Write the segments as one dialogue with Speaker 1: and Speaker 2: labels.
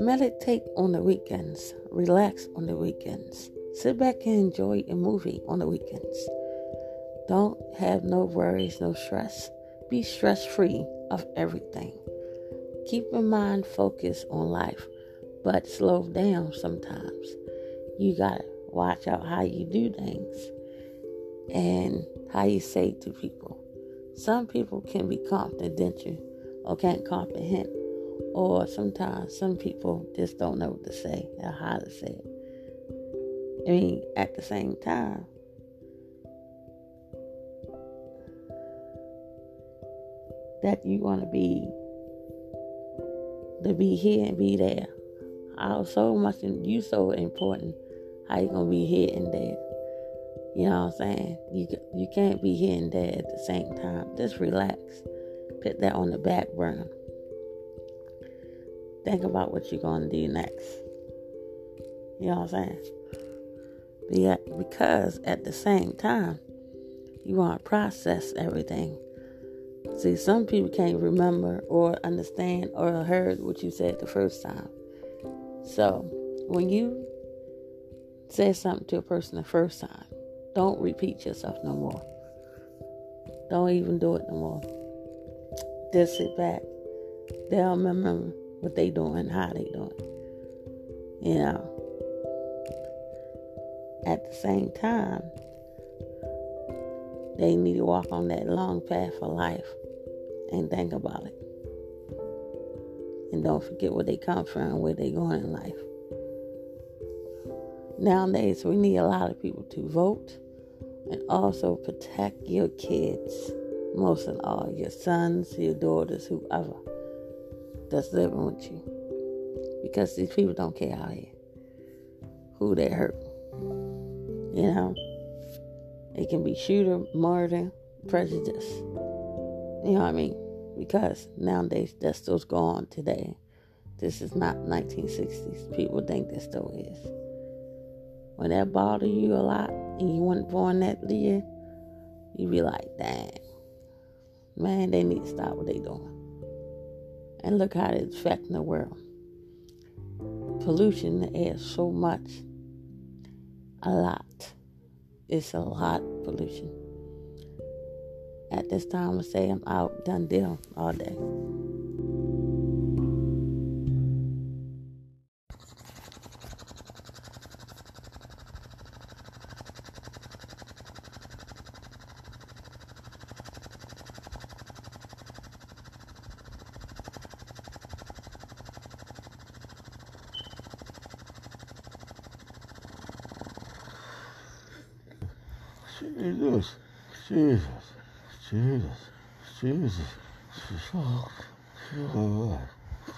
Speaker 1: Meditate on the weekends. Relax on the weekends. Sit back and enjoy a movie on the weekends. Don't have no worries, no stress. Be stress free of everything. Keep your mind focused on life, but slow down sometimes. You gotta watch out how you do things and how you say to people. Some people can be confidential or can't comprehend or sometimes some people just don't know what to say or how to say it. I mean, at the same time, that you want to be to be here and be there. How so much you so important. How you gonna be here and there? You know what I'm saying? You you can't be here and there at the same time. Just relax. Put that on the back burner. Think about what you're going to do next. You know what I'm saying? Because at the same time, you want to process everything. See, some people can't remember or understand or heard what you said the first time. So, when you say something to a person the first time, don't repeat yourself no more. Don't even do it no more. Just sit back. They'll remember what they doing, how they doing. You know. At the same time, they need to walk on that long path of life and think about it. And don't forget where they come from where they going in life. Nowadays, we need a lot of people to vote and also protect your kids. Most of all, your sons, your daughters, whoever that's living with you. Because these people don't care out here who they hurt. You know? It can be shooter, murder, prejudice. You know what I mean? Because nowadays that still's gone today. This is not 1960s. People think this still is. When that bother you a lot and you weren't born that year, you be like, dang. Man, they need to stop what they doing. And look how it's affecting the world. Pollution in the air so much. A lot. It's a lot pollution. At this time, I say I'm out, done deal all day.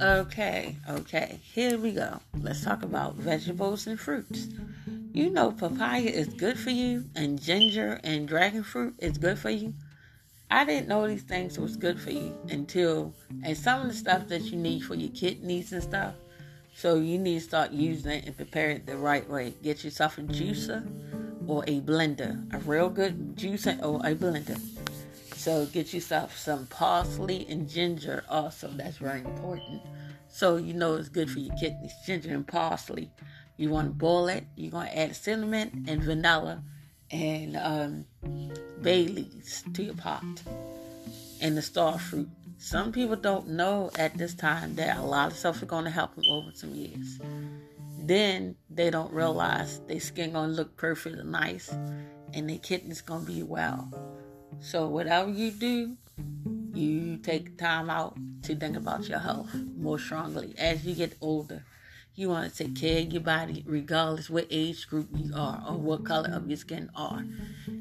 Speaker 1: Okay, okay, here we go. Let's talk about vegetables and fruits. You know, papaya is good for you, and ginger and dragon fruit is good for you. I didn't know these things was good for you until, and some of the stuff that you need for your kidneys and stuff. So you need to start using it and prepare it the right way. Get yourself a juicer or a blender, a real good juicer or a blender. So get yourself some parsley and ginger also. That's very important. So you know it's good for your kidneys. Ginger and parsley. You want to boil it. You're going to add cinnamon and vanilla and um, bay leaves to your pot. And the star fruit. Some people don't know at this time that a lot of stuff is going to help them over some years. Then they don't realize their skin going to look perfect and nice and the kidney's gonna be well. So whatever you do, you take time out to think about your health more strongly. As you get older, you want to take care of your body regardless what age group you are or what color of your skin are.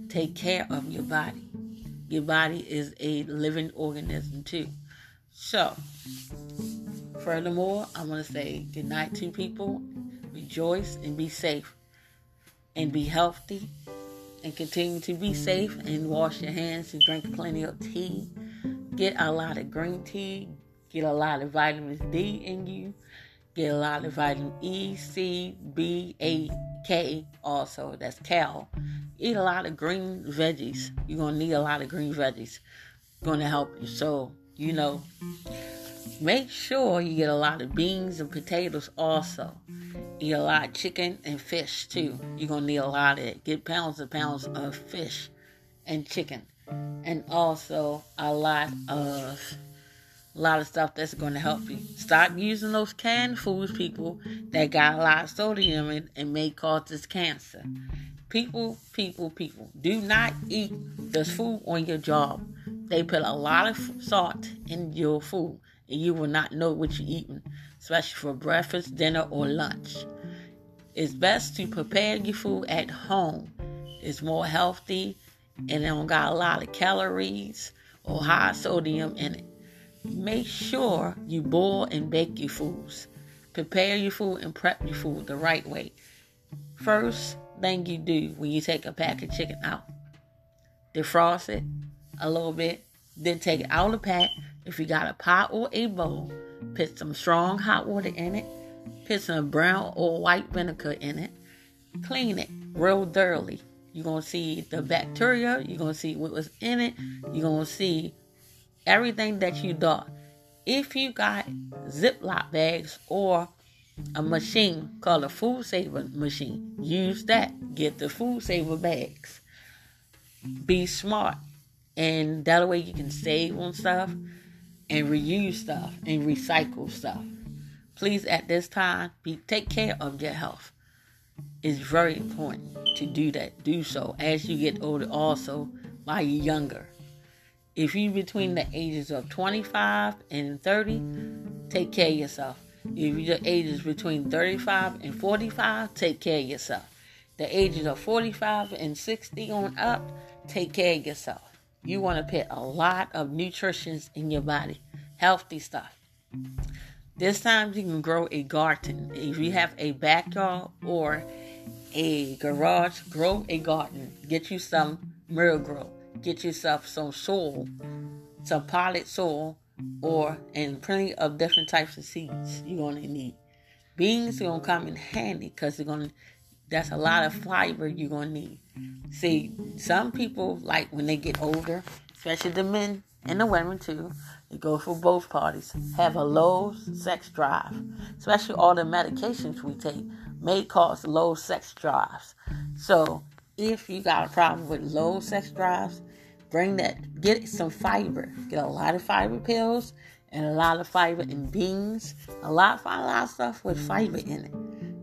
Speaker 1: Take care of your body. Your body is a living organism too. So, furthermore, I want to say good night to people. Rejoice and be safe and be healthy and continue to be safe and wash your hands and drink plenty of tea. Get a lot of green tea. Get a lot of vitamins D in you. Get a lot of vitamin E, C, B, A, K also. That's cal. Eat a lot of green veggies. You're going to need a lot of green veggies. Going to help you. So, you know, make sure you get a lot of beans and potatoes also. Eat a lot of chicken and fish too. You're gonna need a lot of it. Get pounds and pounds of fish and chicken, and also a lot of a lot of stuff that's going to help you. Stop using those canned foods, people that got a lot of sodium in and may cause this cancer. People, people, people, do not eat this food on your job. They put a lot of salt in your food, and you will not know what you're eating especially for breakfast, dinner, or lunch. It's best to prepare your food at home. It's more healthy and it don't got a lot of calories or high sodium in it. Make sure you boil and bake your foods. Prepare your food and prep your food the right way. First thing you do when you take a pack of chicken out, defrost it a little bit, then take it out of the pack. If you got a pot or a bowl, Put some strong hot water in it. Put some brown or white vinegar in it. Clean it real thoroughly. You're to see the bacteria. You're to see what was in it. You're to see everything that you thought. If you got Ziploc bags or a machine called a food saver machine, use that. Get the food saver bags. Be smart. And that way you can save on stuff and reuse stuff and recycle stuff. Please, at this time, be take care of your health. It's very important to do that. Do so as you get older, also while you're younger. If you're between the ages of 25 and 30, take care of yourself. If your age is between 35 and 45, take care of yourself. The ages of 45 and 60 on up, take care of yourself. You want to put a lot of nutrition in your body, healthy stuff. This time you can grow a garden. If you have a backyard or a garage, grow a garden. Get you some Miracle-Gro. Get yourself some soil, some potted soil, or and plenty of different types of seeds you're gonna need. Beans are gonna come in handy because they're gonna that's a lot of fiber you're gonna need. See, some people like when they get older, especially the men and the women too, it goes for both parties, have a low sex drive. Especially all the medications we take may cause low sex drives. So if you got a problem with low sex drives, bring that get some fiber. Get a lot of fiber pills and a lot of fiber in beans. A lot a lot of stuff with fiber in it.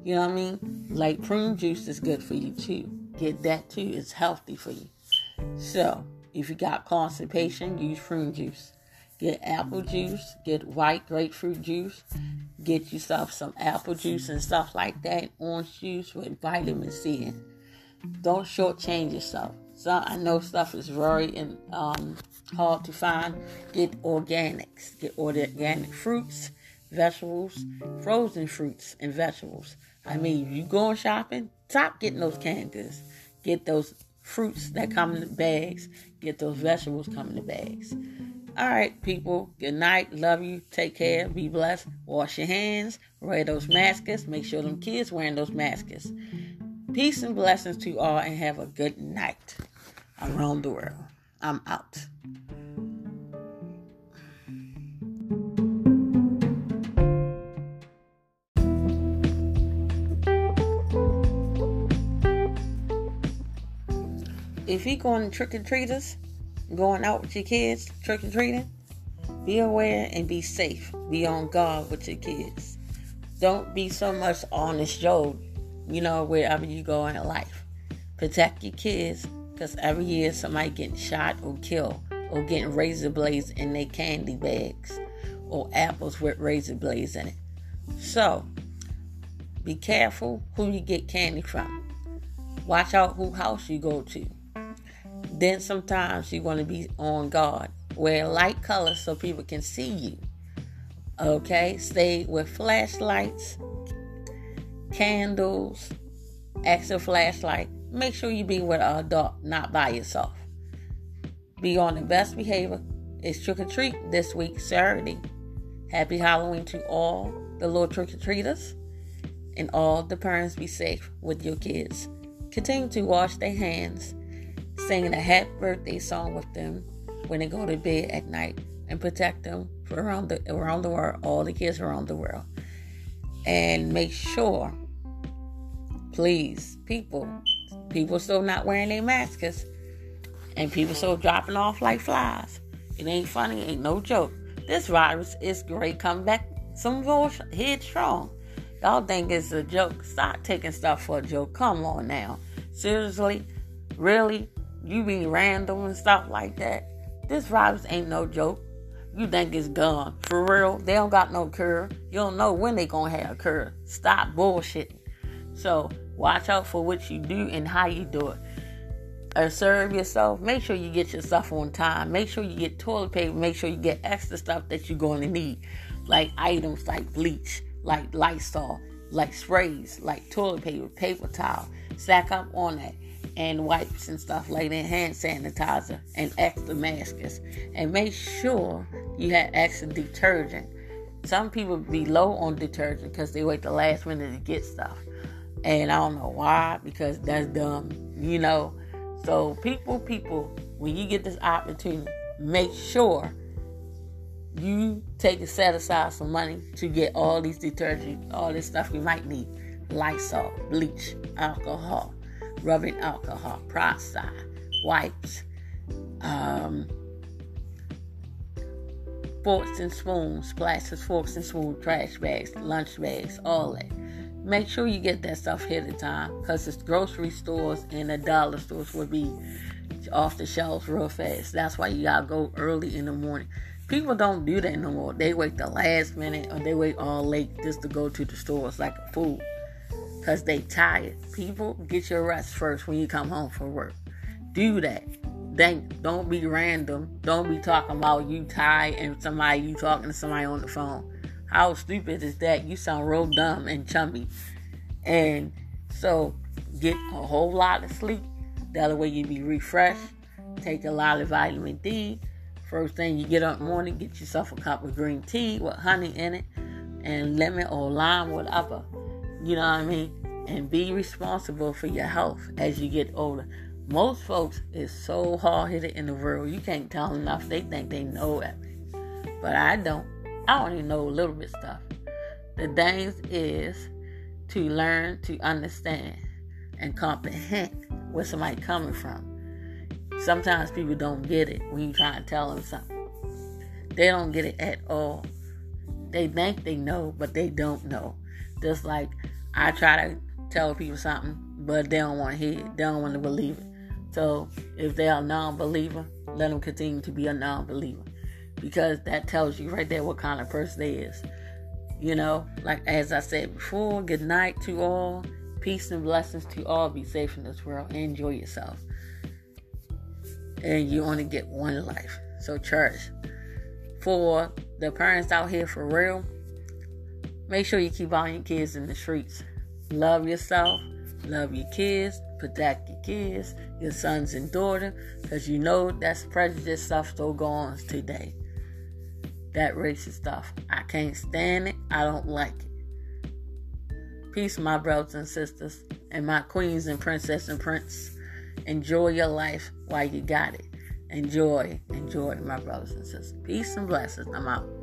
Speaker 1: You know what I mean? Like prune juice is good for you too. Get that too. It's healthy for you. So, if you got constipation, use prune juice. Get apple juice, get white grapefruit juice, get yourself some apple juice and stuff like that, orange juice with vitamin C in. Don't shortchange yourself. So I know stuff is very um, hard to find. Get organics. Get all the organic fruits, vegetables, frozen fruits and vegetables. I mean, you going shopping, stop getting those goods. Get those fruits that come in the bags. Get those vegetables come in the bags. All right, people. Good night. Love you. Take care. Be blessed. Wash your hands. Wear those masks. Make sure them kids wearing those masks. Peace and blessings to you all, and have a good night around the world. I'm out. if you're going trick or treaters, going out with your kids, trick or treating, be aware and be safe. Be on guard with your kids. Don't be so much on show, you know, wherever you go in life. Protect your kids Because every year somebody getting shot or killed or getting razor blades in their candy bags or apples with razor blades in it. So, be careful who you get candy from. Watch out who house you go to. Then sometimes you want to be on guard. Wear light colors so people can see you. Okay, stay with flashlights, candles, extra flashlight. Make sure you be with an adult, not by yourself. Be on the best behavior. It's trick or treat this week, Saturday. Happy Halloween to all the little trick or treaters. And all the parents be safe with your kids. Continue to wash their hands, singing a happy birthday song with them when they go to bed at night, and protect them around the around the world, all the kids around the world. And make sure, please, people, people still not wearing their masks, and people still dropping off like flies. It ain't funny, ain't no joke. This virus is great. Come back some more headstrong. Y'all think it's a joke. Stop taking stuff for a joke. Come on now. Seriously? Really? You be random and stuff like that? This virus ain't no joke. You think it's gone. For real? They don't got no cure. You don't know when they gonna have a cure. Stop bullshitting. So watch out for what you do and how you do it. Or serve yourself. Make sure you get your stuff on time. Make sure you get toilet paper. Make sure you get extra stuff that you're going to need. Like items like bleach, like Lysol, like sprays, like toilet paper, paper towel. Stack up on that. And wipes and stuff like that, hand sanitizer and extra masks. And make sure you have extra detergent. Some people be low on detergent because they wait the last minute to get stuff. And I don't know why, because that's dumb, you know. So people, people, when you get this opportunity, make sure you take a set aside some money to get all these detergent, all this stuff you might need. Lysol, bleach, alcohol, rubbing alcohol, peroxide, wipes, um, forks and spoons, plastic forks and spoons, trash bags, lunch bags, all that. Make sure you get that stuff ahead of time because the grocery stores and the dollar stores will be off the shelves real fast. That's why you gotta go early in the morning. People don't do that no more. They wait the last minute or they wait all late just to go to the stores like a fool because they tired. People, get your rest first when you come home from work. Do that. Then don't be random. Don't be talking about you tired and somebody you talking to somebody on the phone. How stupid is that? You sound real dumb and chummy. And so get a whole lot of sleep. Other way you be refreshed. Take a lot of vitamin D. First thing you get up morning, get yourself a cup of green tea with honey in it and lemon or lime, whatever. You know what I mean? And be responsible for your health as you get older. Most folks is so hard headed in the world, you can't tell them enough. They think they know everything. But I don't. I only know a little bit stuff. The thing is to learn to understand and comprehend where somebody coming from. Sometimes people don't get it when you try to tell them something. They don't get it at all. They think they know, but they don't know. Just like I try to tell people something, but they don't want to hear it. They don't want to believe it. So if they're a non-believer, let them continue to be a non-believer because that tells you right there what kind of person they is. You know, like as I said before, good night to all. Peace and blessings to all. Be safe in this world. Enjoy yourself. And you only get one life. So, church, for the parents out here for real, make sure you keep all your kids in the streets. Love yourself. Love your kids. Protect your kids, your sons and daughter, because you know that's prejudice stuff still going on today that racist stuff. I can't stand it. I don't like it. Peace, my brothers and sisters, and my queens and princess and prince. Enjoy your life while you got it. Enjoy, enjoy, my brothers and sisters. Peace and blessings. I'm out.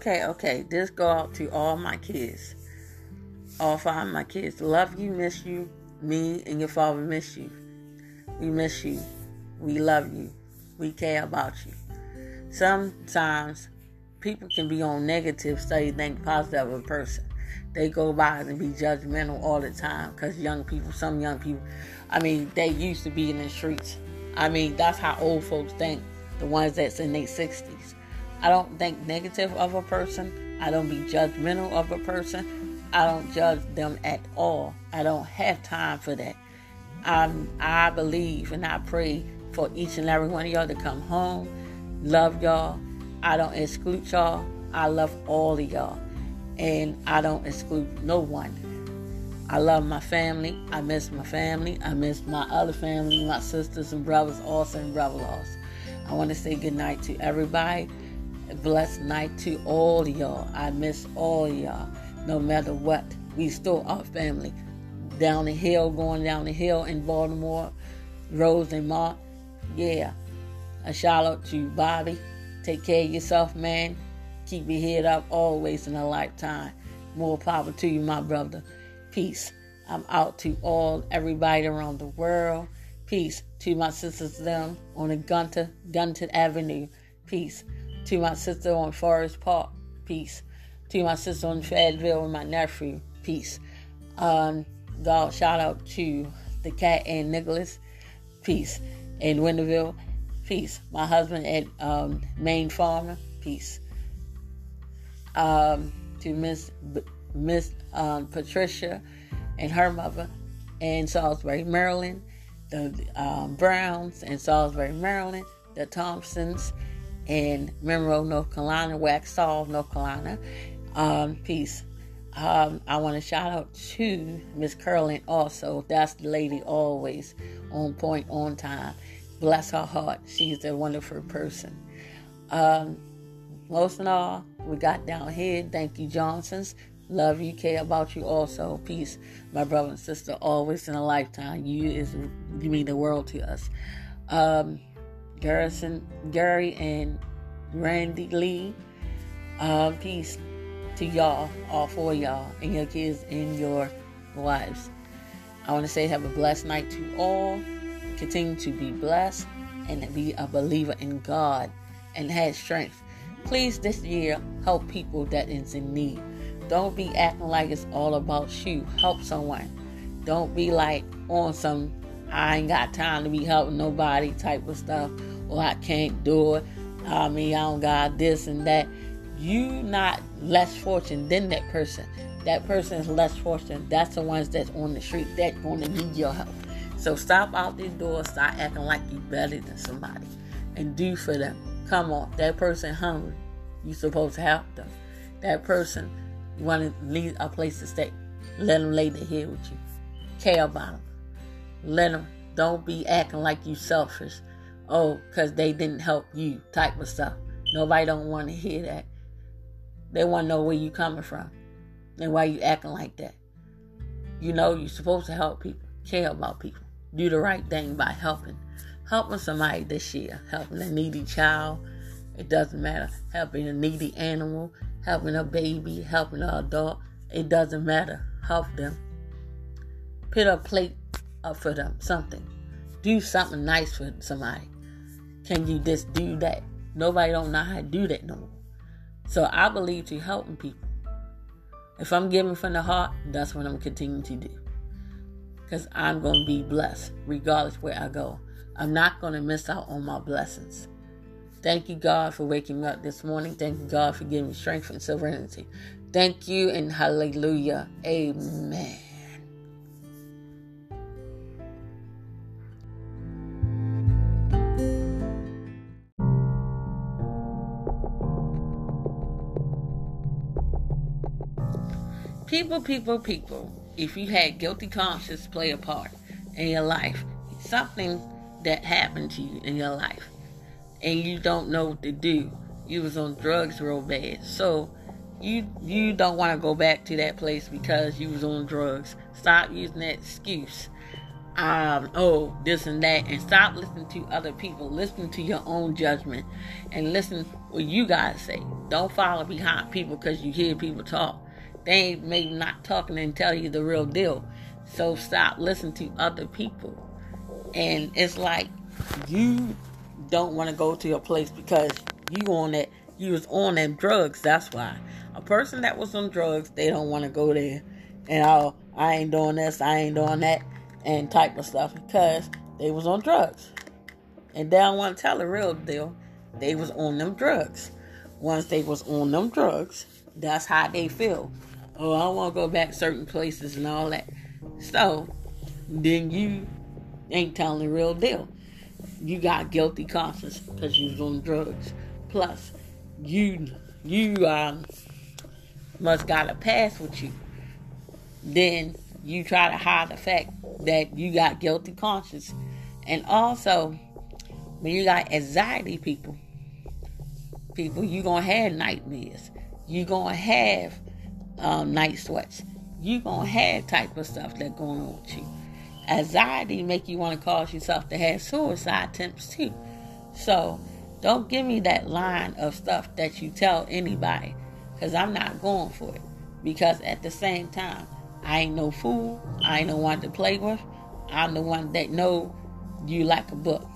Speaker 1: Okay, okay. This go out to all my kids all five of my kids love you, miss you. Me and your father miss you. We miss you. We love you. We care about you. Sometimes people can be on negative, say think positive of a person. They go by and be judgmental all the time because young people, some young people, I mean, they used to be in the streets. I mean, that's how old folks think, the ones that's in their 60s. I don't think negative of a person. I don't be judgmental of a person. I don't judge them at all. I don't have time for that. Um, I believe and I pray for each and every one of y'all to come home. Love y'all. I don't exclude y'all. I love all of y'all. And I don't exclude no one. I love my family. I miss my family. I miss my other family, my sisters and brothers, also and brother-in-laws. I want to say good night to everybody. Blessed night to all y'all. I miss all y'all. No matter what, we still our family. Down the hill, going down the hill in Baltimore, Rose and Mark. Yeah. A shout out to Bobby. Take care of yourself, man. Keep your head up always in a lifetime. More power to you, my brother. Peace. I'm out to all everybody around the world. Peace to my sisters them on the Gunter Gunter Avenue. Peace to my sister on Forest Park. Peace to my sister on Fayetteville and my nephew. Peace. Um, God shout out to the cat and Nicholas. Peace. In Winterville. Peace. My husband at um, Maine Farmer. Peace. Um, to Miss Miss um, Patricia and her mother in Salisbury, Maryland, the um, Browns in Salisbury, Maryland, the Thompsons in Monroe, North Carolina, Waxhaw, North Carolina. Um, peace. Um, I want to shout out to Miss Curlin also. That's the lady always on point, on time. Bless her heart. She's a wonderful person. Um, most of all, we got down here. Thank you, Johnsons. Love you, care about you also. Peace, my brother and sister, always in a lifetime. You is you mean the world to us. Um, Garrison, Gary, and Randy Lee. Uh, peace to y'all, all four y'all, and your kids and your wives. I want to say have a blessed night to all. Continue to be blessed and be a believer in God and have strength. Please this year help people that is in need. Don't be acting like it's all about you. Help someone. Don't be like on some I ain't got time to be helping nobody type of stuff or I can't do it. I mean, I don't got this and that. You not less fortunate than that person. That person is less fortunate. That's the ones that's on the street that's going to need your help. So stop out the door. Start acting like you better than somebody, and do for them. Come on, that person hungry. You supposed to help them. That person you want to leave a place to stay. Let them lay their head with you. Care about them. Let them. Don't be acting like you selfish. Oh, because they didn't help you type of stuff. Nobody don't want to hear that. They want to know where you coming from and why you acting like that. You know you're supposed to help people, care about people, do the right thing by helping, helping somebody this year, helping a needy child. It doesn't matter, helping a needy animal, helping a baby, helping an adult. It doesn't matter. Help them. Put a plate up for them, something. Do something nice for somebody. Can you just do that? Nobody don't know how to do that no more. So I believe to helping people. If I'm giving from the heart, that's what I'm continuing to do. Because I'm going to be blessed regardless where I go. I'm not going to miss out on my blessings. Thank you, God, for waking me up this morning. Thank you, God, for giving me strength and serenity. Thank you and hallelujah. Amen. People, people, people, if you had guilty conscience play a part in your life, something that happened to you in your life, and you don't know what to do. You was on drugs real bad. So you you don't want to go back to that place because you was on drugs. Stop using that excuse. Um, oh, this and that, and stop listening to other people. Listen to your own judgment, and listen what you guys say. Don't follow behind people because you hear people talk. They maybe not talking and tell you the real deal. So stop listening to other people. And it's like you don't want to go to your place because you on that You was on them drugs, that's why. A person that was on drugs, they don't want to go there. And oh, I ain't doing this, I ain't doing that, and type of stuff because they was on drugs. And they don't want to tell the real deal. They was on them drugs. Once they was on them drugs, that's how they feel. Oh, I want to go back certain places and all that. So, then you ain't telling the real deal. You got guilty conscience because you was on drugs. Plus, you you um must got a pass with you. Then you try to hide the fact that you got guilty conscience. And also, when you got anxiety people, people, you gonna have nightmares. You gonna have um, night sweats. You gonna have type of stuff that going on with you. Anxiety make you want to cause yourself to have suicide attempts too. So don't give me that line of stuff that you tell anybody, cause I'm not going for it. Because at the same time, I ain't no fool. I ain't no one to play with. I'm the one that know you like a book.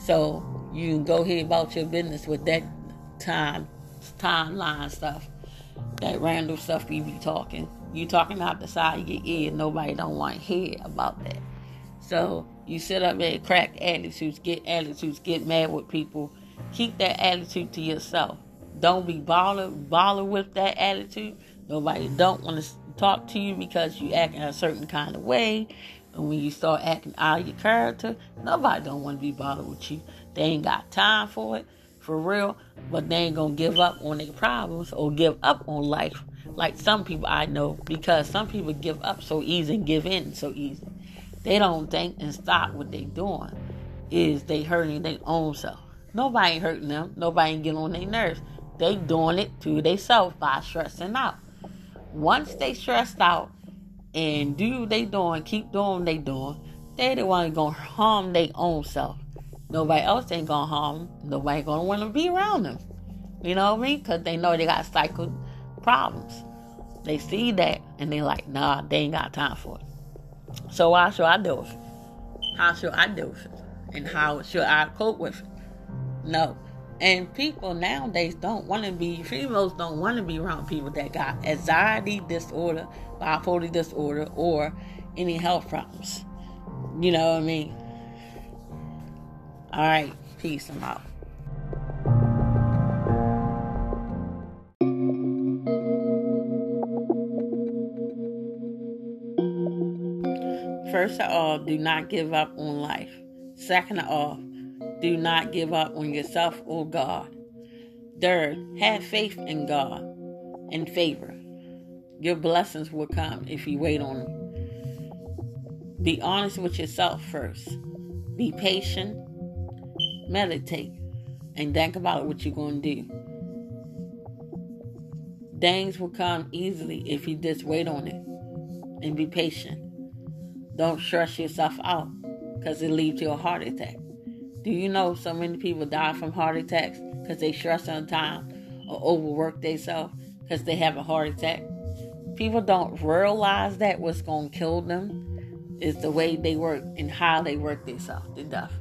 Speaker 1: So you can go ahead about your business with that time timeline stuff. That random stuff you be talking. You talking out the side of your ear. Nobody don't want to hear about that. So you sit up there, crack attitudes, get attitudes, get mad with people. Keep that attitude to yourself. Don't be bothered, bothered with that attitude. Nobody don't want to talk to you because you act in a certain kind of way. And when you start acting out of your character, nobody don't want to be bothered with you. They ain't got time for it, for real. But they ain't gonna give up on their problems or give up on life like some people I know because some people give up so easy and give in so easy. They don't think and stop what they doing is they hurting their own self. Nobody ain't hurting them. Nobody ain't getting on their nerves. They doing it to themselves by stressing out. Once they stressed out and do they doing, keep doing they doing, they the one gonna harm their own self. Nobody else ain't gonna harm them. Nobody gonna want to be around them. You know what I mean? Because they know they got cycle problems. They see that and they like, nah, they ain't got time for it. So how should I deal with it? How should I deal with it? And how should I cope with it? No. And people nowadays don't want to be, females don't want to be around people that got anxiety disorder, bipolar disorder, or any health problems. You know what I mean? All right. Peace. I'm out. First of all, do not give up on life. Second of all, do not give up on yourself or God. Third, have faith in God and favor. Your blessings will come if you wait on them. Be honest with yourself first. Be patient. Meditate. And think about what you're going to do. Things will come easily if you just wait on it and be patient. Don't stress yourself out because it leads to a heart attack. Do you know so many people die from heart attacks because they stress on time or overwork themselves because they have a heart attack? People don't realize that what's going to kill them is the way they work and how they work themselves to death.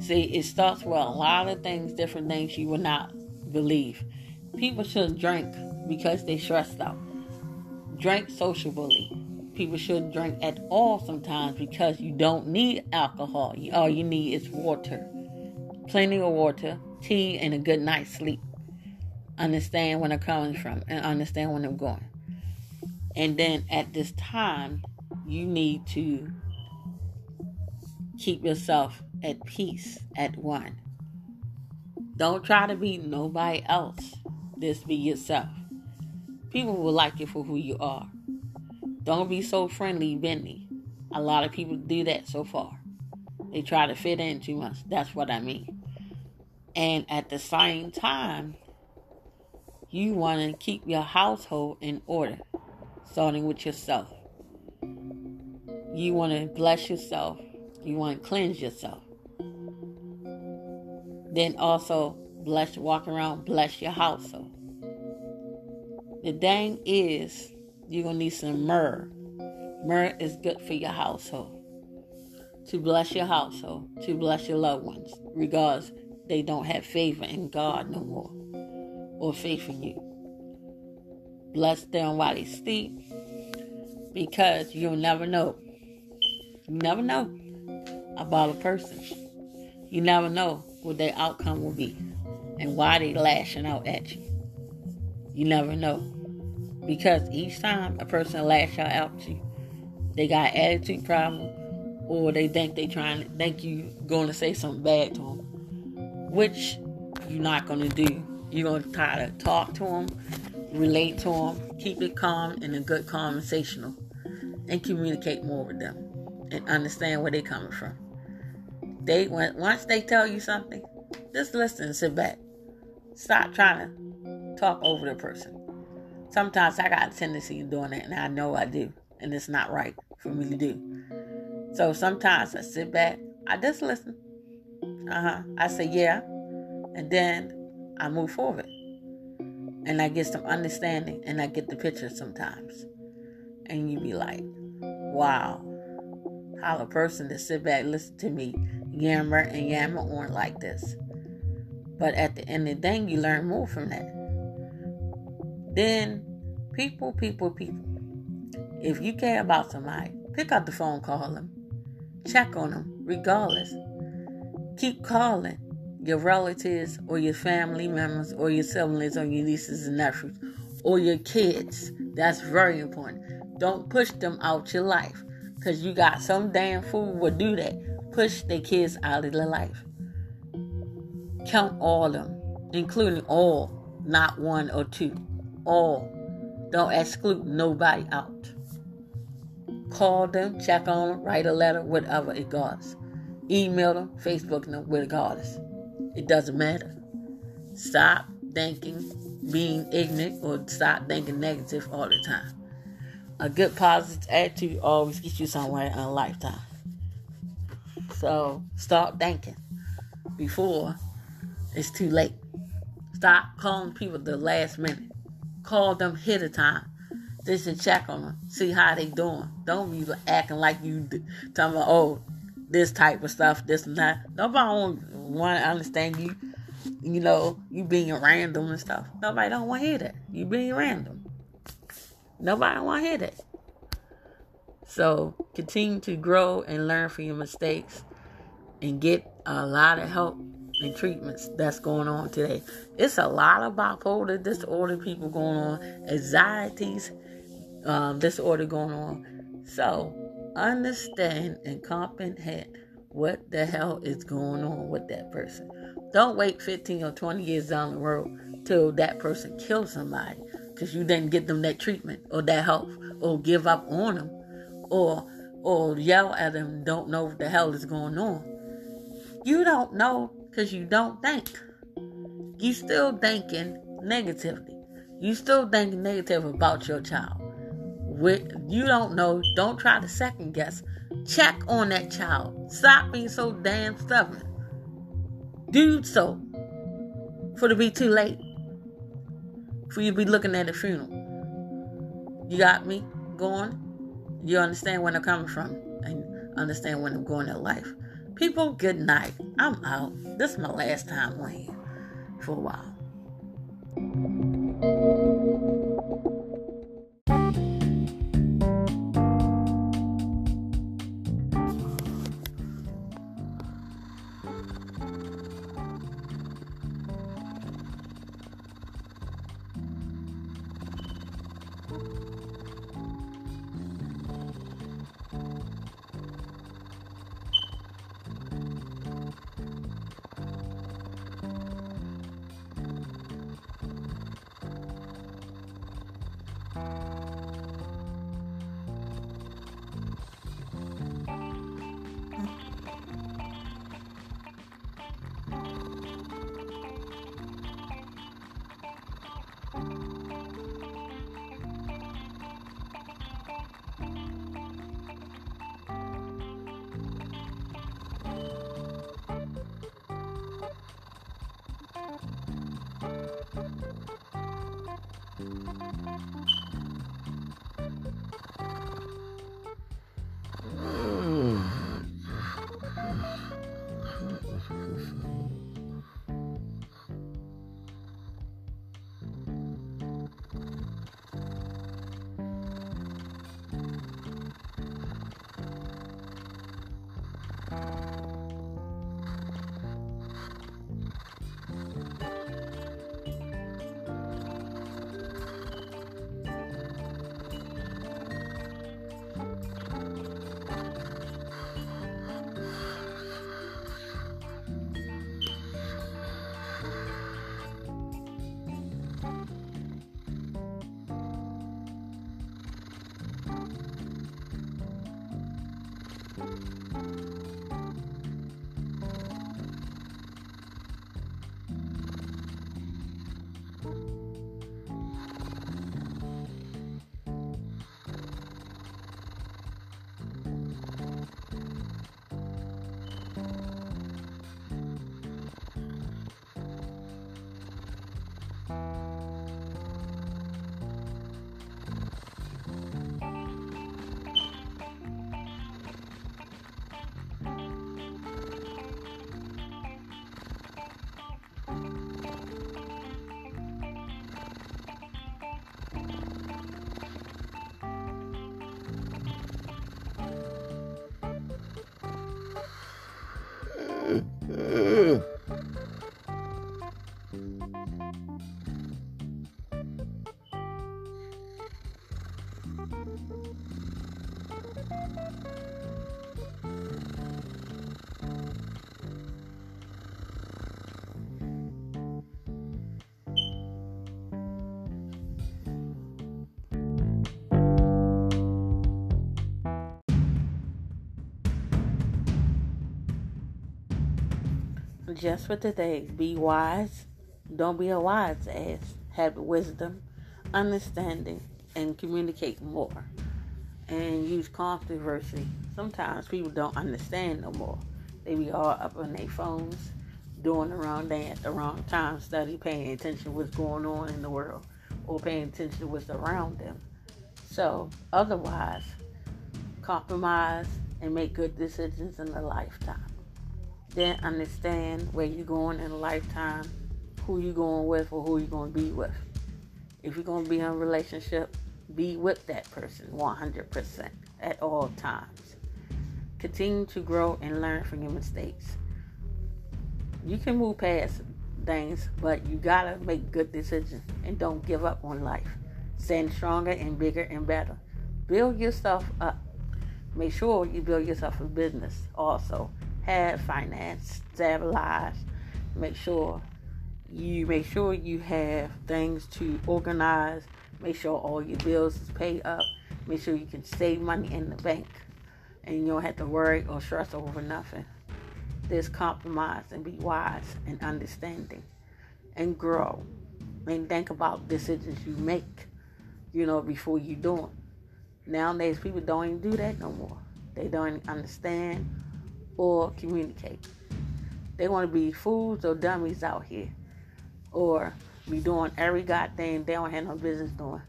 Speaker 1: See, it starts with a lot of things, different things you would not believe. People should drink because they stressed out. Drink sociably people shouldn't drink at all sometimes because you don't need alcohol. All you need is water. Plenty of water, tea, and a good night's sleep. Understand where they're coming from and understand where they're going. And then at this time, you need to keep yourself at peace at one. Don't try to be nobody else. Just be yourself. People will like you for who you are. Don't be so friendly, Bentley. A lot of people do that so far. They try to fit in too much. That's what I mean. And at the same time, you want to keep your household in order, starting with yourself. You want to bless yourself. You want to cleanse yourself. Then also bless, walk around, bless your household. The thing is, you're to need some myrrh. Myrrh is good for your household. To bless your household, to bless your loved ones, regardless they don't have favor in God no more. or faith in you. Bless them while they sleep because you'll never know. You never know about a person. You never know what their outcome will be and why they lashing out at you. You never know. Because each time a person lash out at you, they got attitude problem or they think they trying to think you going to say something bad to them, which you're not going to do. You're going to try to talk to them, relate to them, keep it calm and a good conversational, and communicate more with them and understand where they're coming from. They once they tell you something, just listen sit back. Stop trying to talk over the person. Sometimes I got a tendency of doing it, and I know I do, and it's not right for me to do. So sometimes I sit back, I just listen. Uh huh. I say yeah, and then I move forward, and I get some understanding, and I get the picture sometimes, and you be like, wow, a person to sit back listen to me yammer and yammer on like this. But at the end of the day, you learn more from that. Then, people, people, people. If you care about somebody, pick up the phone, call them, check on them, regardless. Keep calling your relatives or your family members or your siblings or your nieces and nephews or your kids. That's very important. Don't push them out your life because you got some damn fool will do that push their kids out of their life. Count all of them, including all, not one or two. All. Don't exclude nobody out. Call them, check on them, write a letter, whatever it goes. Email them, Facebook them, regardless. It doesn't matter. Stop thinking, being ignorant, or stop thinking negative all the time. A good positive attitude always gets you somewhere in a lifetime. So start thinking before it's too late. Stop calling people the last minute. Call them ahead of time. Just to check on them, see how they doing. Don't be acting like you talking about oh this type of stuff, this and that. Nobody want to understand you. You know you being random and stuff. Nobody don't want to hear that. You being random. Nobody want to hear that. So continue to grow and learn from your mistakes and get a lot of help and treatments that's going on today. It's a lot of bipolar disorder people going on, anxieties um, disorder going on. So understand and comprehend what the hell is going on with that person. Don't wait 15 or 20 years down the road till that person kills somebody because you didn't get them that treatment or that help or give up on them or or yell at them don't know what the hell is going on. You don't know because you don't think. You still thinking negatively. You still thinking negative about your child. You don't know. Don't try to second guess. Check on that child. Stop being so damn stubborn. Do so for to be too late. For you to be looking at a funeral. You got me going? You understand where I'm coming from and understand when I'm going in life. People, good night. I'm out. This is my last time on for a while. Just for today, be wise. Don't be a wise ass. Have wisdom, understanding, and communicate more. And use controversy. Sometimes people don't understand no more. They be all up on their phones, doing the wrong thing at the wrong time, study paying attention to what's going on in the world or paying attention to what's around them. So, otherwise, compromise and make good decisions in a lifetime. Then understand where you're going in a lifetime, who you're going with, or who you're going to be with. If you're going to be in a relationship, be with that person 100% at all times. Continue to grow and learn from your mistakes. You can move past things, but you gotta make good decisions and don't give up on life. Stand stronger and bigger and better. Build yourself up. Make sure you build yourself a business also have finance stabilized. Make sure you make sure you have things to organize. Make sure all your bills is paid up. Make sure you can save money in the bank, and you don't have to worry or stress over nothing. There's compromise and be wise and understanding, and grow, and think about decisions you make. You know before you do them. Nowadays, people don't even do that no more. They don't understand or communicate. They want to be fools or dummies out here, or be doing every goddamn thing, they don't have no business doing.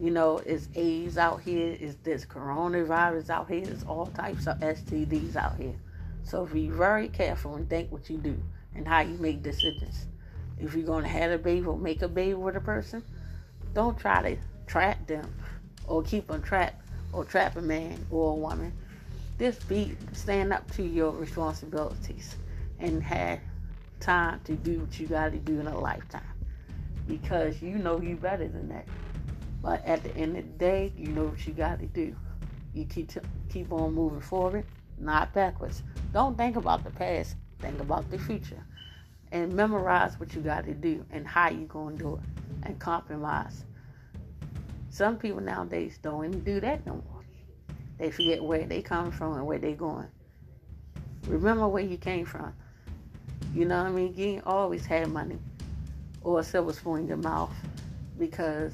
Speaker 1: You know, it's AIDS out here, it's this coronavirus out here, it's all types of STDs out here. So be very careful and think what you do and how you make decisions. If you're going to have a baby or make a baby with a person, don't try to trap them or keep them trapped or trap a man or a woman just be stand up to your responsibilities and have time to do what you got to do in a lifetime because you know you better than that. But at the end of the day, you know what you got to do. You keep t- keep on moving forward, not backwards. Don't think about the past. Think about the future, and memorize what you got to do and how you gonna do it, and compromise. Some people nowadays don't even do that no more. They forget where they come from and where they're going. Remember where you came from. You know what I mean? You ain't always had money or a silver spoon in your mouth because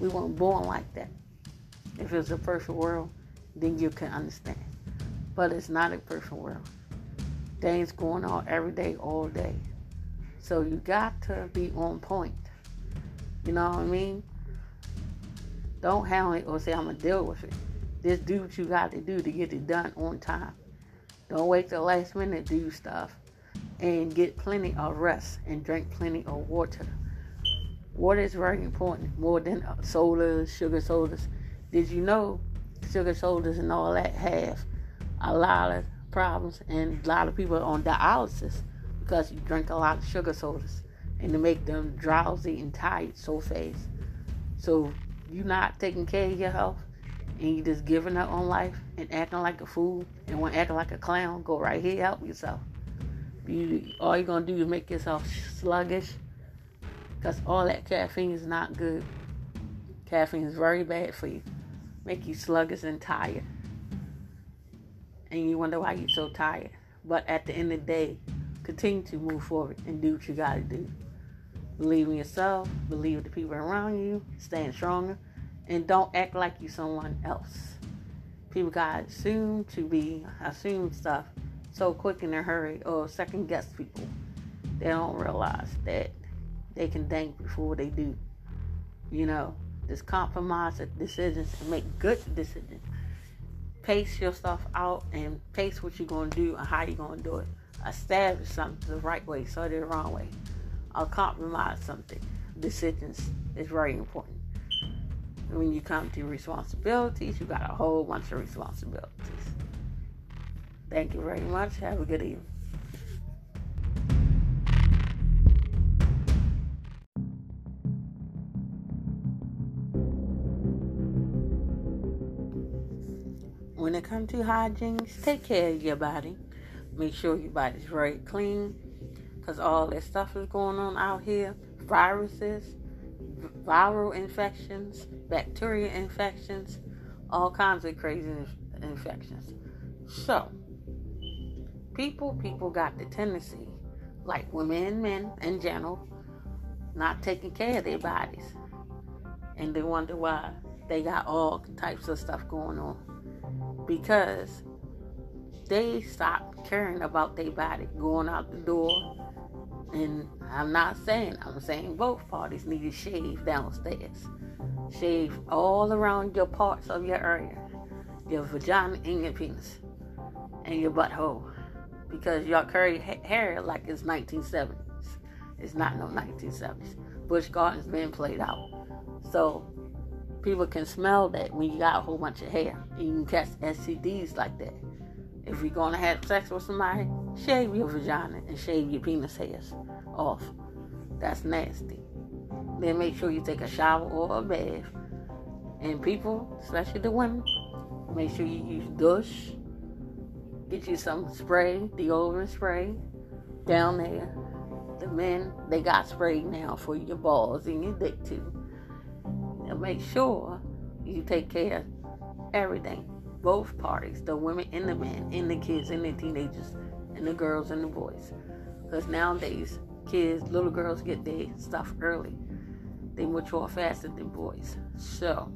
Speaker 1: we weren't born like that. If it was a perfect world, then you can understand. But it's not a perfect world. Things going on every day, all day. So you got to be on point. You know what I mean? Don't handle it or say I'm gonna deal with it. Just do what you got to do to get it done on time. Don't wait till last minute to do stuff. And get plenty of rest and drink plenty of water. Water is very important, more than uh, sodas, sugar sodas. Did you know sugar sodas and all that have a lot of problems and a lot of people on dialysis because you drink a lot of sugar sodas and to make them drowsy and tired so fast. So you're not taking care of your health, and you just giving up on life and acting like a fool and want acting like a clown, go right here, help yourself. You, all you're gonna do is make yourself sluggish, because all that caffeine is not good. Caffeine is very bad for you, make you sluggish and tired. and you wonder why you're so tired. But at the end of the day, continue to move forward and do what you got to do. Believe in yourself, believe in the people around you, stand stronger, and don't act like you someone else. People got assumed to be assume stuff so quick in a hurry or second guess people. They don't realize that they can think before they do. You know, just compromise decisions and make good decisions. Pace yourself out and pace what you're to do and how you're to do it. Establish something the right way, so the wrong way. Or compromise something. Decisions is very important. When you come to responsibilities, you got a whole bunch of responsibilities. Thank you very much. Have a good evening. When it comes to hygiene, take care of your body. Make sure your body's very clean because all that stuff is going on out here viruses, viral infections, bacteria infections, all kinds of crazy infections. So, people, people got the tendency, like women and men in general, not taking care of their bodies. And they wonder why they got all types of stuff going on. Because they stopped caring about their body, going out the door. And I'm not saying, I'm saying both parties need to shave downstairs. Shave all around your parts of your area, your vagina and your penis, and your butthole because y'all curry hair like it's 1970s. It's not no 1970s. Busch Gardens been played out. So people can smell that when you got a whole bunch of hair and you can catch STDs like that. If you're gonna have sex with somebody, shave your vagina and shave your penis hairs off. That's nasty. Then make sure you take a shower or a bath. And people, especially the women, make sure you use douche Get you some spray, deodorant spray down there. The men, they got spray now for your balls and your dick too. And make sure you take care of everything. Both parties, the women and the men, and the kids and the teenagers, and the girls and the boys. Because nowadays, kids, little girls get their stuff early. They mature faster than boys. So,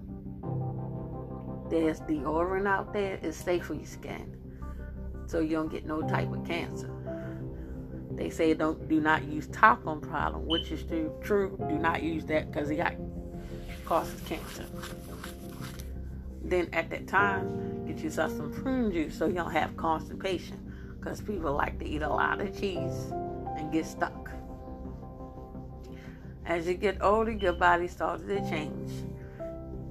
Speaker 1: there's deodorant out there. It's safe for your skin so you don't get no type of cancer. They say don't do not use talcum problem, which is true. True, do not use that because it got causes cancer. Then at that time, get yourself some prune juice so you don't have constipation, because people like to eat a lot of cheese and get stuck. As you get older, your body starts to change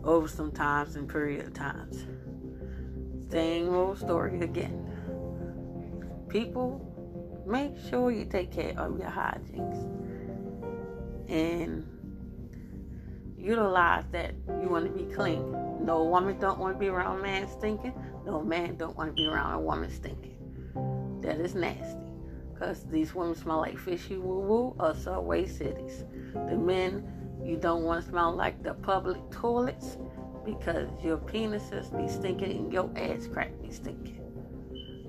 Speaker 1: over some times and period of times. Same old story again people, make sure you take care of your hygiene and utilize that you want to be clean. No woman don't want to be around a man stinking. No man don't want to be around a woman stinking. That is nasty. Because these women smell like fishy woo woo or subway cities. The men, you don't want to smell like the public toilets because your penises be stinking and your ass crack be stinking.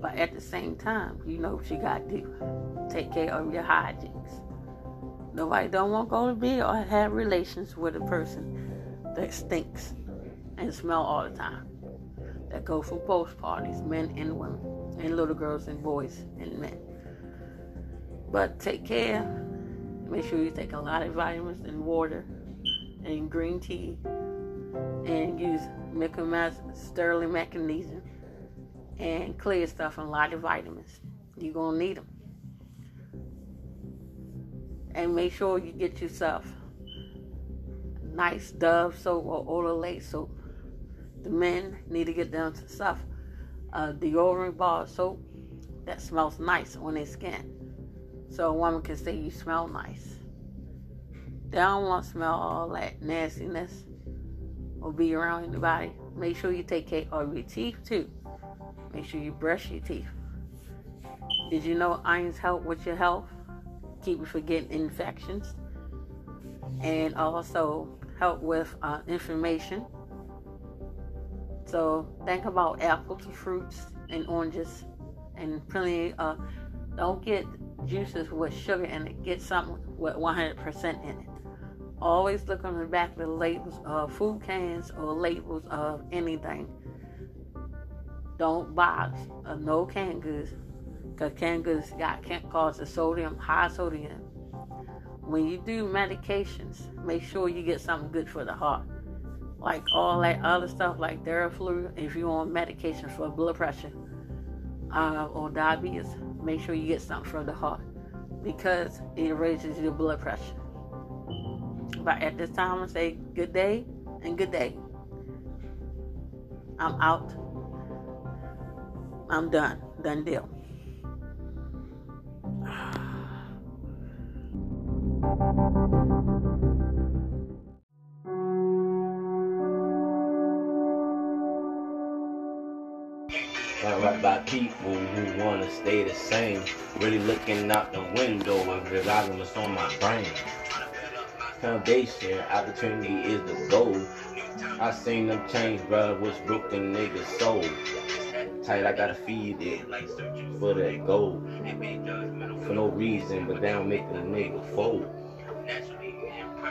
Speaker 1: But at the same time, you know what you got to do. Take care of your hygiene. Nobody don't want to go to bed or have relations with a person that stinks and smell all the time. That go for both parties, men and women, and little girls and boys and men. But take care. Make sure you take a lot of vitamins and water and green tea and use sterling magnesium and clear stuff and a lot of vitamins. You're going to need them. And make sure you get yourself nice Dove soap or Olay soap. The men need to get down to stuff. Uh, deodorant bar soap that smells nice on their skin. So a woman can say you smell nice. They don't want to smell all that nastiness or be around anybody. Make sure you take care of your teeth too. Make sure you brush your teeth. Did you know irons help with your health? Keep you from getting infections. And also help with uh, inflammation. So think about apples, and fruits, and oranges and plenty of. Don't get juices with sugar in it. Get something with 100% in it. Always look on the back of the labels of food cans or labels of anything. Don't buy uh, no canned goods because canned goods got can cause the sodium, high sodium. When you do medications, make sure you get something good for the heart. Like all that other stuff, like Theraflu, if you're on medication for blood pressure uh, or diabetes, make sure you get something for the heart because it raises your blood pressure. But at this time, I say good day and good day. I'm out. I'm done. Done deal.
Speaker 2: I rap by people who wanna stay the same. Really looking out the window and realizing what's on my brain. Foundation, opportunity is the goal. I seen them change, bruh, what's broken niggas soul. Tight, I gotta feed it for that gold. For no reason, but they don't make the nigga fold.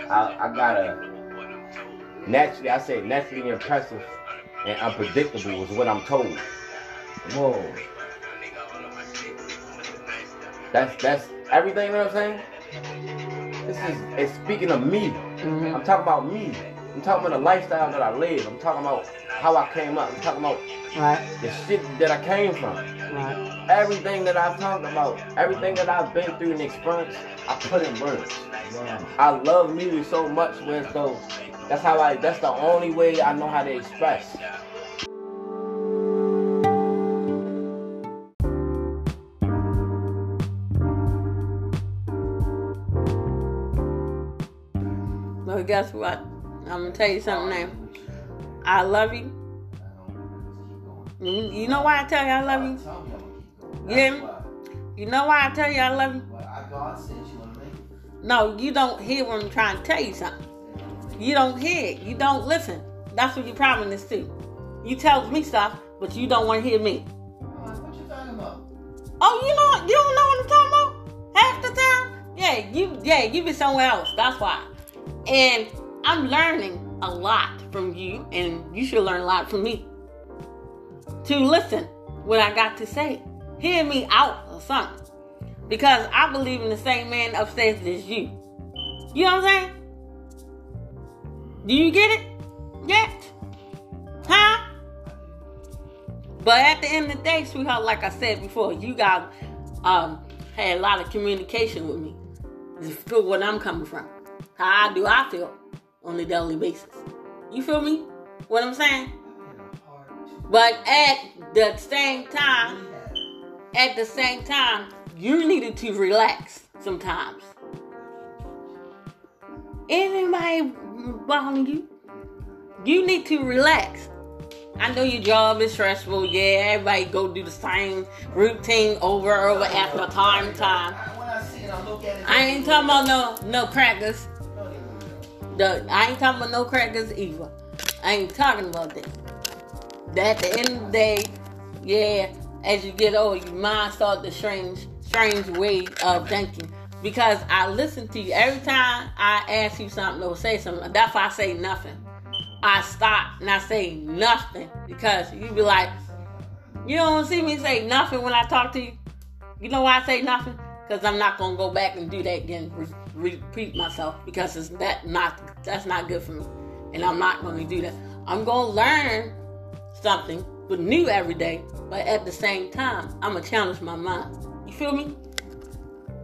Speaker 2: I, I gotta naturally, I say naturally impressive and unpredictable is what I'm told. Whoa. That's that's everything. You know what I'm saying? This is it's speaking of me.
Speaker 1: Mhm.
Speaker 2: I'm talking about me. I'm talking about the lifestyle that I live. I'm talking about how I came up. I'm talking about
Speaker 1: Right,
Speaker 2: the shit that I came from.
Speaker 1: right.
Speaker 2: Everything that I've talked about, everything that I've been through and experienced, I put in words. I love music so much where though that's how I that's the only way I know how to express.
Speaker 1: Guess what? I'm gonna tell you something now. I love you. You know why I tell you I love you? Me? You know why I tell you I love you? No, you don't hear what I'm trying to tell you something. You don't hear it. You don't listen. That's what your problem is too. You tell me stuff, but you don't want to hear me. Oh, you know, you don't know what I'm talking about? Half the time? Yeah, you yeah, you be somewhere else. That's why. And I'm learning a lot from you, and you should learn a lot from me. To listen what I got to say. Hear me out or something. Because I believe in the same man upstairs as you. You know what I'm saying? Do you get it? Yet? Huh? But at the end of the day, sweetheart, like I said before, you got um had a lot of communication with me. Feel what I'm coming from. How do I feel on a daily basis. You feel me? What I'm saying? But at the same time, at the same time, you needed to relax sometimes. Anybody bothering you? You need to relax. I know your job is stressful. Yeah, everybody go do the same routine over and over after time time. I ain't talking about no no crackers. The, I ain't talking about no crackers either. I ain't talking about that. At the end of the day, yeah, as you get older, your mind start to strange, strange way of thinking. Because I listen to you every time I ask you something or say something. That's why I say nothing. I stop and I say nothing because you be like, you don't see me say nothing when I talk to you. You know why I say nothing? Because I'm not gonna go back and do that again, repeat myself because it's that not that's not good for me, and I'm not gonna do that. I'm gonna learn something but new every day, but at the same time, I'm gonna challenge my mind. You feel me?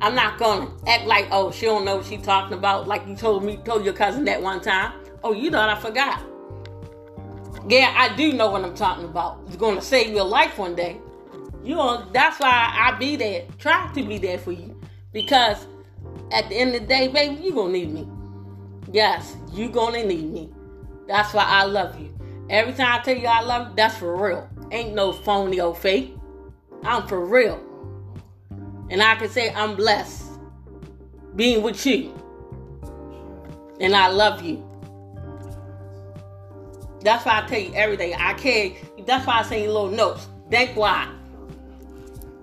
Speaker 1: I'm not gonna act like oh she don't know what she talking about, like you told me told your cousin that one time. Oh, you thought I forgot. Yeah, I do know what I'm talking about. It's gonna save your life one day. You know, that's why I be there. Try to be there for you. Because at the end of the day, baby, you gonna need me. Yes, you gonna need me. That's why I love you. Every time I tell you I love you, that's for real. Ain't no phony or fake. I'm for real. And I can say I'm blessed being with you. And I love you. That's why I tell you every day. I care. That's why I send you little notes. Think why.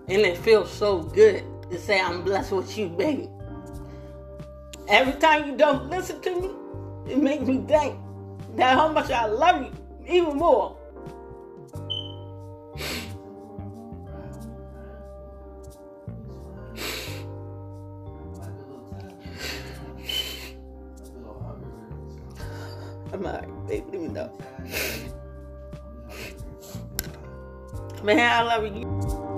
Speaker 1: And it feels so good to say I'm blessed with you, baby. Every time you don't listen to me, it makes me think that how much I love you even more. I'm alright, baby. Let me know. Man, I love you.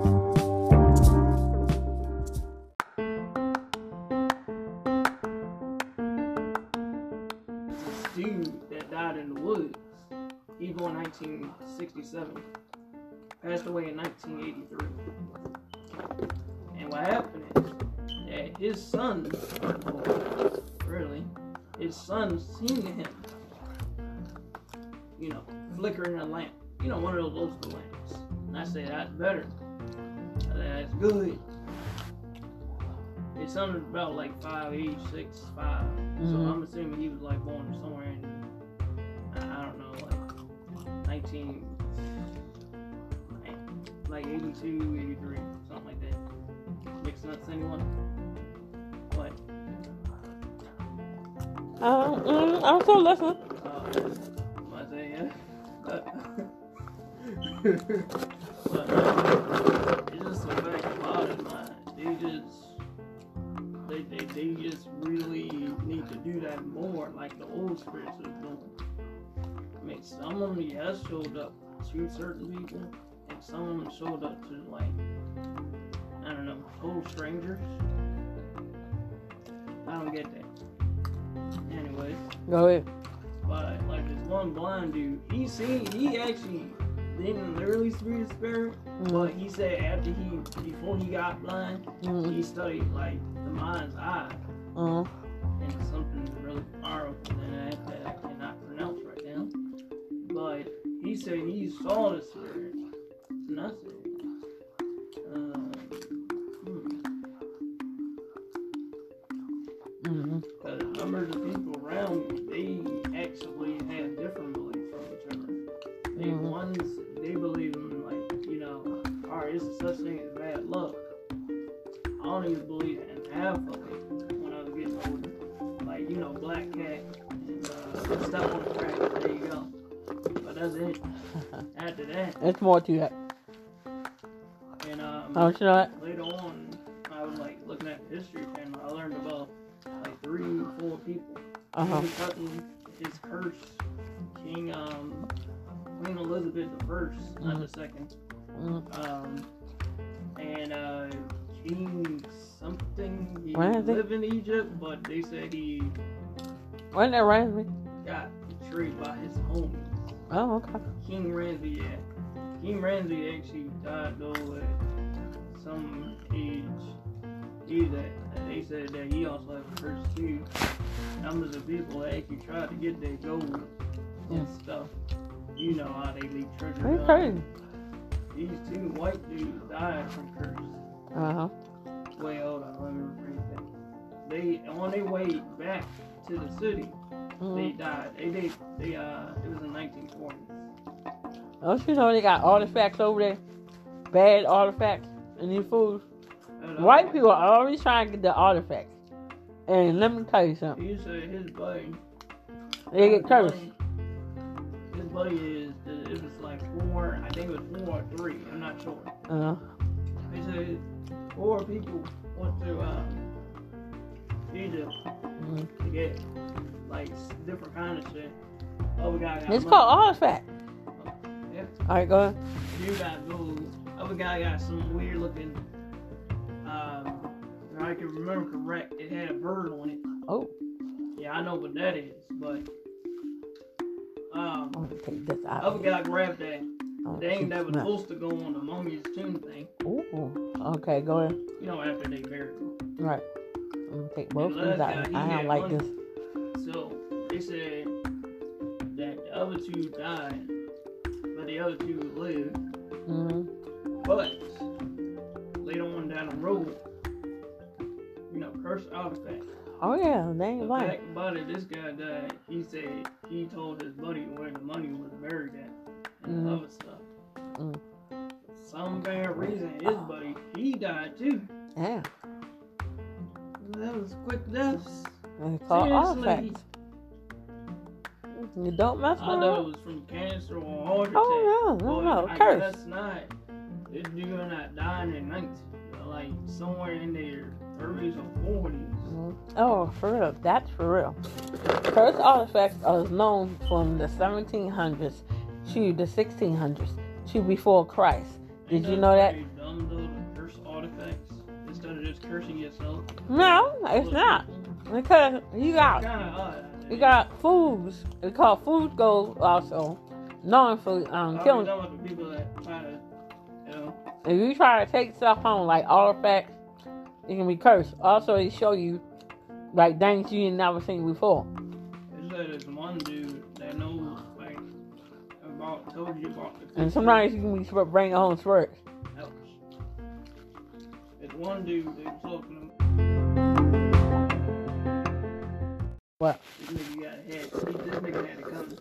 Speaker 3: Died in the woods, he born 1967, passed away in 1983. And what happened is that his son, really, his son seen him, you know, flickering a lamp. You know, one of those old school lamps. And I say, that's better. That's good. His son was about like five, eight, six, five. So
Speaker 1: Mhm.
Speaker 3: I'm assuming he was like born somewhere in, 19, like 82, 83, something like that. Makes sense to anyone? What?
Speaker 1: Uh, mm, I'm still listening.
Speaker 3: Uh, I say, yeah. But, uh, it's just the fact about it, man. They just, they, they, they just really need to do that more, like the old spirits was doing. Some of them, yes, showed up to certain people, and some of them showed up to, like, I don't know, total strangers. I don't get that. Anyways.
Speaker 1: Go ahead.
Speaker 3: But like this one blind dude, he seen he actually didn't literally see the spirit, but he said after he before he got blind,
Speaker 1: Mm,
Speaker 3: he studied like the mind's eye
Speaker 1: mm,
Speaker 3: and something really powerful than that he said he saw the spirit. And
Speaker 1: There's to that.
Speaker 3: and um
Speaker 1: you know that?
Speaker 3: later on, I was like looking at the history channel. I learned about like three, four people.
Speaker 1: Uh huh.
Speaker 3: Tutton, his curse, King um, Queen Elizabeth the first, not the second.
Speaker 1: Mm.
Speaker 3: Um, and uh, King something. He
Speaker 1: he?
Speaker 3: lived in Egypt, but they said he
Speaker 1: Wasn't that Ramsey?
Speaker 3: got betrayed by his homies.
Speaker 1: Oh, okay.
Speaker 3: King Ramsey, yeah. King Ramsey actually died though at some age. He that they said that he also had curse too. Numbers of people that actually tried to get their gold and stuff. You know how they leak treasure.
Speaker 1: Crazy.
Speaker 3: These two white dudes died from curse.
Speaker 1: Uh huh.
Speaker 3: Wait, hold on, let me that. They on their way back to the city, they
Speaker 1: Mm.
Speaker 3: died. They they they uh it was in 1940.
Speaker 1: Don't you know they got artifacts over there? Bad artifacts in these foods.
Speaker 3: And, uh,
Speaker 1: White people are always trying to get the artifacts. And let me tell you something.
Speaker 3: He said his buddy.
Speaker 1: They get cursed.
Speaker 3: His buddy is it was like four. I think it was four or three. I'm not sure.
Speaker 1: Uh,
Speaker 3: He said four people went to um, Egypt
Speaker 1: mm.
Speaker 3: to get like different kind of shit. Oh, guy got
Speaker 1: It's
Speaker 3: money.
Speaker 1: called artifact.
Speaker 3: Yeah.
Speaker 1: Alright, go ahead.
Speaker 3: You got gold. Other guy got some weird looking. Um, if I can remember correct, it had a bird on it.
Speaker 1: Oh,
Speaker 3: Yeah, I know what that is, but um,
Speaker 1: I'm gonna take this out.
Speaker 3: other guy grabbed that
Speaker 1: Oh,
Speaker 3: thing that was supposed to go on the mummy's tomb thing.
Speaker 1: Ooh, okay, go ahead.
Speaker 3: You know, after they buried him.
Speaker 1: Right. I'm gonna take both of
Speaker 3: last
Speaker 1: these out. I don't like
Speaker 3: money.
Speaker 1: this.
Speaker 3: So they said that the other two died, the other two lived.
Speaker 1: Mm.
Speaker 3: But later on down the road, you know, cursed artifact.
Speaker 1: Oh yeah, they ain't
Speaker 3: The
Speaker 1: lying.
Speaker 3: fact about it, this guy died. He said he told his buddy where the money was buried at and
Speaker 1: Mhm.
Speaker 3: other stuff.
Speaker 1: Mm.
Speaker 3: some bad reason, his buddy, he died too.
Speaker 1: Yeah.
Speaker 3: That was quick deaths.
Speaker 1: It's
Speaker 3: Seriously.
Speaker 1: artifacts. You don't mess
Speaker 3: I thought it was from cancer or heart attack.
Speaker 1: Oh no, no, no, curse.
Speaker 3: guess not. This dude not dying in 19, like somewhere in their 30s or 40s.
Speaker 1: Mhm. Oh, for real. That's for real. Curse artifacts are known from the 1700s to the 1600s to before Christ. Did
Speaker 3: Ain't
Speaker 1: you know that?
Speaker 3: Dumb to curse artifacts instead of just cursing yourself.
Speaker 1: No, it's not. Because you got
Speaker 3: Kind of odd.
Speaker 1: You got foods. It's called food gold also. Known for um, killing.
Speaker 3: was talking about the people that to, you know,
Speaker 1: If you try to take stuff home like artifacts, it can be cursed. Also, it show you like things you ain't never seen before.
Speaker 3: It said there's one dude that knows like about told you about the
Speaker 1: And sometimes you can be sp- bring home spirits.
Speaker 3: It's one dude they talking
Speaker 1: What?
Speaker 3: This nigga got a head. He, this nigga had it coming.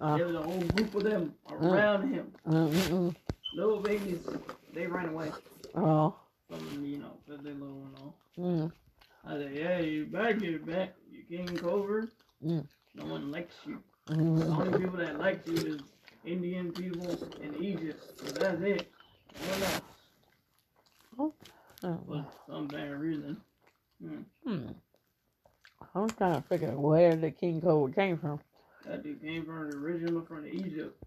Speaker 1: Uh,
Speaker 3: there was a whole group of them around him.
Speaker 1: mm, mm, mm.
Speaker 3: Little babies, they ran away
Speaker 1: Oh.
Speaker 3: from you know, cause they little and all.
Speaker 1: Mm.
Speaker 3: I said, yeah, you back here, back. You King Cobra.
Speaker 1: Mm.
Speaker 3: No one likes you. The
Speaker 1: Mm.
Speaker 3: only people that like you is Indian people in Egypt. So that's it. No one else.
Speaker 1: Oh.
Speaker 3: For some bad reason. Hmm.
Speaker 1: Hmm. I'm trying to figure out where the king cobra came from.
Speaker 3: That dude came from the original from Egypt.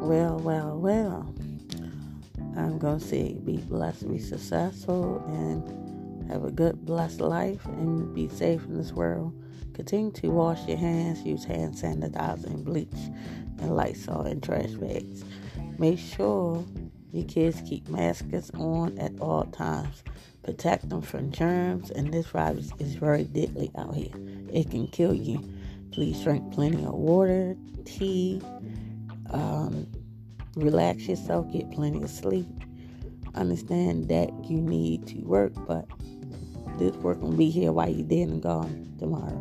Speaker 1: Well, well, well. I'm gonna say be blessed, be successful, and have a good, blessed life, and be safe in this world. Continue to wash your hands, use hand sanitizer and bleach, and Lysol and trash bags. Make sure your kids keep masks on at all times. Protect them from germs, and this virus is very deadly out here. It can kill you. Please drink plenty of water, tea, um, relax yourself, get plenty of sleep. Understand that you need to work, but this work will be here while you're dead and gone tomorrow.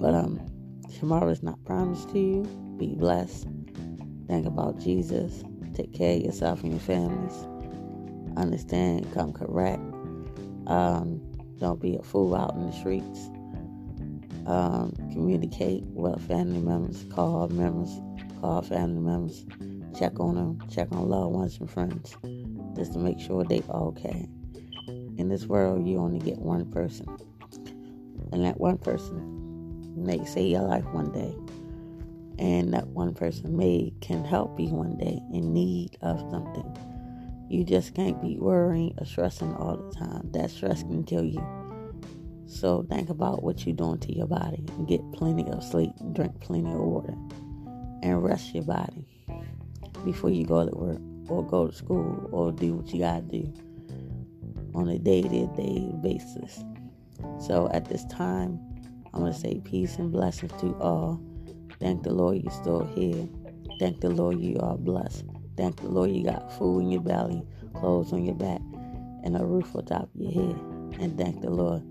Speaker 1: But um, tomorrow is not promised to you. Be blessed. Think about Jesus. Take care of yourself and your families. Understand, come correct. Um, don't be a fool out in the streets. Um, communicate with family members, call members, call family members, check on them, check on loved ones and friends, just to make sure they okay. In this world, you only get one person, and that one person may save your life one day, and that one person may can help you one day in need of something. You just can't be worrying or stressing all the time. That stress can kill you. So think about what you're doing to your body. Get plenty of sleep, drink plenty of water, and rest your body before you go to work or go to school or do what you gotta do on a day-to-day basis. So at this time, I'm gonna say peace and blessings to all. Thank the Lord you're still here. Thank the Lord you are blessed. Thank the Lord you got food in your belly, clothes on your back, and a roof on top of your head. And thank the Lord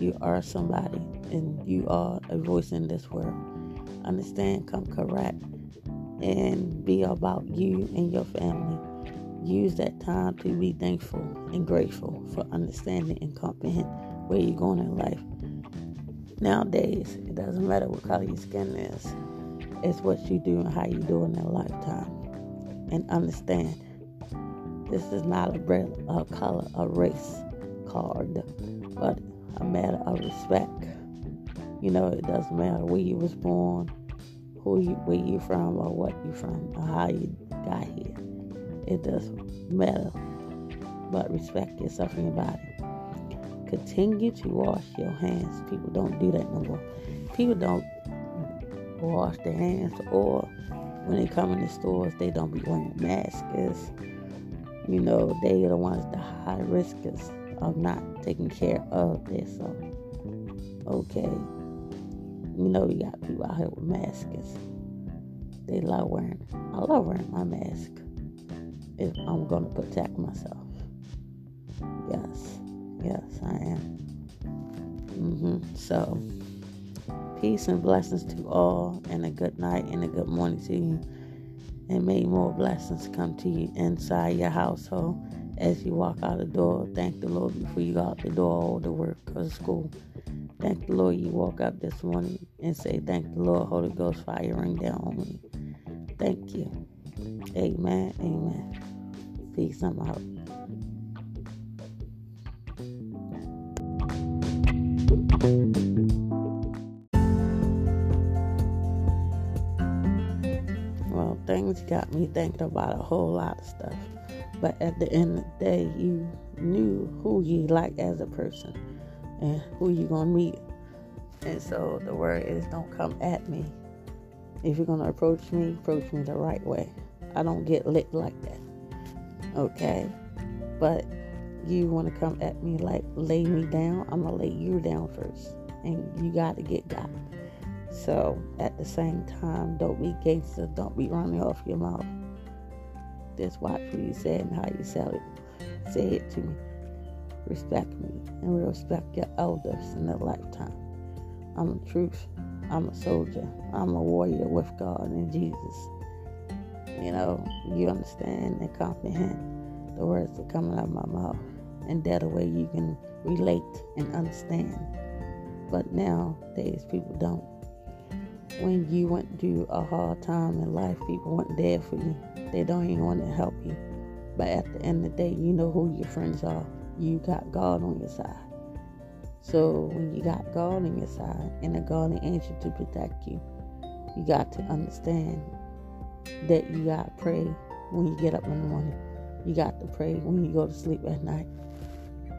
Speaker 1: you are somebody and you are a voice in this world. Understand, come correct, and be about you and your family. Use that time to be thankful and grateful for understanding and comprehend where you're going in life. Nowadays, it doesn't matter what color your skin is. It's what you do and how you do in a lifetime. And understand, this is not a, bre- a color, a race card, but a matter of respect. You know, it doesn't matter where you was born, who you, where you from, or what you from, or how you got here. It doesn't matter. But respect yourself and your body. Continue to wash your hands. People don't do that no more. People don't wash their hands, or when they come in the stores, they don't be wearing masks. You know, they are the ones the high riskers of not taking care of themselves. Okay. You know you got people out here with masks. They love wearing I love wearing my mask. If I'm gonna protect myself. Yes. Yes, I am. hmm So Peace and blessings to all, and a good night and a good morning to you. And may more blessings come to you inside your household as you walk out the door. Thank the Lord before you go out the door or to work or school. Thank the Lord you woke up this morning and say, Thank the Lord, Holy Ghost fire ring down on me. Thank you. Amen. Amen. Peace. I'm out. Well, things got me thinking about a whole lot of stuff. But at the end of the day, you knew who you like as a person and who you gonna meet. And so the word is don't come at me. If you're gonna approach me, approach me the right way. I don't get licked like that. Okay? But you wanna come at me like lay me down, I'm gonna lay you down first. And you gotta get God. So at the same time, don't be gangster, don't be running off your mouth. Watch what you say and how you say it. Say it to me. Respect me and respect your elders in their lifetime. I'm a truth. I'm a soldier. I'm a warrior with God and Jesus. You know, you understand and comprehend the words that coming out of my mouth. And that a way you can relate and understand. But nowadays people don't. When you went through a hard time in life, people weren't there for you. They don't even want to help you. But at the end of the day, you know who your friends are. You got God on your side. So when you got God on your side and a guardian angel to protect you, you got to understand that you got to pray when you get up in the morning. You got to pray when you go to sleep at night.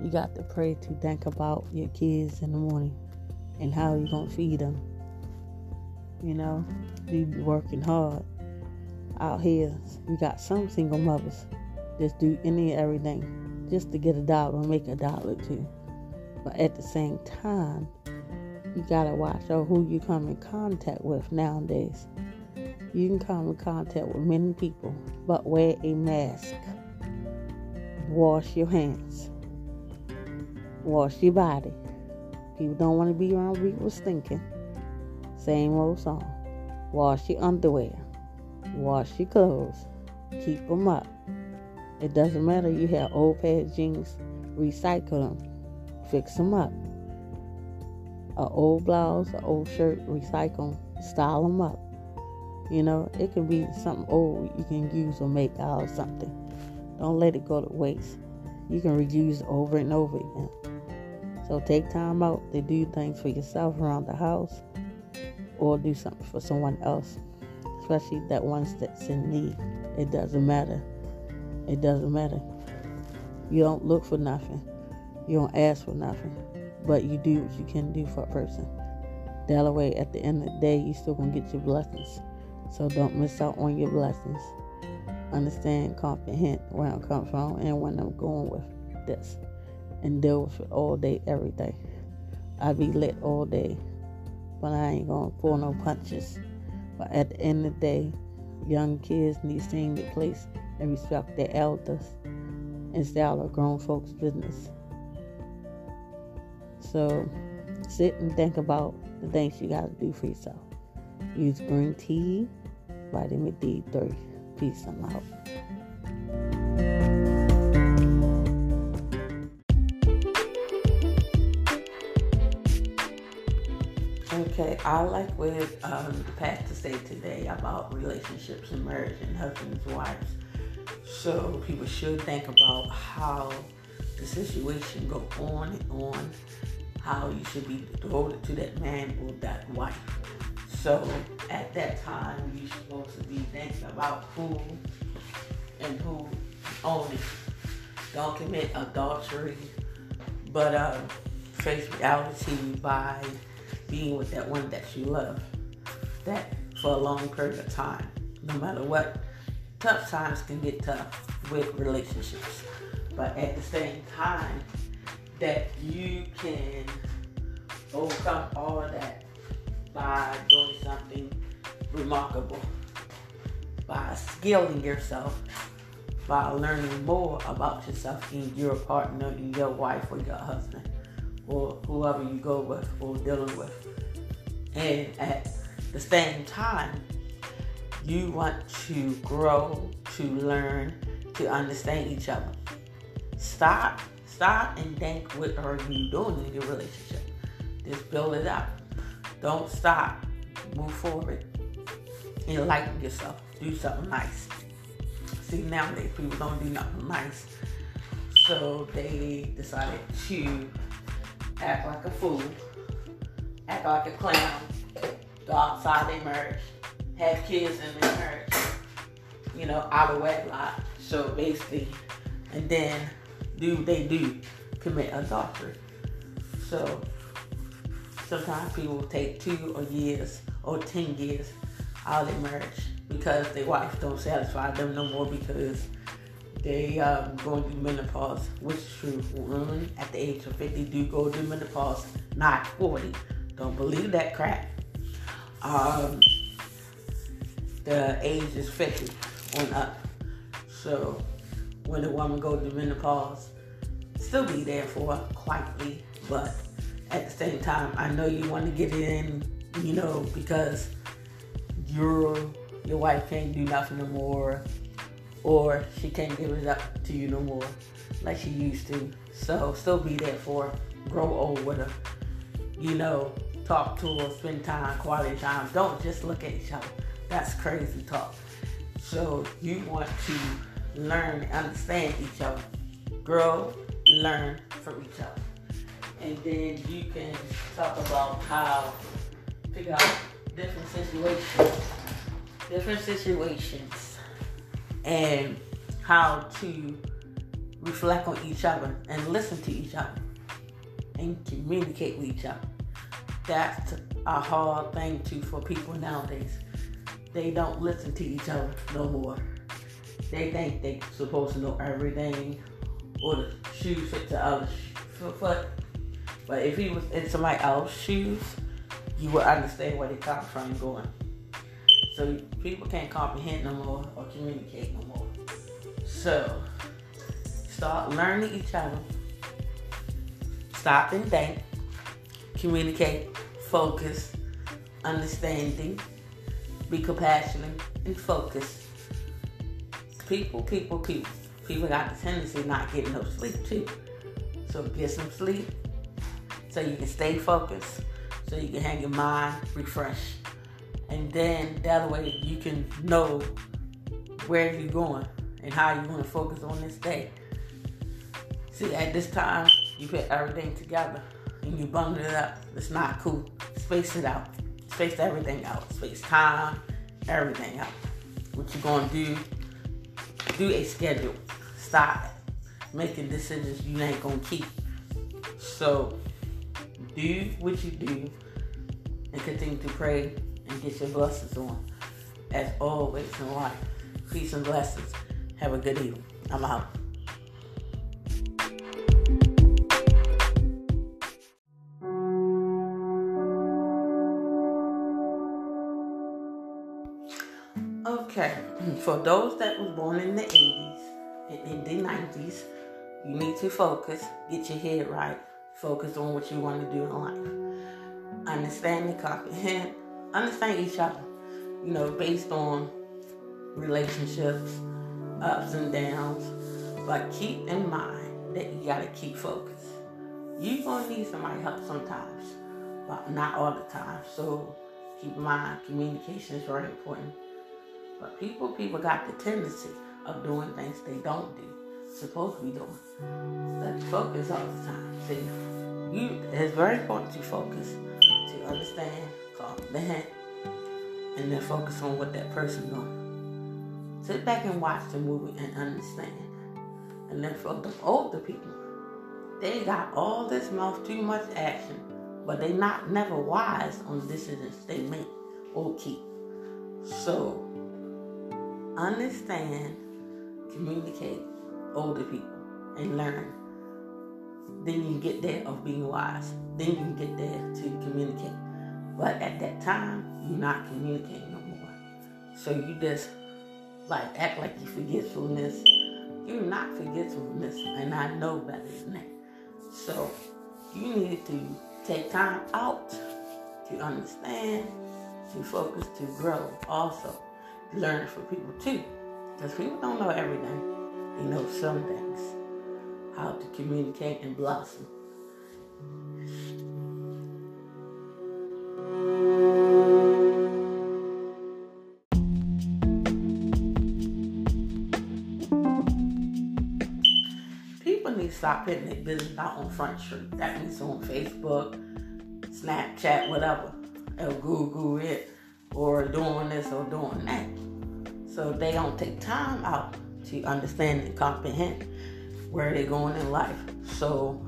Speaker 1: You got to pray to think about your kids in the morning and how you're going to feed them. You know, you be working hard out here. You got some single mothers just do any and everything just to get a dollar or make a dollar too. But at the same time, you gotta watch out who you come in contact with nowadays. You can come in contact with many people, but wear a mask. Wash your hands. Wash your body. People don't want to be around people stinking. Same old song. Wash your underwear. Wash your clothes. Keep them up. It doesn't matter you have old pair of jeans, recycle them, fix them up. An old blouse, an old shirt, recycle them, style them up. You know, it can be something old you can use or make out of something. Don't let it go to waste. You can reuse over and over again. So take time out to do things for yourself around the house or do something for someone else, especially that one that's in need. It doesn't matter. It doesn't matter. You don't look for nothing. You don't ask for nothing. But you do what you can do for a person. That way, at the end of the day, you still gonna get your blessings. So don't miss out on your blessings. Understand, comprehend where I'm coming from and when I'm going with this. And deal with it all day, every day. I be lit all day. But I ain't gonna pull no punches. But at the end of the day, young kids need to in their place and respect their elders instead of grown folks' business. So sit and think about the things you gotta do for yourself. Use green tea, vitamin D3. Peace, I'm out. Okay, I like what um, pastor said today about relationships and marriage and husbands wives. So people should think about how the situation go on and on, how you should be devoted to that man or that wife. So at that time, you're supposed to be thinking about who and who only. Don't commit adultery, but uh, face reality by being with that one that you love. That for a long period of time, no matter what. Tough times can get tough with relationships, but at the same time, that you can overcome all of that by doing something remarkable, by skilling yourself, by learning more about yourself and your partner your wife or your husband or whoever you go with or dealing with. And at the same time, you want to grow, to learn, to understand each other. Stop, stop and think what are you doing in your relationship. Just build it up. Don't stop. Move forward. Enlighten yourself. Do something nice. See nowadays people don't do nothing nice. So they decided to act like a fool, act like a clown, outside their marriage, have kids their marriage, you know, out of wedlock. So basically, and then do they do commit adultery. So sometimes people take two or years or ten years out of marriage because their wife don't satisfy them no more because they um, going through menopause, which is true. Women at the age of 50 do go through menopause, not 40. Don't believe that crap. Um, the age is 50 on up. So when a woman goes through menopause, still be there for quietly, but at the same time, I know you want to get in, you know, because your your wife can't do nothing no more, or she can't give it up to you no more like she used to. So still be there for her, grow old with her, you know, talk to her, spend time, quality time. Don't just look at each other. That's crazy talk. So you want to learn understand each other, grow, learn from each other. And then you can talk about how figure out different situations, different situations, and how to reflect on each other and listen to each other and communicate with each other. That's a hard thing too for people nowadays. They don't listen to each other no more. They think they supposed to know everything or the shoes fit the other foot. But if he was in somebody else's shoes, you would understand where they come from going. So people can't comprehend no more or communicate no more. So start learning each other. Stop and think. Communicate. Focus. Understanding. Be compassionate and focus. People, people, people. People got the tendency of not getting no sleep too. So get some sleep so you can stay focused, so you can have your mind refreshed. And then that way you can know where you're going and how you want to focus on this day. See, at this time, you put everything together and you bundle it up. It's not cool. Space it out. Space everything out. Space time, everything out. What you gonna do? Do a schedule. Stop making decisions you ain't gonna keep. So do what you do and continue to pray and get your blessings on. As always in life. Peace and blessings. Have a good evening. I'm out. Okay, for those that was born in the 80s and in the 90s, you need to focus, get your head right, focus on what you want to do in life. Understand and comprehend, understand each other, you know, based on relationships, ups and downs. But keep in mind that you gotta keep focused. You're gonna need somebody help sometimes, but not all the time. So keep in mind communication is very important. But people people got the tendency of doing things they don't do, supposed to be doing. Let's focus all the time. See, you it's very important to focus, to understand, comprehend, and then focus on what that person doing. Sit back and watch the movie and understand. And then for the older people, they got all this mouth, too much action, but they not never wise on decisions they make or keep. So understand, communicate older people and learn. Then you get there of being wise. Then you can get there to communicate. But at that time, you're not communicating no more. So you just like act like you forgetfulness. You're not forgetfulness, and I know better than that. So you need to take time out to understand, to focus, to grow. Also, learn from people too. Because people don't know everything. They know some things. How to communicate and blossom. People need to stop putting their business out on Front Street. That means on Facebook, Snapchat, whatever, or Google it, or doing this or doing that. So they don't take time out to understand and comprehend where they're going in life. So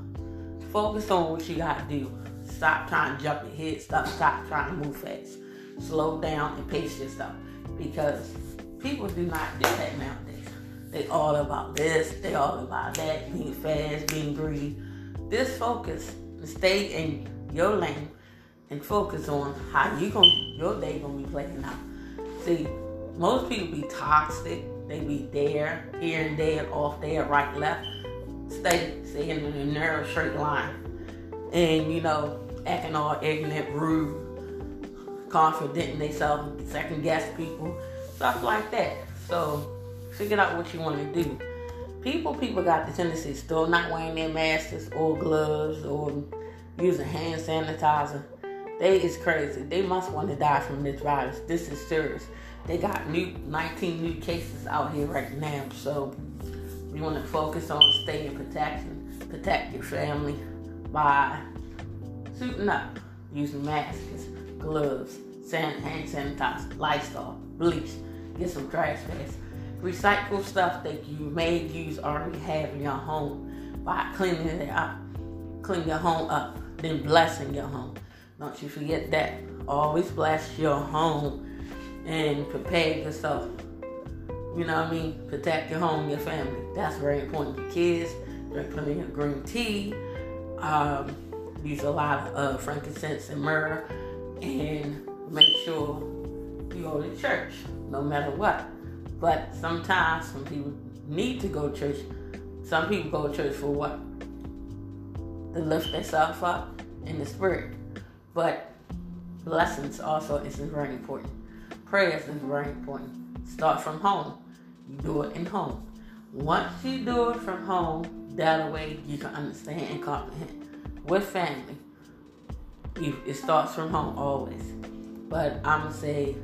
Speaker 1: focus on what you gotta do. Stop trying to jump ahead. Stop stop trying to move fast. Slow down and pace yourself. Because people do not do that nowadays. They all about this, they all about that, being fast, being greedy. This focus stay in your lane and focus on how you gonna your day gonna be playing out. See, most people be toxic. They be there, here and there, off there, right, left. Stay, stay in a narrow straight line. And, you know, acting all ignorant, rude, confident in themselves, second guess people, stuff like that. So, figure out what you want to do. People, people got the tendency still not wearing their masks or gloves or using hand sanitizer. They is crazy. They must want to die from this virus. This is serious. They got new 19 new cases out here right now. So we want to focus on staying protection, protect your family by suiting up, using masks, gloves, san- hand sanitizer, Lysol, bleach, get some trash bags, recycle stuff that you may use already have in your home by cleaning it up, clean your home up, then blessing your home. Don't you forget that. Always bless your home and prepare yourself. You know what I mean? Protect your home, your family. That's very important. Your kids, drink plenty of green tea. Um, use a lot of uh, frankincense and myrrh, and make sure you go to church, no matter what. But sometimes some people need to go to church. Some people go to church for what? To lift themselves up in the spirit. But blessings also is very important. Prayers is very important. Start from home. You do it in home. Once you do it from home, that way you can understand and comprehend. With family, it starts from home always. But I'm gonna say,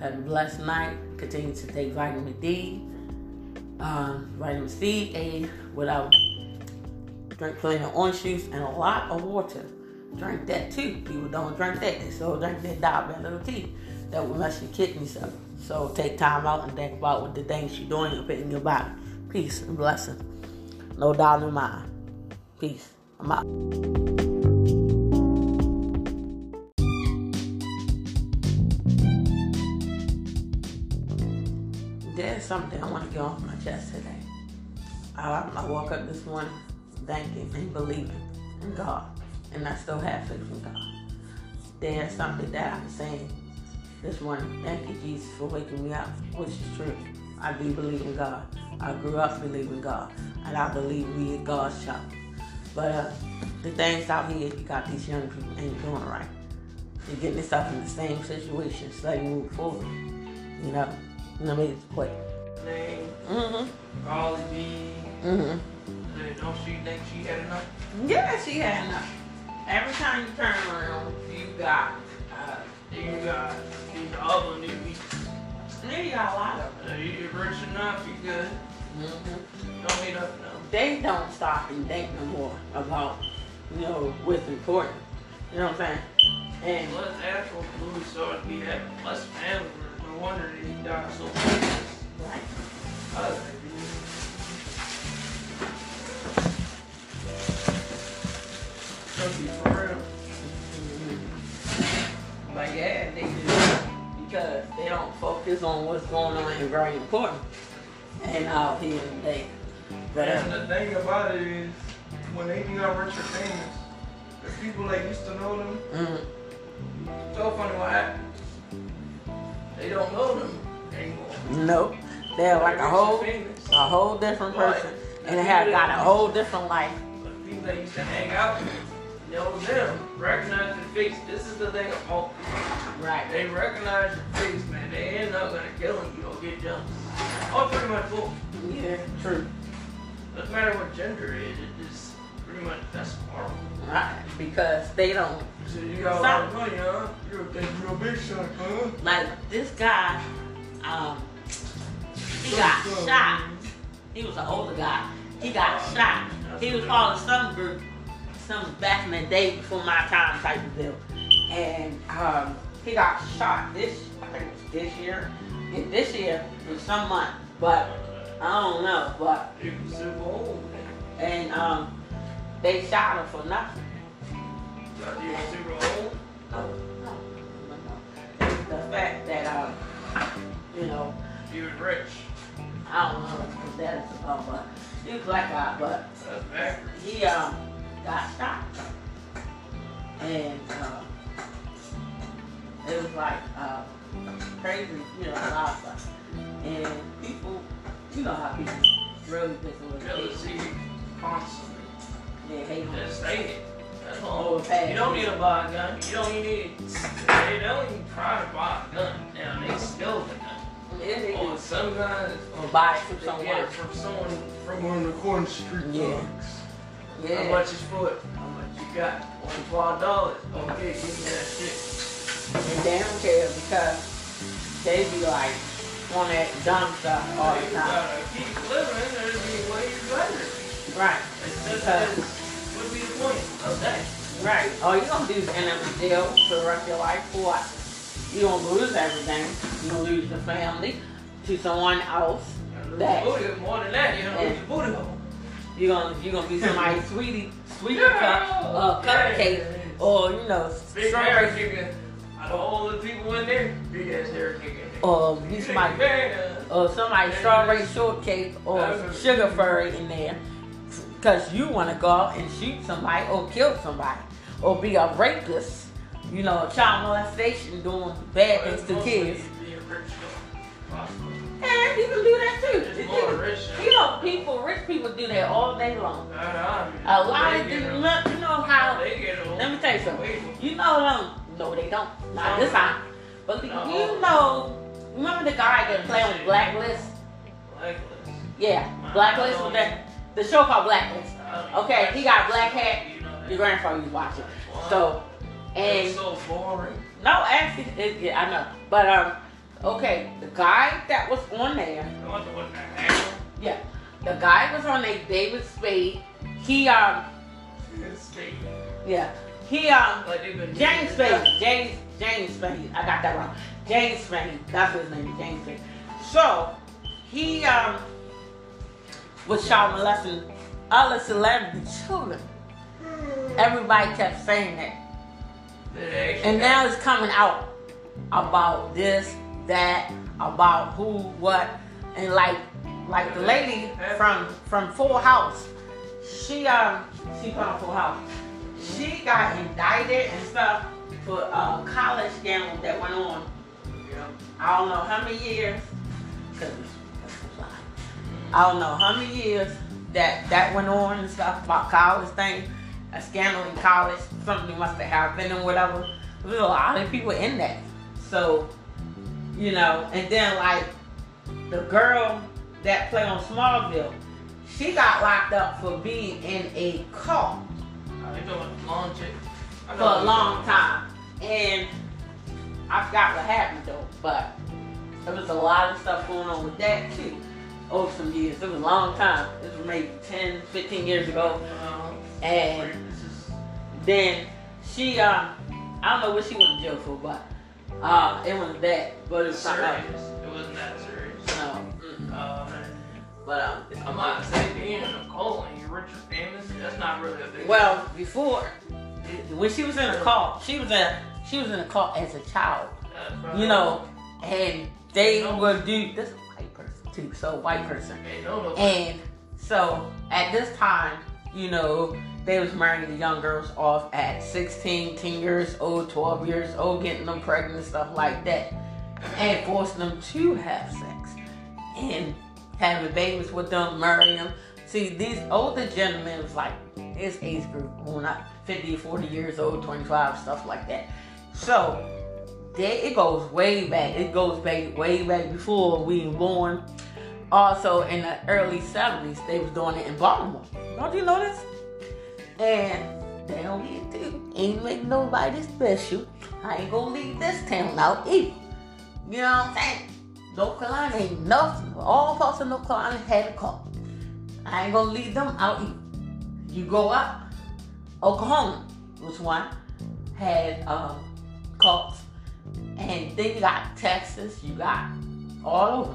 Speaker 1: have a blessed night. Continue to take vitamin D, um, vitamin C, A, without drink plenty of orange juice and a lot of water. Drink that too. People don't drink that. They still drink that diabetic tea that will mess your kidneys up. So take time out and think about what the things you're doing putting in your body. Peace and blessing. No doubt in mind. Peace. I'm out. There's something I want to get off my chest today. I, I woke up this morning thanking and believing in God, and I still have faith in God. There's something that I'm saying this morning. Thank you, Jesus, for waking me up, which is true. I do believe in God. I grew up believing God, and I believe we are God's child. But uh, the things out here, you got these young people ain't doing right. They're getting themselves in the same situation, so they move forward. You know, and I made it quick.
Speaker 3: Name,
Speaker 1: Mm-hmm.
Speaker 3: Cardi B.
Speaker 1: Mm-hmm.
Speaker 3: Don't she think she had enough?
Speaker 1: Yeah, she had enough. Every time you turn around, you got. Uh,
Speaker 3: You got these other niggas.
Speaker 1: yeah, you got a lot of
Speaker 3: Uh, you rich enough, you good.
Speaker 1: them. Mm-hmm.
Speaker 3: Don't need nothing else.
Speaker 1: they don't stop and think no more about, you know, what's important. You know what I'm saying? And
Speaker 3: Plus, Afro Blue started to be that plus family. No wonder that he died so fast.
Speaker 1: right.
Speaker 3: I was like, for real.
Speaker 1: Yeah, they do because they don't focus on what's going on and very important. And out here today. But
Speaker 3: And
Speaker 1: uh,
Speaker 3: the thing about it is, when they got rich or famous, the people that used to know them,
Speaker 1: mm,
Speaker 3: so funny what happened. They don't know them anymore.
Speaker 1: nope, they're like a whole,
Speaker 3: famous.
Speaker 1: a whole different person, and they have got a whole different life.
Speaker 3: But people that used to hang out with, know them, recognize your face. This is the thing about
Speaker 1: Right.
Speaker 3: They recognize your face, man. They end up gonna kill you don't get jumped. Oh, pretty much both.
Speaker 1: Yeah, true.
Speaker 3: Doesn't matter what gender it is, it just pretty much that's horrible.
Speaker 1: Right. Because they don't
Speaker 3: So you got a lot of money, huh? You're a big, you're a big shot, huh?
Speaker 1: like this guy, um he got shot. He was an older guy. He got shot. He was part of some group, some back in the day before my time type of deal. And um, he got shot this, I think it was this year. This year in some month, but I don't know. But
Speaker 3: can super old,
Speaker 1: and um, they shot him for nothing.
Speaker 3: Got you super old.
Speaker 1: No, no, no, no. The fact that um, you know,
Speaker 3: He was rich.
Speaker 1: I don't know what that is about, but he was black guy, but
Speaker 3: That's backwards.
Speaker 1: he um got shot. And uh, it was like uh, crazy, you know, a lot of stuff. And people, you know how people really pissing with
Speaker 3: Jealousy constantly.
Speaker 1: They hate him.
Speaker 3: Just say it. That's all.
Speaker 1: Overpass.
Speaker 3: You don't need to buy a gun. You don't even need. They don't even try to buy a gun. Now they steal the gun.
Speaker 1: Yeah, they
Speaker 3: Or
Speaker 1: do.
Speaker 3: some guys.
Speaker 1: Or buy it from someone.
Speaker 3: get it from someone from one of the corner street
Speaker 1: Yeah.
Speaker 3: Thugs. How much is for it? How much you got? Only twelve dollars. Okay, give me that shit.
Speaker 1: And they don't care because they be like on that dumb stuff all the
Speaker 3: you
Speaker 1: time.
Speaker 3: gotta keep living. There's be ways better.
Speaker 1: Right.
Speaker 3: It's just
Speaker 1: Because-
Speaker 3: would be the point of that.
Speaker 1: Right. All you gonna do is end up in jail for the rest of your life for what? You gonna lose everything. You gonna lose your family to someone else. That-
Speaker 3: more than that, you know,
Speaker 1: Yeah.
Speaker 3: lose your booty hole.
Speaker 1: You gonna you gonna be somebody sweetie sweetie cup uh, cupcake or you know
Speaker 3: Big hair
Speaker 1: strawberry
Speaker 3: kicker. Out of all the people in there, big ass hair kicker.
Speaker 1: or be somebody or somebody strawberry shortcake or sugar furry in there. Because you want to go out and shoot somebody or kill somebody or be a rapist, you know, a child molestation, doing bad things to kids. And you can do that too.
Speaker 3: Rich.
Speaker 1: You know, people, rich people do that all day long. A lot of you know you know how,
Speaker 3: They get old.
Speaker 1: let me tell you something. You know them, no they don't, not this time. But you know, remember the guy that played on Blacklist?
Speaker 3: Blacklist.
Speaker 1: Yeah, Blacklist was that, the show called Blacklist. Okay, he got black hat. Your grandfather was watching. So, and
Speaker 3: It's so boring.
Speaker 1: no, actually, it, yeah, I know. But um, okay, the guy that was on there,
Speaker 3: the one that hang
Speaker 1: yeah, the guy was on there, David Spade. He um, yeah, he um,
Speaker 3: Like they've been
Speaker 1: James Spade, James James Spade. I got that wrong. James Spade. That's his name James Spade. So he um was child molesting other celebrity children. Everybody kept saying that. And now it's coming out about this, that, about who, what, and like, like the lady from from Full House, she um she from Full House, she got indicted and stuff for a college scandal that went on. I don't know how many years, cause I don't know how many years that that went on and stuff about college thing, a scandal in college, something must have happened and whatever. There's a lot of people in that. So, you know, and then like the girl that played on Smallville, she got locked up for being in a cult
Speaker 3: I think long chick.
Speaker 1: For a long time. And I forgot what happened though, but there was a lot of stuff going on with that too. Over some years. It was a long time. It was maybe 10, 15 years ago. And then she, um, I don't know what she went to jail for, but uh, it wasn't that. But it was
Speaker 3: serious. It wasn't that serious.
Speaker 1: No. mm-mm.
Speaker 3: Uh.
Speaker 1: But, um,
Speaker 3: I'm not saying being in a cult and you're rich or famous, that's not really a big
Speaker 1: well, before, when she was in a cult, she was in, she was in a cult as a child. You know, and they would do this a white person too, so white person.
Speaker 3: No, no.
Speaker 1: And so at this time, you know, they was marrying the young girls off at 16, 10 years old, 12 years old, getting them pregnant stuff like that. And forcing them to have sex. And having babies with them, marrying them. See, these older gentlemen was like his age group, well, not 50, 40 years old, 25, stuff like that. So, it goes way back. It goes back way back before we were born. Also, in the early 70s, they was doing it in Baltimore. Don't you know this? And they don't get to. Ain't make nobody special. I ain't gonna leave this town out either. You know what I'm saying? North Carolina ain't nothing. All parts of North Carolina had a cult. I ain't gonna leave them out either. You go up, Oklahoma was one, had um, cults. And then you got Texas, you got all over.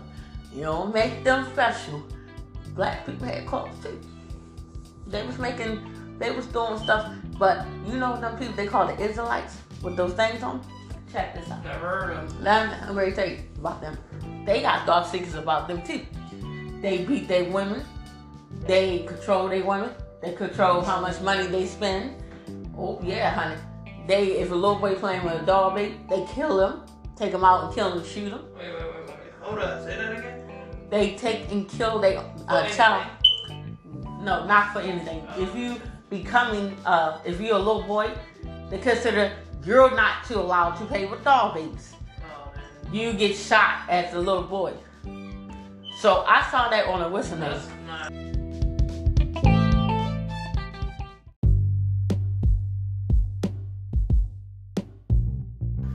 Speaker 1: You don't make them special. Black people had cults too. They was making, they was doing stuff, but you know them people they call the Israelites with those things on? Check this out.
Speaker 3: Never heard of them.
Speaker 1: Now, I'm ready to tell you about them. They got dark secrets about them too. They beat their women. They control their women. They control how much money they spend. Oh yeah, honey. They if a little boy playing with a doll baby, they kill him, take him out and kill him, shoot him.
Speaker 3: Wait, wait, wait, wait. wait. Hold up. Say that again.
Speaker 1: They take and kill their uh, child. No, not for anything. If you becoming, uh, if you're a little boy, they consider you're not too allowed to play with doll babies.
Speaker 3: Oh.
Speaker 1: You get shot as a little boy. So I saw that on a whistle note.
Speaker 3: not.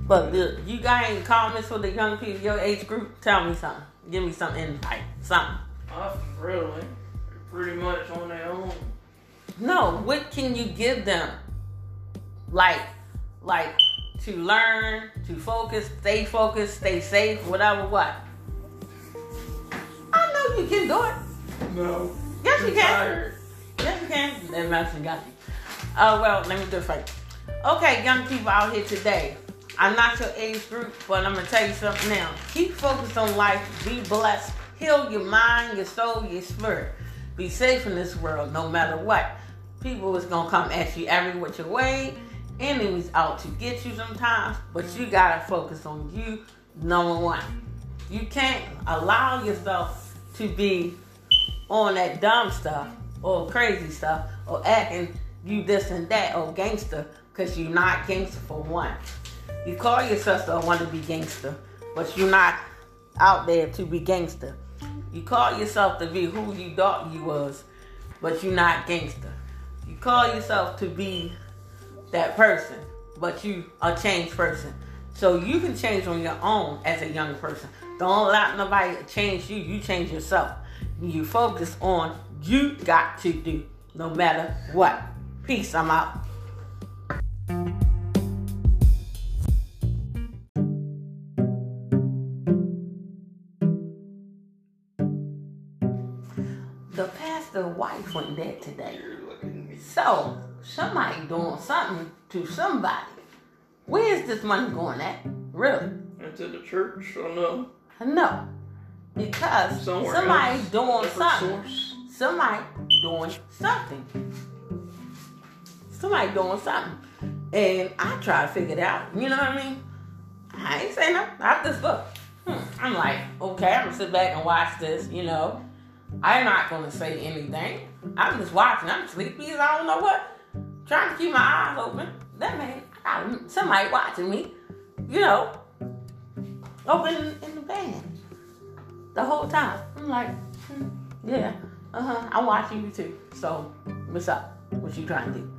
Speaker 1: But look, you got any comments for the young people, your age group? Tell me something. Give me some insight. Something.
Speaker 3: Not really. Pretty much on their own.
Speaker 1: No, what can you give them? Like, like to learn, to focus, stay focused, stay safe, whatever. What? I know you can do it.
Speaker 3: No.
Speaker 1: Yes, you can.
Speaker 3: tired.
Speaker 1: Yes, you can. That medicine got you. Oh well, let me do it for you. Okay, young people out here today. I'm not your age group, but I'm gonna tell you something now. Keep focused on life. Be blessed. Heal your mind, your soul, your spirit. Be safe in this world, no matter what. People is gonna come at you every which way. Enemies out to get you sometimes, but you gotta focus on you, number one. You can't allow yourself to be on that dumb stuff or crazy stuff or acting you this and that or gangster because you're not gangster for one. You call yourself a want to be gangster, but you're not out there to be gangster. You call yourself to be who you thought you was, but you're not gangster. Call yourself to be that person, but you a changed person. So you can change on your own as a young person. Don't let nobody change you. You change yourself. You focus on you got to do no matter what. Peace. I'm out. The pastor wife went dead today. So somebody doing something to somebody. Where's this money going at? Really?
Speaker 3: Into the church or no?
Speaker 1: No. Because
Speaker 3: Somewhere
Speaker 1: somebody
Speaker 3: else.
Speaker 1: doing something.
Speaker 3: source.
Speaker 1: Somebody doing something. Somebody doing something. And I try to figure it out. You know what I mean? I ain't saying nothing. I just look. Hmm. I'm like, okay, I'm gonna sit back and watch this, you know. I'm not gonna say anything. I'm just watching. I'm sleepy as I don't know what. Trying to keep my eyes open. That man, I got somebody watching me, you know, open in the band the whole time. I'm like, hmm, yeah, uh huh. I'm watching you too. So, what's up? What you trying to do?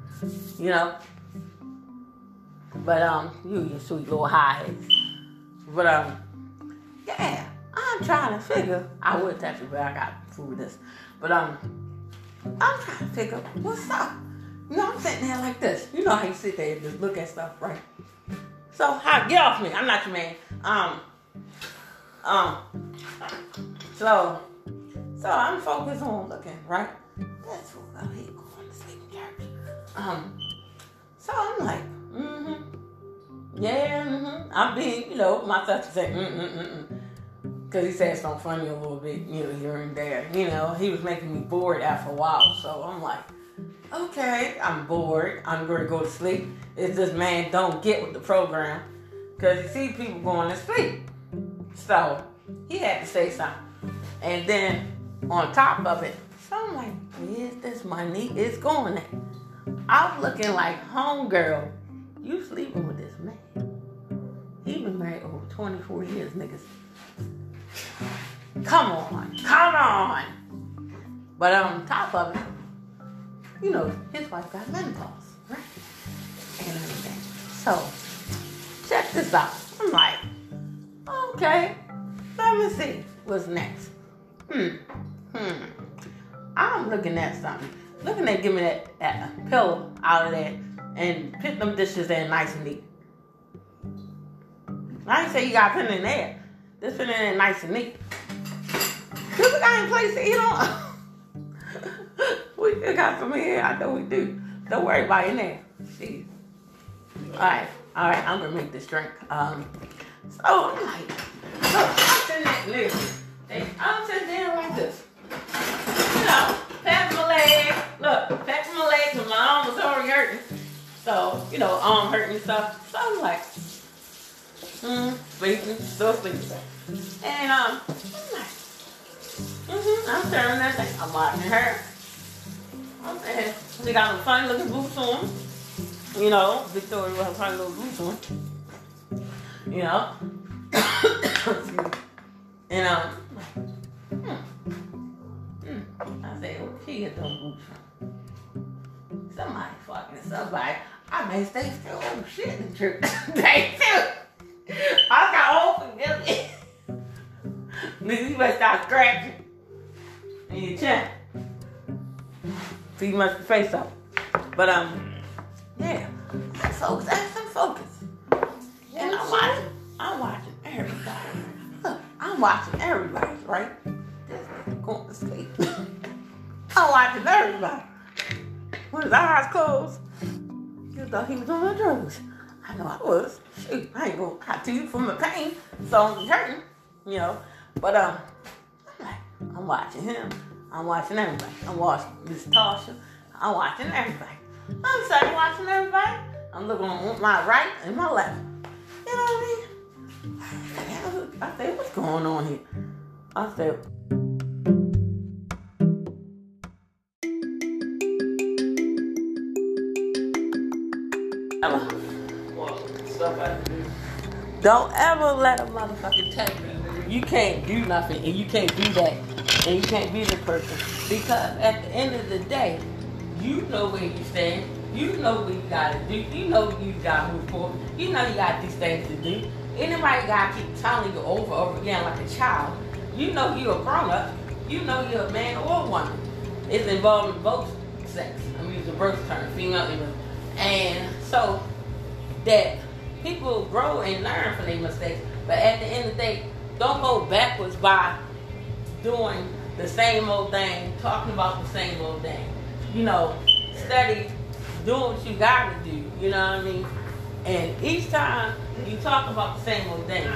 Speaker 1: You know? But um, you your sweet little highs. But um, yeah, I'm trying to figure. I would text you, but I got this. But um, I'm trying to figure what's up. You know, I'm sitting there like this. You know how you sit there and just look at stuff, right? So, how get off me? I'm not your man. Um, um. So, so I'm focused on looking, right? That's what I hate going to sleep in church. Um, so I'm like, mm-hmm. Yeah, mm-hmm. I'm being, you know, myself to say, mm-mm-mm-mm. Because he said something funny a little bit, you know, here and there. You know, he was making me bored after a while. So I'm like, okay, I'm bored. I'm going to go to sleep. If this man don't get with the program. Because you see people going to sleep. So he had to say something. And then on top of it, so I'm like, where's this money is going at? I'm looking like homegirl. You sleeping with this man. He been married over 24 years, niggas. Come on, come on. But on top of it, you know, his wife got menopause, right? And everything. So, check this out. I'm like, okay, let me see what's next. Hmm, hmm. I'm looking at something. Looking at giving that, that pillow out of there and put them dishes in nice and neat. I ain't say you gotta put in there. Put it in nice and neat. Cause we got a place to eat on. we got some here. I know we do. Don't worry about it there. Jeez. Alright, alright, I'm gonna make this drink. Um so I'm like, look, I'm sitting there. I'm sitting there like this. You know, pat my leg. Look, pat my leg because my arm was already hurting. So, you know, arm hurting and stuff. So I'm like, hmm, sleeping, still sleeping. And um, like, mm-hmm, I'm staring at that. I'm watching her. I'm saying, she got some funny looking boots on. You know, Victoria with her funny little boots on. You know? and um, hmm. Hmm. I said, where she get those boots from? Somebody fucking somebody. I may stay still. Oh shit, the truth. they too. I got all forgive me. Nigga, you better start scratching. In your chin. So you must face up. But um, yeah. Folks, that's some focus. And I'm watching, I'm watching everybody. Look, I'm watching everybody, right? This nigga going to sleep. I'm watching everybody. With his eyes closed. You thought he was on the drugs. I know I was. Shoot, I ain't gonna lie to you from the pain. So I'm hurting, you know. But um, I'm like, I'm watching him. I'm watching everybody. I'm watching Miss Tasha. I'm watching everybody. I'm sitting watching everybody. I'm looking on my right and my left. You know what I mean? I said, what's going on here? I said, don't ever let a motherfucker tell you you can't do nothing and you can't do that and you can't be the person. Because at the end of the day, you know where you stand. You know what you gotta do. You know you gotta move forward. You know you got these things to do. Anybody gotta keep telling you over over again like a child. You know you're a grown up. You know you're a man or a woman. It's involving both sex. I'm using birth term, female and male. And so that people grow and learn from their mistakes. But at the end of the day, don't go backwards by doing the same old thing, talking about the same old thing. You know, study doing what you gotta do, you know what I mean? And each time you talk about the same old thing,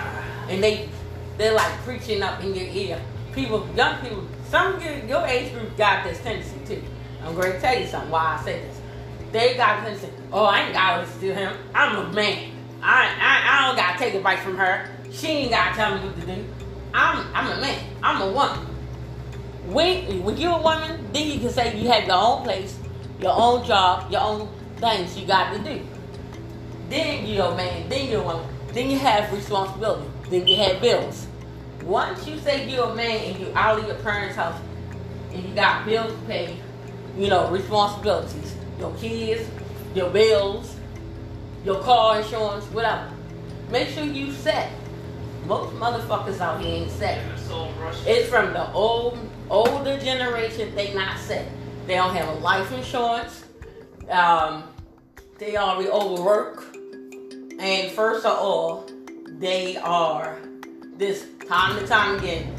Speaker 1: and they they're like preaching up in your ear. People, young people, some of your, your age group got this tendency too. I'm going to tell you something why I say this. They got tendency, oh, I ain't got to listen to him. I'm a man. I, I, I don't got to take advice from her. She ain't got to tell me what to do. I'm, I'm a man. I'm a woman. When, when you're a woman, then you can say you have your own place, your own job, your own things you got to do. Then you're a man, then you're a woman, then you have responsibility, then you have bills. Once you say you're a man and you're out of your parents' house and you got bills to pay, you know, responsibilities, your kids, your bills, your car insurance, whatever. Make sure you set. Most motherfuckers out here ain't set.
Speaker 3: And the soul rush.
Speaker 1: It's from the old older generation. They not set. They don't have a life insurance. Um, they already overwork. And first of all, they are this time and time again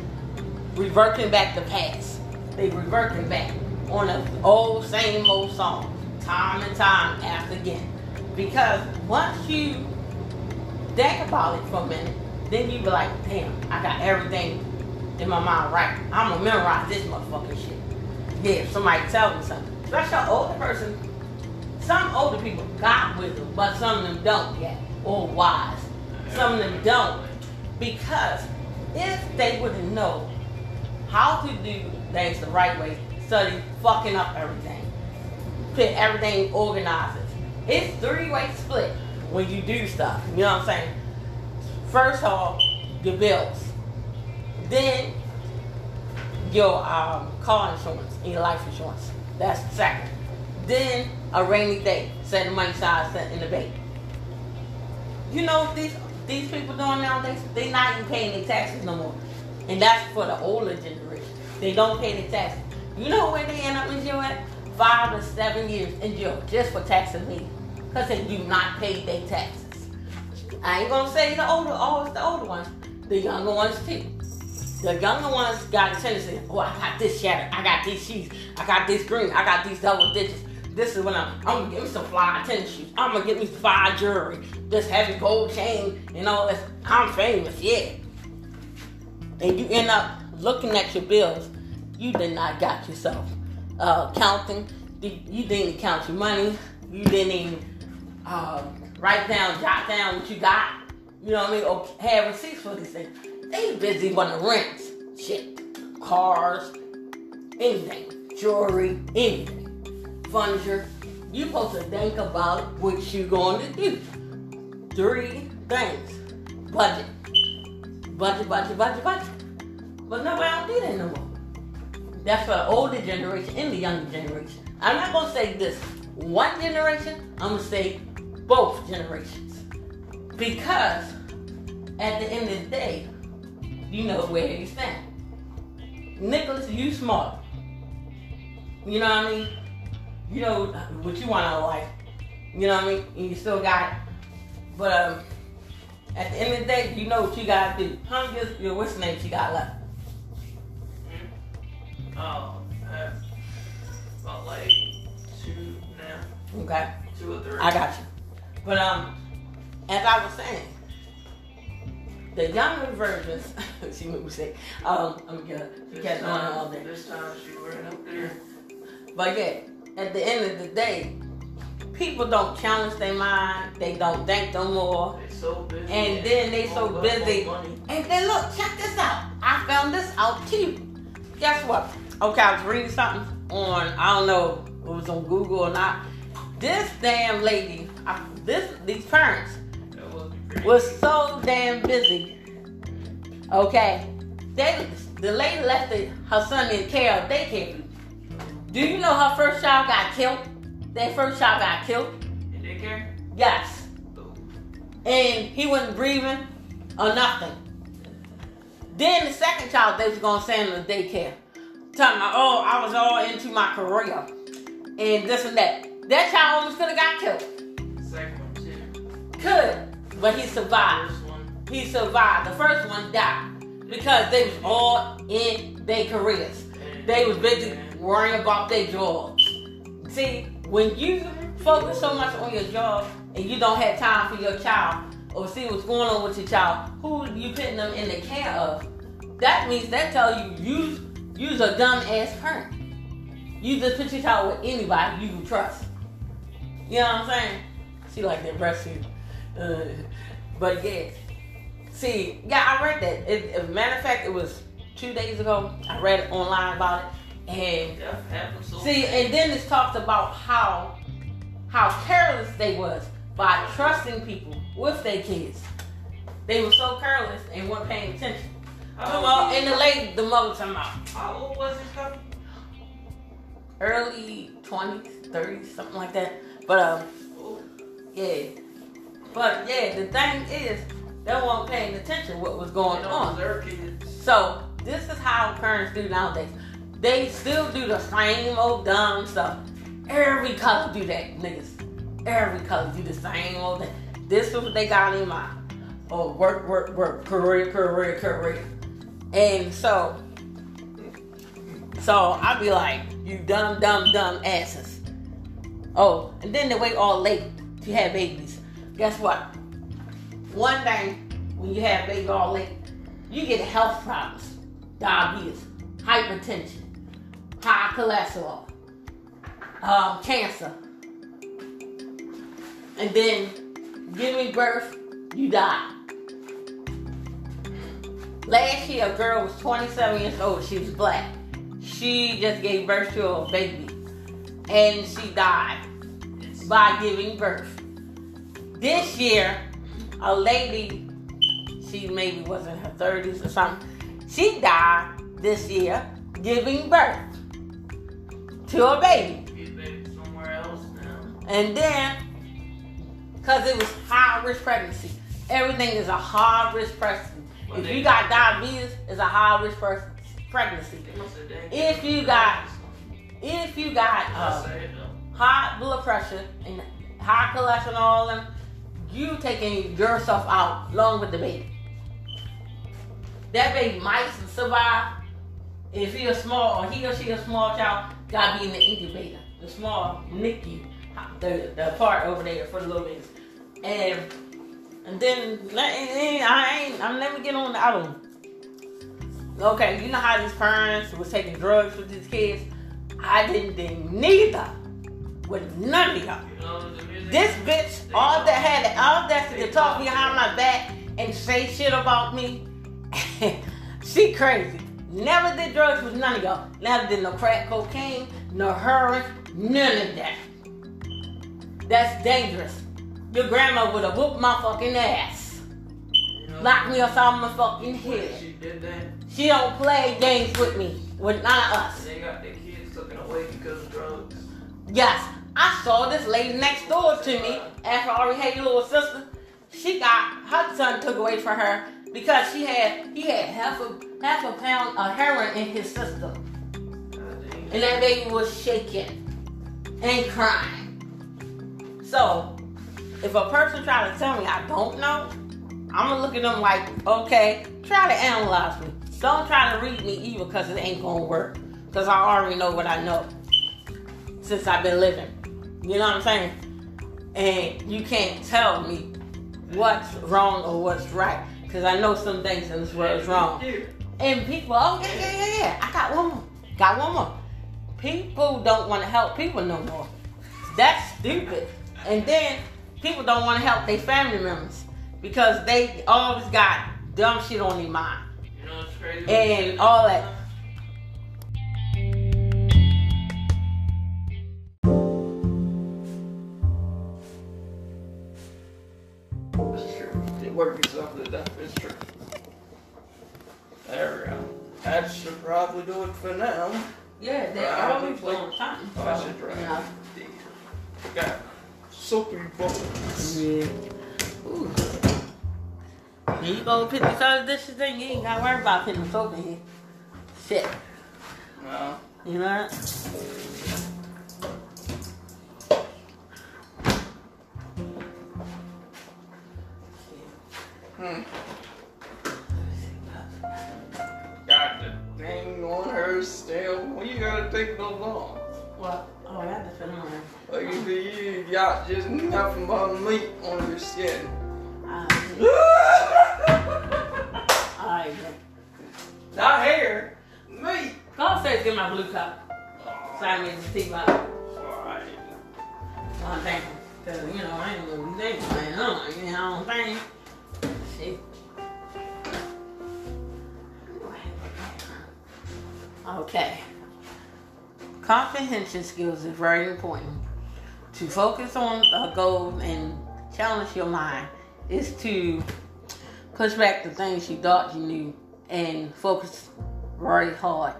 Speaker 1: reverting back the past. They reverting back on the old same old song, time and time after again. Because once you think about it for a minute, then you be like, damn, I got everything in my mind right. I'm gonna memorize this motherfucking shit. Yeah, somebody tell me something. Especially an older person. Some older people got wisdom, but some of them don't yet. Or wise. Some of them don't. Because if they wouldn't know how to do things the right way, study fucking up everything. put everything organized. It's three way split when you do stuff. You know what I'm saying? First off, your bills. Then your um, car insurance and your life insurance. That's the second. Then a rainy day, set the money aside, set in the bank. You know what these these people doing nowadays? They not even paying their taxes no more. And that's for the older generation. They don't pay their taxes. You know where they end up in jail at? Five to seven years in jail just for tax evasion. Because they do not pay their taxes. I ain't gonna say the older, always the older ones, the younger ones too. The younger ones got a tendency, oh, I got this shadow, I got these shoes, I got this green, I got these double digits. This is when I'm, I'm gonna get me some fly tennis shoes. I'm gonna get me fly jewelry, this heavy gold chain, and all this. I'm famous, yeah. And you end up looking at your bills, you did not got yourself uh, counting. You didn't count your money. You didn't even uh, write down, jot down what you got. You know what I mean? Or have receipts for these things. They busy wanna rent shit, cars, anything, jewelry, anything, furniture. You supposed to think about what you going to do. Three things: budget, budget, budget, budget, budget. But nobody don't do that no more. That's for the older generation and the younger generation. I'm not gonna say this one generation. I'm gonna say both generations because at the end of the day, you know where you stand. Nicholas, you smart. You know what I mean? You know what you want out of life. You know what I mean? And you still got it. But um, at the end of the day, you know what you gotta do. How many years, what's the name you got left?
Speaker 3: Oh, uh, about like two now,
Speaker 1: Okay,
Speaker 3: two or three.
Speaker 1: I got you. But um, as I was saying, the younger versions, see what we say. Um, I'm gonna
Speaker 3: This
Speaker 1: catch on all day.
Speaker 3: this time she wearing up there.
Speaker 1: But yeah, at the end of the day, people don't challenge their mind. They don't think no more.
Speaker 3: They so busy.
Speaker 1: And then they so busy. And then look, check this out. I found this out too. Guess what? Okay, I was reading something on I don't know if it was on Google or not. This damn lady, I, this these parents
Speaker 3: was
Speaker 1: so damn busy. Okay, they the lady left the, her son in care of daycare. Do you know her first child got killed? Their first child got killed.
Speaker 3: In daycare?
Speaker 1: Yes,
Speaker 3: Oh,
Speaker 1: and he wasn't breathing or nothing. Then the second child they was gonna send to daycare. Talking about, oh, I was all into my career and this and that. That child almost could have got killed.
Speaker 3: second one too.
Speaker 1: Could, but he survived. He survived. The first one died because they was all in their careers. They was busy worrying about their jobs. See, when you focus so much on your job and you don't have time for your child or see what's going on with your child, who you putting them in the care of? That means that tell you you you's a dumb ass parent. You just put your child with anybody you can trust. You know what I'm saying? She like that breastfeed. Uh, but yeah. See, yeah, I read that. It, as a matter of fact, it was two days ago. I read it online about it. And
Speaker 3: so
Speaker 1: See, and then it talks about how how careless they was by trusting people with their kids. They were so careless and weren't paying attention. Well, and the late, the mother, time out.
Speaker 3: How old was this
Speaker 1: early twenties, thirties, something like that. But um, yeah. But yeah, the thing is, they weren't paying attention what was going on. So this is how parents do nowadays. They still do the same old dumb stuff. Every color do that, niggas. Every color do the same old thing. This is what they got in mind. Oh, work, work, work, career, career, career. And so, so I'd be like, you dumb, dumb, dumb asses. Oh, and then they wait all late to have babies. Guess what? One thing, when you have baby all late, you get health problems, diabetes, hypertension, high cholesterol, um, cancer, and then giving birth, you die. Last year, a girl was 27 years old. She was black. She just gave birth to a baby. and she died by giving birth. This year, a lady, she maybe was in her 30s or something, she died this year giving birth to a baby.
Speaker 3: Get baby somewhere else now.
Speaker 1: And then, because it was high risk pregnancy, everything is a high risk pregnancy. If you got diabetes, it's a high risk pre- pregnancy.
Speaker 3: They must have done
Speaker 1: If you got- If you got
Speaker 3: I
Speaker 1: uh,
Speaker 3: say it though.
Speaker 1: high blood pressure and high cholesterol, and you taking yourself out along with the baby. That baby might survive if he a small or he or she a small child. Gotta be in the incubator, the small NICU, the the part over there for the little babies, and and then let and I ain't I'm never get on the one. Okay, you know how these parents was taking drugs with these kids. I didn't do neither with none of y'all.
Speaker 3: You know,
Speaker 1: This bitch, all that had the audacity to talk behind my back and say shit about me. she crazy. Never did drugs with none of y'all. Never did no crack cocaine, no heroin, none of that. That's dangerous. Your grandma would have whooped my fucking ass. Locked me upside my fucking head.
Speaker 3: She did that.
Speaker 1: She don't play games with me. With none of us.
Speaker 3: They got their kids taken away because of drugs.
Speaker 1: Yes, I saw this lady next door to me after I already had your little sister. She got her son took away from her because she had he had half a half a pound of heroin in his system, and that baby was shaking and crying. So, if a person try to tell me I don't know, I'm gonna look at them like, okay, try to analyze me. Don't try to read me either because it ain't gonna work. Because I already know what I know since I've been living. You know what I'm saying? And you can't tell me what's wrong or what's right. Because I know some things in this world is wrong. And people, oh yeah, yeah, yeah, yeah. I got one more. Got one more. People don't want to help people no more. That's stupid. And then people don't want to help their family members because they always got dumb shit on their mind
Speaker 3: You know what's crazy?
Speaker 1: and all that.
Speaker 3: It's true. They work yourself to death. It's true. There we go. That should probably do it for now.
Speaker 1: Yeah, they
Speaker 3: Right.
Speaker 1: always doing something.
Speaker 3: Oh, I should try.
Speaker 1: You know?
Speaker 3: Got.
Speaker 1: Yeah. Ooh. Here you go, put these other dishes in. You ain't gotta worry about putting soap in here. Shit.
Speaker 3: No.
Speaker 1: You know what? Comprehension skills is very important. To focus on a goal and challenge your mind is to push back the things you thought you knew and focus very hard.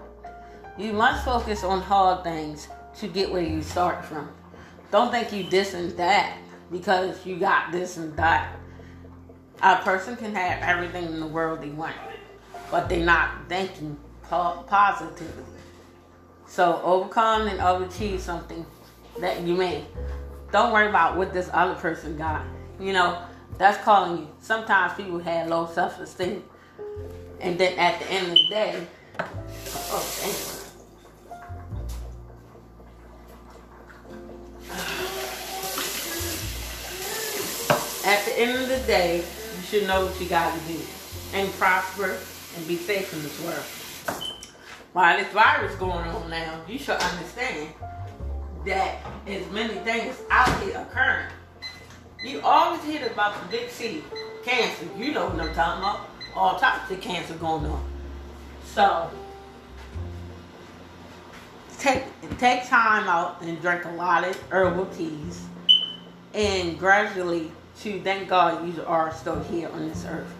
Speaker 1: You must focus on hard things to get where you start from. Don't think you this and that because you got this and that. A person can have everything in the world they want, but they're not thinking po- positively. So overcome and overachieve something that you may. Don't worry about what this other person got. You know, that's calling you. Sometimes people have low self esteem. And then at the end of the day, oh. At the end of the day, you should know what you got to do and prosper and be safe in this world. While this virus going on now, you should understand that as many things out here occurring. You always hear about the big C, cancer. You know what I'm talking about. All types of cancer going on. So, take take time out and drink a lot of herbal teas, and gradually to thank God you are still here on this earth.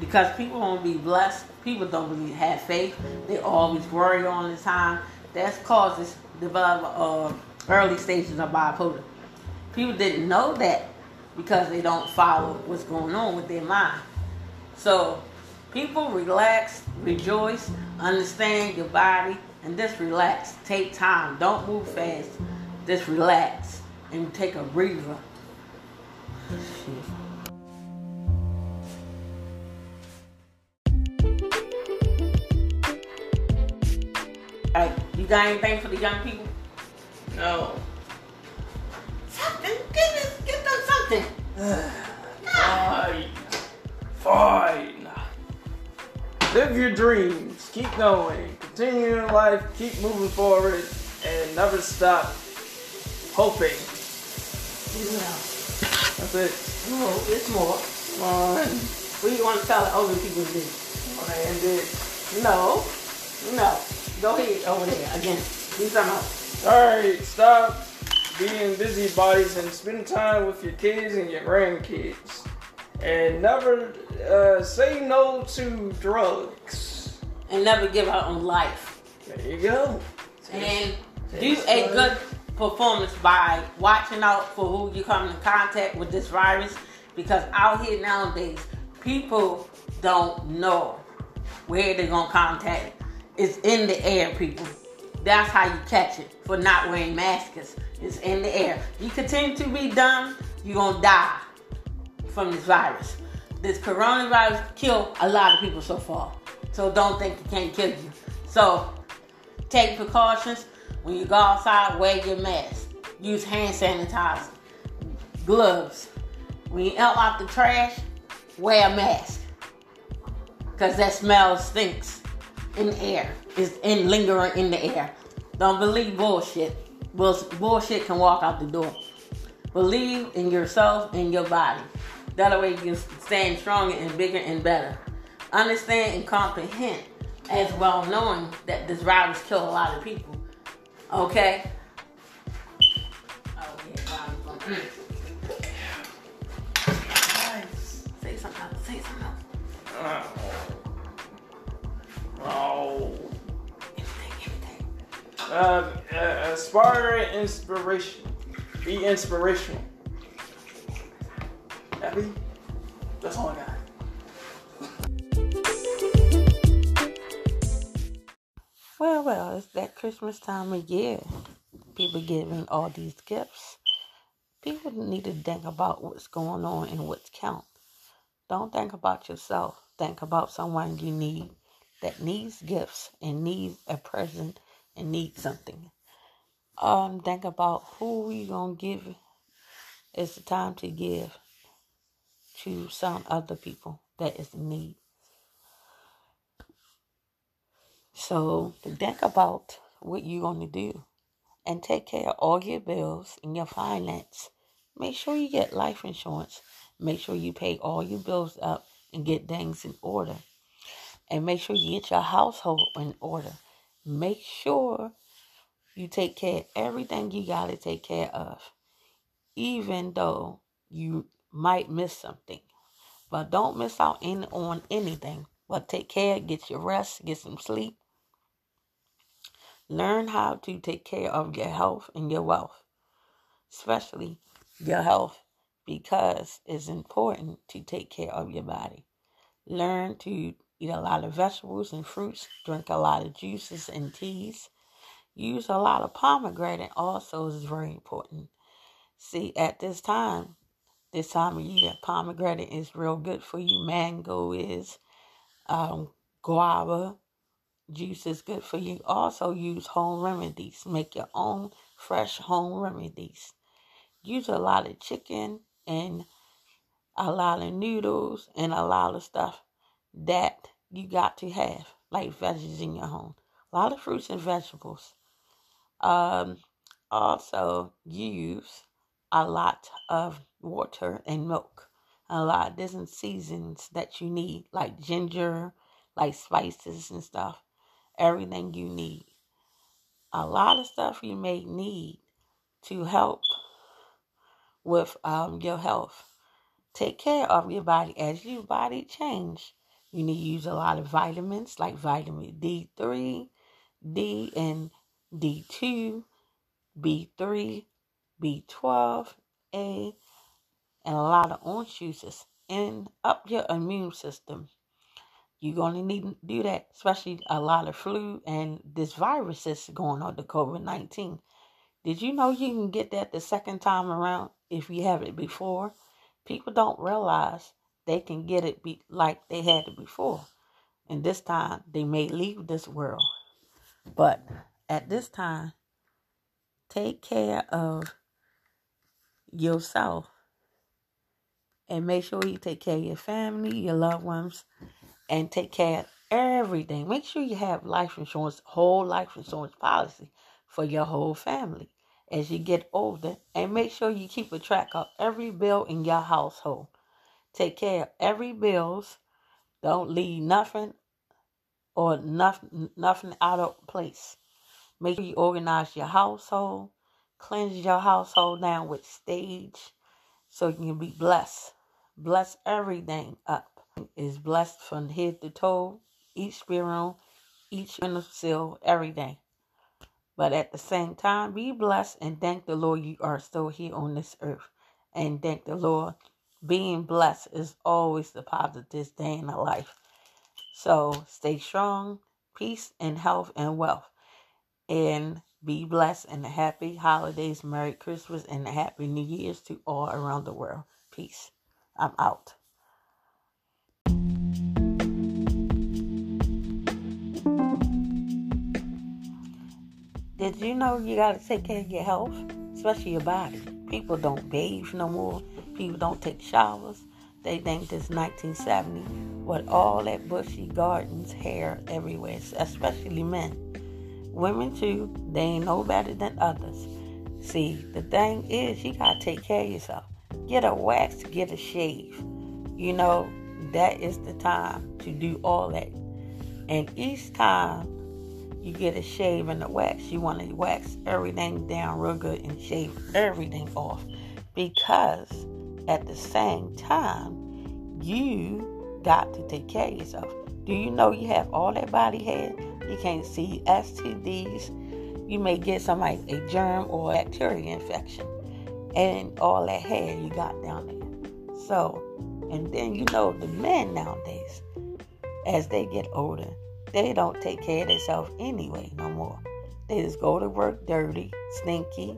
Speaker 1: Because people won't be blessed. People don't really have faith. They always worry all the time. That's causes develop uh, early stages of bipolar. People didn't know that because they don't follow what's going on with their mind. So people relax, rejoice, understand your body, and just relax. Take time. Don't move fast. Just relax and take a breather. Shit. Alright, you got anything for the young people?
Speaker 3: No.
Speaker 1: Something. Give, us, give them something.
Speaker 3: Fine. Fine. Live your dreams. Keep going. Continue your life. Keep moving forward. And never stop hoping. That's it.
Speaker 1: No, it's more.
Speaker 3: Come on.
Speaker 1: What do you want to tell the older people to do?
Speaker 3: Wanna end it.
Speaker 1: No. No. Go ahead over there again. Do something else.
Speaker 3: Alright, stop being busybodies and spend time with your kids and your grandkids. And never uh, say no to drugs.
Speaker 1: And never give up on life.
Speaker 3: There you go.
Speaker 1: And do a good performance by watching out for who you come in contact with this virus. Because out here nowadays, people don't know where they're gonna contact It's in the air, people. That's how you catch it for not wearing masks. It's in the air. You continue to be dumb, you're gonna die from this virus. This coronavirus killed a lot of people so far. So don't think it can't kill you. So take precautions. When you go outside, wear your mask. Use hand sanitizer, gloves. When you out the trash, wear a mask. Cause that smell stinks in the air. It's in lingering in the air. Don't believe bullshit. Bull- Bullshit can walk out the door. Believe in yourself and your body. That way you can stand stronger and bigger and better. Understand and comprehend as well knowing that this virus killed a lot of people. Okay? Oh. Mm. Say something else. Say something else.
Speaker 3: Oh.
Speaker 1: Everything.
Speaker 3: Um, uh, aspire and inspiration. Be inspirational. Happy? That's all I got.
Speaker 1: Well, well, it's that Christmas time of year. People giving all these gifts. People need to think about what's going on and what's count. Don't think about yourself. Think about someone you need that needs gifts and needs a present and needs something. Um, think about who you gonna give. It's the time to give to some other people that is in need. So think about what you're to do and take care of all your bills and your finance. Make sure you get life insurance. Make sure you pay all your bills up and get things in order. And make sure you get your household in order. Make sure you take care of everything you got to take care of, even though you might miss something. But don't miss out in, on anything. But take care, get your rest, get some sleep. Learn how to take care of your health and your wealth, especially your health, because it's important to take care of your body. Learn to eat a lot of vegetables and fruits, drink a lot of juices and teas. Use a lot of pomegranate also is very important. See, at this time, this time of year, pomegranate is real good for you. Mango is, um, guava juice is good for you. Also, use home remedies. Make your own fresh home remedies. Use a lot of chicken and a lot of noodles and a lot of stuff that you got to have, like veggies in your home. A lot of fruits and vegetables. Um, also, use a lot of water and milk. A lot of different seasons that you need, like ginger, like spices and stuff. Everything you need. a lot of stuff you may need to help with um, your health. Take care of your body as your body change. You need to use a lot of vitamins like vitamin D3, D and D2, B3, B12, A, and a lot of orange juices and up your immune system. You're going to need to do that, especially a lot of flu and this virus that's going on, the COVID 19. Did you know you can get that the second time around if you have it before? People don't realize they can get it be- like they had it before. And this time they may leave this world. But at this time, take care of yourself and make sure you take care of your family, your loved ones, and take care of everything. Make sure you have life insurance, whole life insurance policy for your whole family as you get older. And make sure you keep a track of every bill in your household. Take care of every bills. Don't leave nothing or nothing nothing out of place. Make sure you organize your household, cleanse your household down with stage so you can be blessed. Bless everything up. Is blessed from head to toe, each room, each seal, everything. But at the same time, be blessed and thank the Lord you are still here on this earth. And thank the Lord. Being blessed is always the positive day in our life. So stay strong, peace and health and wealth. And be blessed and happy holidays, Merry Christmas, and Happy New Year's to all around the world. Peace. I'm out. Did you know you got to take care of your health, especially your body? People don't bathe no more. People don't take showers. They think this 1970 with all that bushy gardens, hair everywhere, especially men. Women too, they ain't no better than others. See, the thing is, you gotta take care of yourself. Get a wax, get a shave. You know, that is the time to do all that. And each time you get a shave and a wax, you want to wax everything down real good and shave everything off. Because at the same time, you got to take care of yourself. Do you know you have all that body hair? You can't see STDs. You may get somebody a germ or bacteria infection and all that hair you got down there. So, and then you know the men nowadays, as they get older, they don't take care of themselves anyway no more. They just go to work dirty, stinky,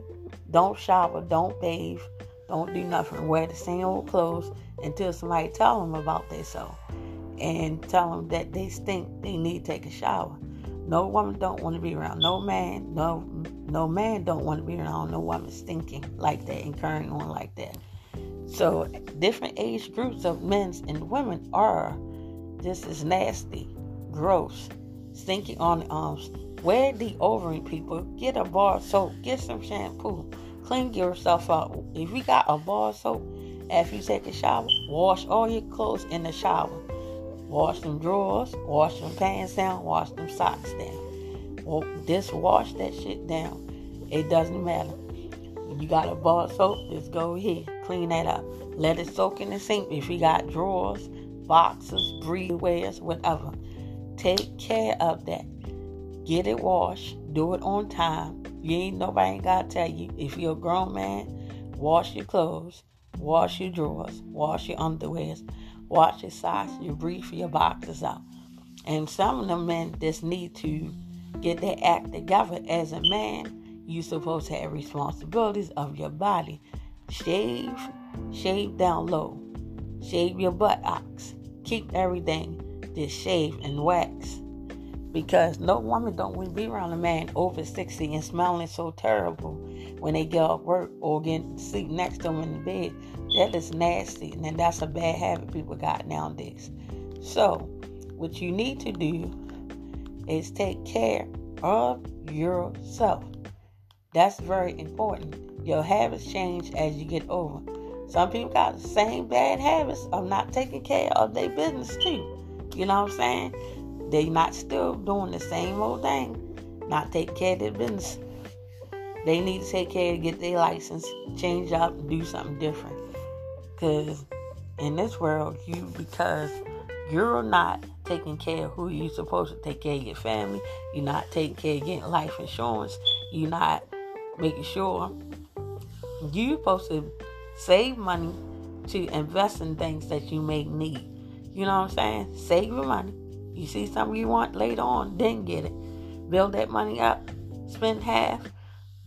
Speaker 1: don't shower, don't bathe, don't do nothing, wear the same old clothes until somebody tell them about themselves and tell them that they stink, they need to take a shower. No woman don't want to be around no man. No no man don't want to be around no woman stinking like that and carrying on like that. So different age groups of men and women are just as nasty, gross, stinking on the arms. Wear deodorant, people. Get a bar soap. Get some shampoo. Clean yourself up. If you got a bar soap, after you take a shower, wash all your clothes in the shower. Wash them drawers, wash them pants down, wash them socks down. Well, just wash that shit down. It doesn't matter. You got a bar soap, just go ahead, clean that up. Let it soak in the sink. If you got drawers, boxes, breezewears, whatever, take care of that. Get it washed. Do it on time. You ain't nobody ain't gotta tell you. If you're a grown man, wash your clothes, wash your drawers, wash your underwears wash your socks, you brief your boxes out. And some of them men just need to get their act together. As a man, you're supposed to have responsibilities of your body. Shave, shave down low. Shave your buttocks. Keep everything just shave and wax. Because no woman don't want to be around a man over 60 and smelling so terrible when they get off work or get sleep next to him in the bed. That is nasty, and that's a bad habit people got nowadays. So, what you need to do is take care of yourself. That's very important. Your habits change as you get older. Some people got the same bad habits of not taking care of their business too. You know what I'm saying? They not still doing the same old thing. not take care of their business. They need to take care, get their license, change up, do something different. Because in this world, you because you're not taking care of who you're supposed to take care of your family. You're not taking care of getting life insurance. You're not making sure you're supposed to save money to invest in things that you may need. You know what I'm saying? Save your money. You see something you want later on, then get it. Build that money up. Spend half.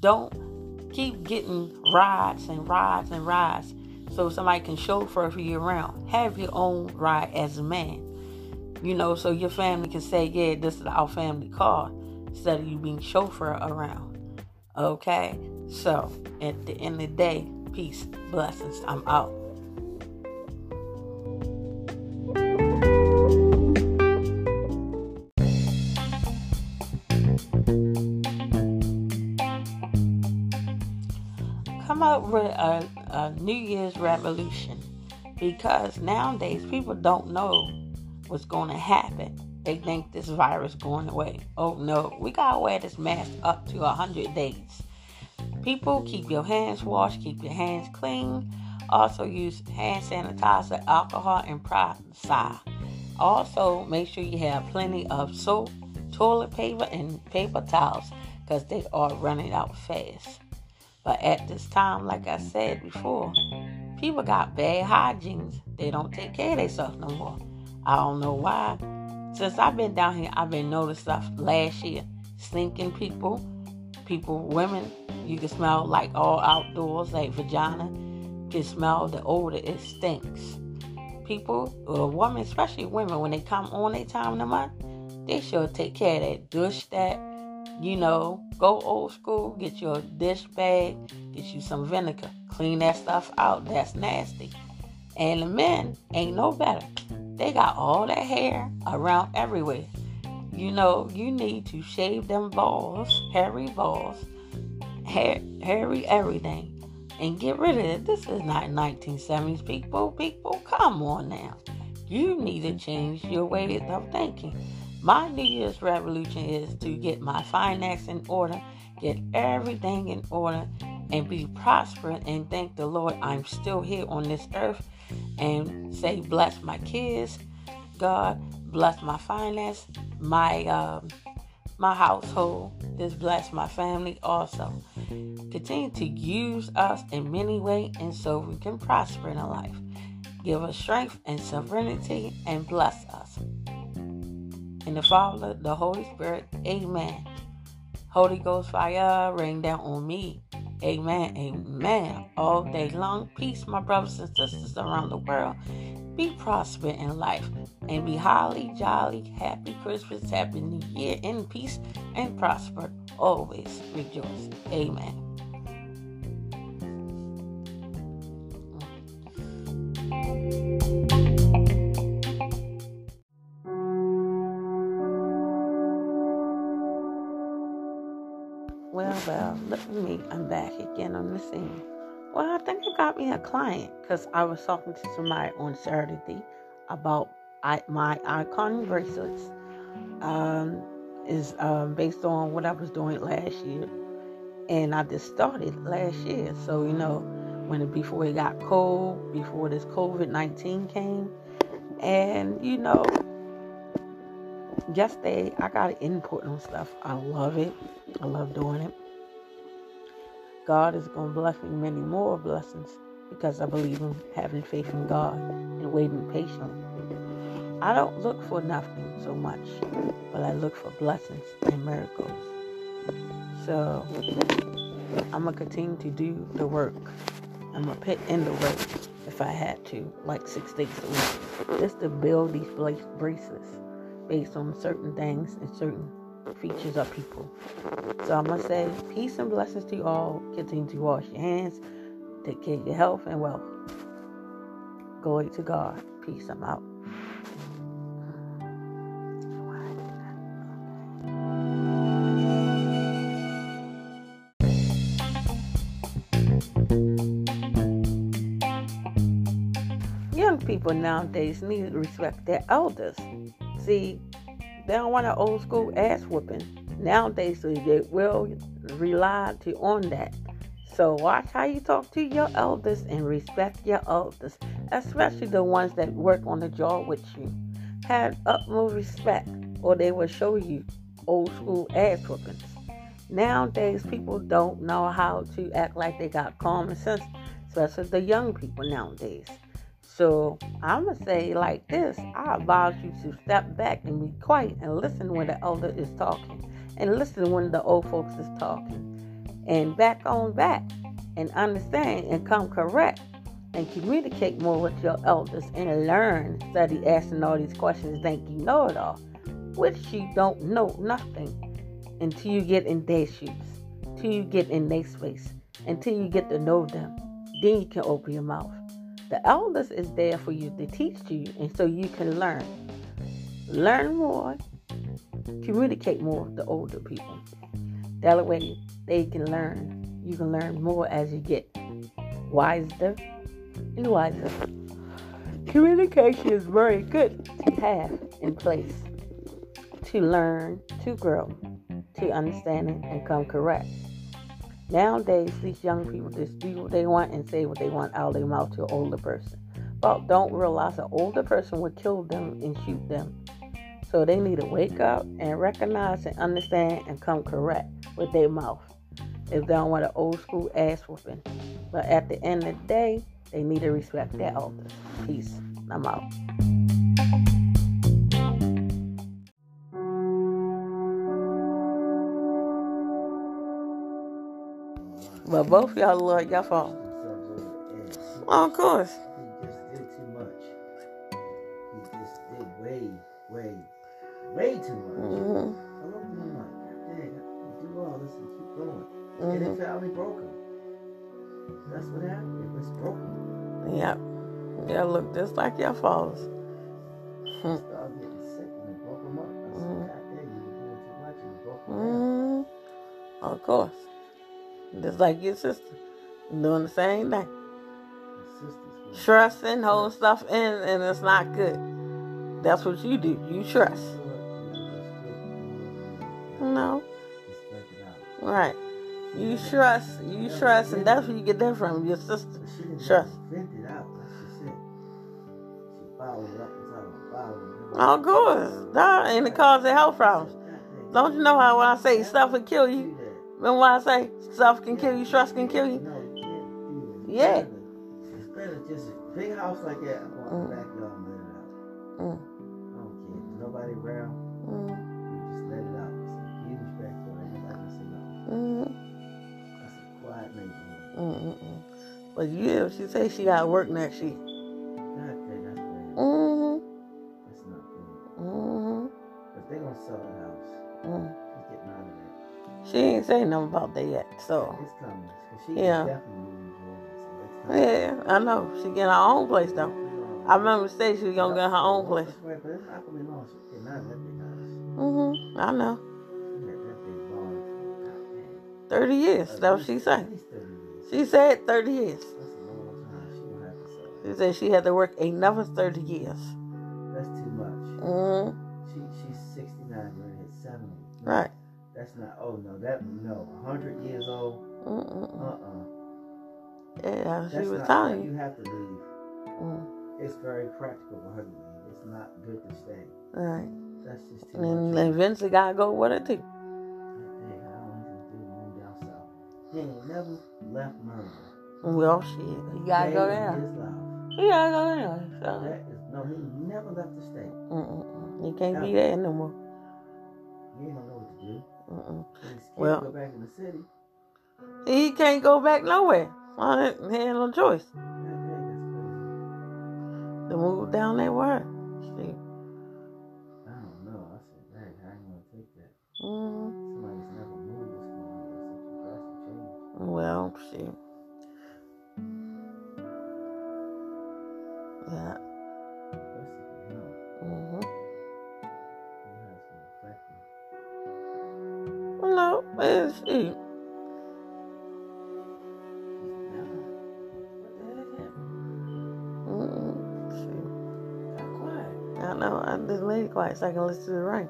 Speaker 1: Don't keep getting rides and rides and rides so somebody can chauffeur for you around. Have your own ride as a man. You know, so your family can say, yeah, this is our family car instead of you being chauffeur around. Okay? So, at the end of the day, peace, blessings. I'm out. With a, a New Year's revolution because nowadays people don't know what's going to happen. They think this virus going away. Oh no, we gotta wear this mask up to 100 days. People, keep your hands washed, keep your hands clean. Also, use hand sanitizer, alcohol, and Proxy. Also, make sure you have plenty of soap, toilet paper, and paper towels because they are running out fast. But at this time, like I said before, people got bad hygiene. They don't take care of themselves no more. I don't know why. Since I've been down here, I've been noticing stuff last year. Stinking people, people, women, you can smell like all outdoors, like vagina. Can smell the odor, it stinks. People, or women, especially women, when they come on their time in the month, they should take care of that. Douche that, you know, go old school, get your dish bag, get you some vinegar, clean that stuff out. That's nasty. And the men ain't no better. They got all that hair around everywhere. You know, you need to shave them balls, hairy balls, hair, hairy everything, and get rid of it. This is not 1970s people. People, come on now. You need to change your way of thinking. My New Year's revolution is to get my finance in order, get everything in order, and be prosperous and thank the Lord I'm still here on this earth and say bless my kids, God bless my finance, my um, my household, This bless my family also. Continue to use us in many ways and so we can prosper in our life. Give us strength and serenity and bless us. In the Father, the Holy Spirit, amen. Holy Ghost fire rain down on me. Amen. Amen. All day long. Peace, my brothers and sisters around the world. Be prosperous in life and be highly, jolly, happy Christmas, happy New Year in peace and prosper. Always rejoice. Amen. Well, me. I'm back again on the scene. Well, I think I got me a client because I was talking to somebody on Saturday about I, my icon bracelets. Um, is um, based on what I was doing last year, and I just started last year. So you know, when it, before it got cold, before this COVID nineteen came, and you know, yesterday I got an input on stuff. I love it. I love doing it. God is going to bless me many more blessings because I believe in having faith in God and waiting patiently. I don't look for nothing so much, but I look for blessings and miracles. So I'm going to continue to do the work. I'm going to put in the work if I had to, like six days a week, just to build these bracelets based on certain things and certain features of people. So I'm gonna say peace and blessings to you all. Continue to wash your hands, take care of your health and wealth. Glory to God. Peace. I'm out. Young people nowadays need to respect their elders. See, they don't want an old school ass whooping. Nowadays, they will rely to on that. So watch how you talk to your elders and respect your elders, especially the ones that work on the job with you. Have utmost respect, or they will show you old school ass whoopings. Nowadays, people don't know how to act like they got common sense, especially the young people nowadays. So I'm gonna say like this: I advise you to step back and be quiet and listen when the elder is talking, and listen when the old folks is talking, and back on back and understand and come correct and communicate more with your elders and learn of asking all these questions think you know it all, which you don't know nothing until you get in their shoes, until you get in their space, until you get to know them. Then you can open your mouth. The elders is there for you to teach you, and so you can learn. Learn more, communicate more with the older people. That way they can learn. You can learn more as you get wiser and wiser. Communication is very good to have in place to learn, to grow, to understanding, and come correct. Nowadays, these young people just do what they want and say what they want out of their mouth to an older person. But don't realize an older person would kill them and shoot them. So they need to wake up and recognize and understand and come correct with their mouth. If they don't want an old school ass whooping. But at the end of the day, they need to respect their elders. Peace. I'm out. But both y'all look like y'all fall. Oh, of course.
Speaker 4: He just did too much. He just did way, way, way too much.
Speaker 1: hmm
Speaker 4: I looked at him like, God dang, do all this and keep going. And
Speaker 1: hmm
Speaker 4: it finally broke him. That's what happened. It was broken.
Speaker 1: Yep. Y'all look just like y'all falls.
Speaker 4: He
Speaker 1: Hmm.
Speaker 4: started getting sick and it broke him up. I said,
Speaker 1: Mhm.
Speaker 4: God dang, you were doing too much and it broke him down.
Speaker 1: hmm Of course. Just like your sister. Doing the same thing. Trusting, hold stuff in, and it's not good. That's what you do. You trust. No.
Speaker 4: Just let it out.
Speaker 1: Right. You trust. You trust, and that's where you get that from. Your sister.
Speaker 4: But she didn't
Speaker 1: Trust.
Speaker 4: vent it out. Like she said. She followed it up and started following it.
Speaker 1: Of course. Nah, and it causes health problems. Don't you know how when I say stuff will kill you? Remember when I say stuff can kill you, trust can kill you?
Speaker 4: No, you can't.
Speaker 1: Yeah.
Speaker 4: It's better just a big house like that. I want
Speaker 1: Mm.
Speaker 4: the backyard and let it out.
Speaker 1: Mm.
Speaker 4: I don't care. There's nobody around.
Speaker 1: Mm,
Speaker 4: You just let it out. It's a huge backyard. Ain't can say nothing.
Speaker 1: mm,
Speaker 4: That's a quiet neighborhood.
Speaker 1: But yeah, she say she got work next year.
Speaker 4: God that's bad.
Speaker 1: Mm-hmm.
Speaker 4: That's not good.
Speaker 1: Mm-hmm.
Speaker 4: But they gonna sell the house.
Speaker 1: Mm. She ain't saying nothing about that yet. So
Speaker 4: It's coming. She
Speaker 1: Yeah.
Speaker 4: definitely moving to So it's
Speaker 1: yeah, I know she getting her own place though. I remember say she was gonna get her own place.
Speaker 4: That's right, but it's not gonna be long. She's getting out of that big house.
Speaker 1: Mm-hmm. I know.
Speaker 4: She had that big barn for goddamn.
Speaker 1: Thirty years. That's what she said.
Speaker 4: least 30 years.
Speaker 1: She said thirty years.
Speaker 4: That's a long time. She gonna have to sell it.
Speaker 1: She said she had to work another thirty years.
Speaker 4: That's too much.
Speaker 1: Mm-hmm.
Speaker 4: She she's 69, ready to hit 70.
Speaker 1: Right.
Speaker 4: That's not. Oh no, that no. 100 years old. Uh uh
Speaker 1: Yeah, she
Speaker 4: That's
Speaker 1: was
Speaker 4: not.
Speaker 1: telling
Speaker 4: You
Speaker 1: you.
Speaker 4: have to leave.
Speaker 1: Mm.
Speaker 4: It's very practical for her to leave. It's not good to stay.
Speaker 1: Right.
Speaker 4: That's just too
Speaker 1: And
Speaker 4: much.
Speaker 1: then Vincent gotta go with it too.
Speaker 4: Dang, I don't even do move down south. He ain't never left Murray.
Speaker 1: Well, shit, he gotta go
Speaker 4: in
Speaker 1: there.
Speaker 4: His life.
Speaker 1: He gotta go down. So,
Speaker 4: That is no. He never left the state.
Speaker 1: mm-mm. he can't be there no more.
Speaker 4: He
Speaker 1: Mm-mm. Well-
Speaker 4: go back in the city.
Speaker 1: He can't go back nowhere. I ain't- He ain't no choice to move down way. Shit.
Speaker 4: crazy. I don't know. I said, dang, I ain't gonna take that.
Speaker 1: Mm.
Speaker 4: Somebody's never moved this far. That's such a drastic change.
Speaker 1: Well, shit. Yeah.
Speaker 4: Got quiet.
Speaker 1: I don't know. I just made it quiet so I can listen to the rain.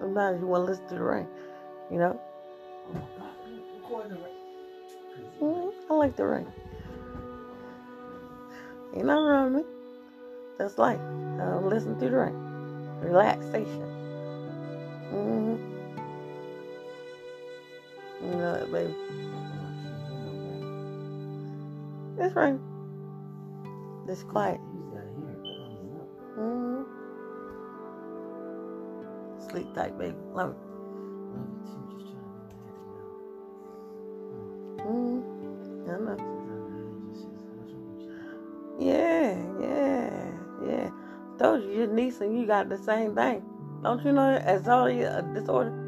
Speaker 1: Sometimes you want to listen to the rain. You know,
Speaker 4: Oh my God, record the rain.
Speaker 1: mm, I like the rain. Ain't nothing wrong with me. That's life. Uh, listen to the rain. Relaxation. hmm You know that, baby. It's rain. It's quiet.
Speaker 4: You gotta hear it. I don't
Speaker 1: hmm. Sleep tight, baby. Love it.
Speaker 4: Love you too, just trying to get my head
Speaker 1: hmm I know. Yeah, yeah, yeah. Told you, your niece and you got the same thing. Don't you know as all a disorder?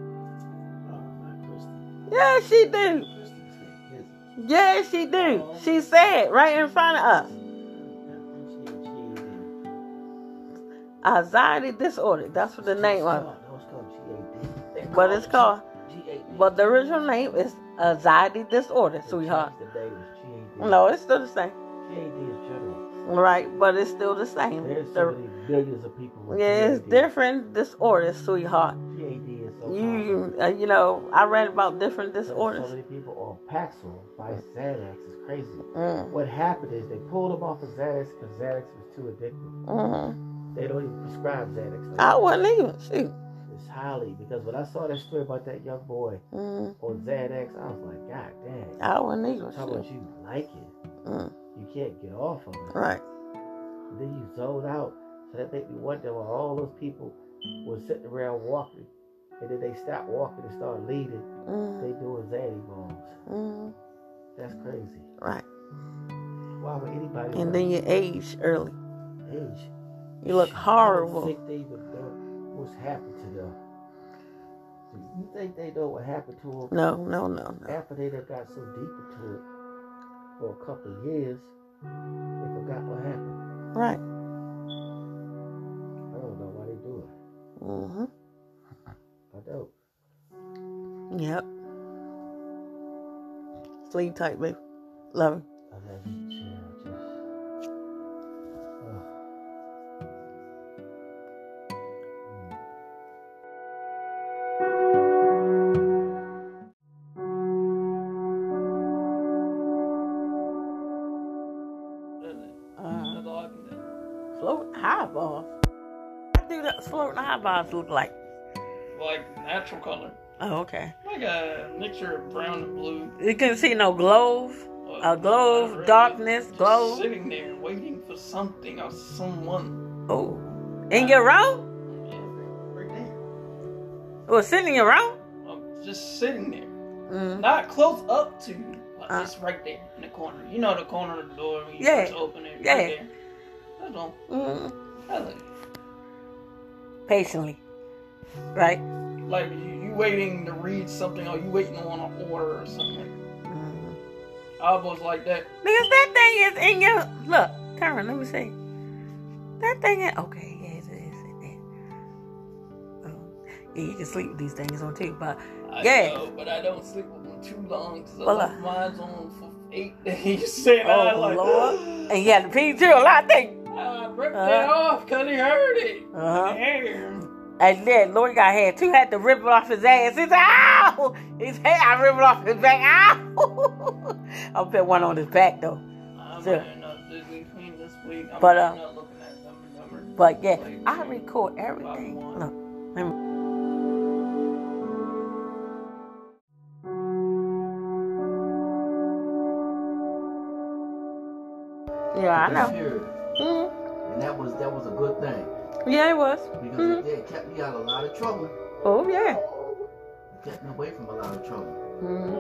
Speaker 1: Yeah, she do.
Speaker 4: Kristen's head is
Speaker 1: Yeah, she do. She said right in front of us. Anxiety disorder. That's what the name of it.
Speaker 4: It's called
Speaker 1: But it's called. But the original name is anxiety disorder, sweetheart.
Speaker 4: The day was GAD.
Speaker 1: No, it's still the same.
Speaker 4: GAD is general.
Speaker 1: Right, but it's still the same.
Speaker 4: There's
Speaker 1: The-
Speaker 4: so many billions of people
Speaker 1: yeah, it's different disorders, sweetheart.
Speaker 4: GAD is so common.
Speaker 1: You, uh, you know, I read about different disorders.
Speaker 4: So many people on Paxil by Xanax. It's crazy.
Speaker 1: Mm,
Speaker 4: What happened is they pulled them off of Xanax because Xanax was too addictive.
Speaker 1: mm.
Speaker 4: They don't even prescribe Xanax.
Speaker 1: I wasn't even. Shoot.
Speaker 4: It's highly because when I saw that story about that young boy
Speaker 1: Mm,
Speaker 4: on Xanax, I was like, God damn.
Speaker 1: I wasn't even.
Speaker 4: Talk about you like it.
Speaker 1: Mm,
Speaker 4: You can't get off of it.
Speaker 1: right.
Speaker 4: Then you zone out. So that made me wonder why all those people were sitting around walking. And then they stop walking and start leading.
Speaker 1: Mm,
Speaker 4: They doing Xanny bombs.
Speaker 1: mm,
Speaker 4: That's crazy.
Speaker 1: right.
Speaker 4: Why would anybody
Speaker 1: And then you age early.
Speaker 4: age?
Speaker 1: You look
Speaker 4: I
Speaker 1: horrible.
Speaker 4: think they even know what's happened to them. You think they know what happened to them
Speaker 1: No, no, no, no.
Speaker 4: after they done got so deep into it for a couple of years? They forgot what happened.
Speaker 1: Right.
Speaker 4: I don't know why they do it.
Speaker 1: Mm-hmm.
Speaker 4: I don't.
Speaker 1: Yep. Sleep tight, baby. Love you.
Speaker 4: I love you uh, too. I just. Oh.
Speaker 3: That's all I can do.
Speaker 1: float highballs. What do the floating highballs look like?
Speaker 3: Like natural color.
Speaker 1: Oh, okay.
Speaker 3: Like a mixture of brown and blue.
Speaker 1: You can see no glow,
Speaker 3: Uh,
Speaker 1: a
Speaker 3: not really.
Speaker 1: darkness, glow.
Speaker 3: Sitting there waiting for something or someone.
Speaker 1: Oh, in your room?
Speaker 3: Yeah, right, there.
Speaker 1: Was sitting in your room?
Speaker 3: I'm just sitting there.
Speaker 1: Mm.
Speaker 3: Not close up to, but
Speaker 1: Uh.
Speaker 3: just right there in the corner. You know the corner of the door when you
Speaker 1: Yeah.
Speaker 3: first open it.
Speaker 1: Yeah.
Speaker 3: Right there. That's all.
Speaker 1: Mm.
Speaker 3: That's it.
Speaker 1: Patiently. Right?
Speaker 3: Like you, you waiting to read something or you waiting on an order or something.
Speaker 1: Mm.
Speaker 3: I was like that.
Speaker 1: Because that thing is in your. Look, Karen, let me see. That thing is. Okay, yes, it is. It is. Oh. Yeah, you can sleep with these things on too, but
Speaker 3: I
Speaker 1: Yeah.
Speaker 3: know, but I don't sleep with them too long because I
Speaker 1: uh,
Speaker 3: left mine's on for eight days. Saying
Speaker 1: Oh,
Speaker 3: I like,
Speaker 1: Lord. and you had to pee too. A lot of things.
Speaker 3: I ripped
Speaker 1: Uh-huh.
Speaker 3: it off because he heard it.
Speaker 1: Uh-huh.
Speaker 3: Damn.
Speaker 1: And then Lord got hair too, had to rip it off his ass. He said, ow! His hair, I ripped it off his back. Ow! I'll put one on his back though.
Speaker 3: I'm
Speaker 1: Sure.
Speaker 3: gonna end up Disney Queen this week. I'm
Speaker 1: But, uh,
Speaker 3: end up looking at Dumb and Dumber.
Speaker 1: But yeah,
Speaker 3: Like,
Speaker 1: I record everything. Look, let me. Yeah, I know.
Speaker 4: Period.
Speaker 1: hmm
Speaker 4: And that was that was a good thing
Speaker 1: Yeah, it was.
Speaker 4: because
Speaker 1: Mhm.
Speaker 4: it did kept me out of a lot of trouble.
Speaker 1: Oh yeah.
Speaker 4: It kept me away from a lot of trouble.
Speaker 1: hmm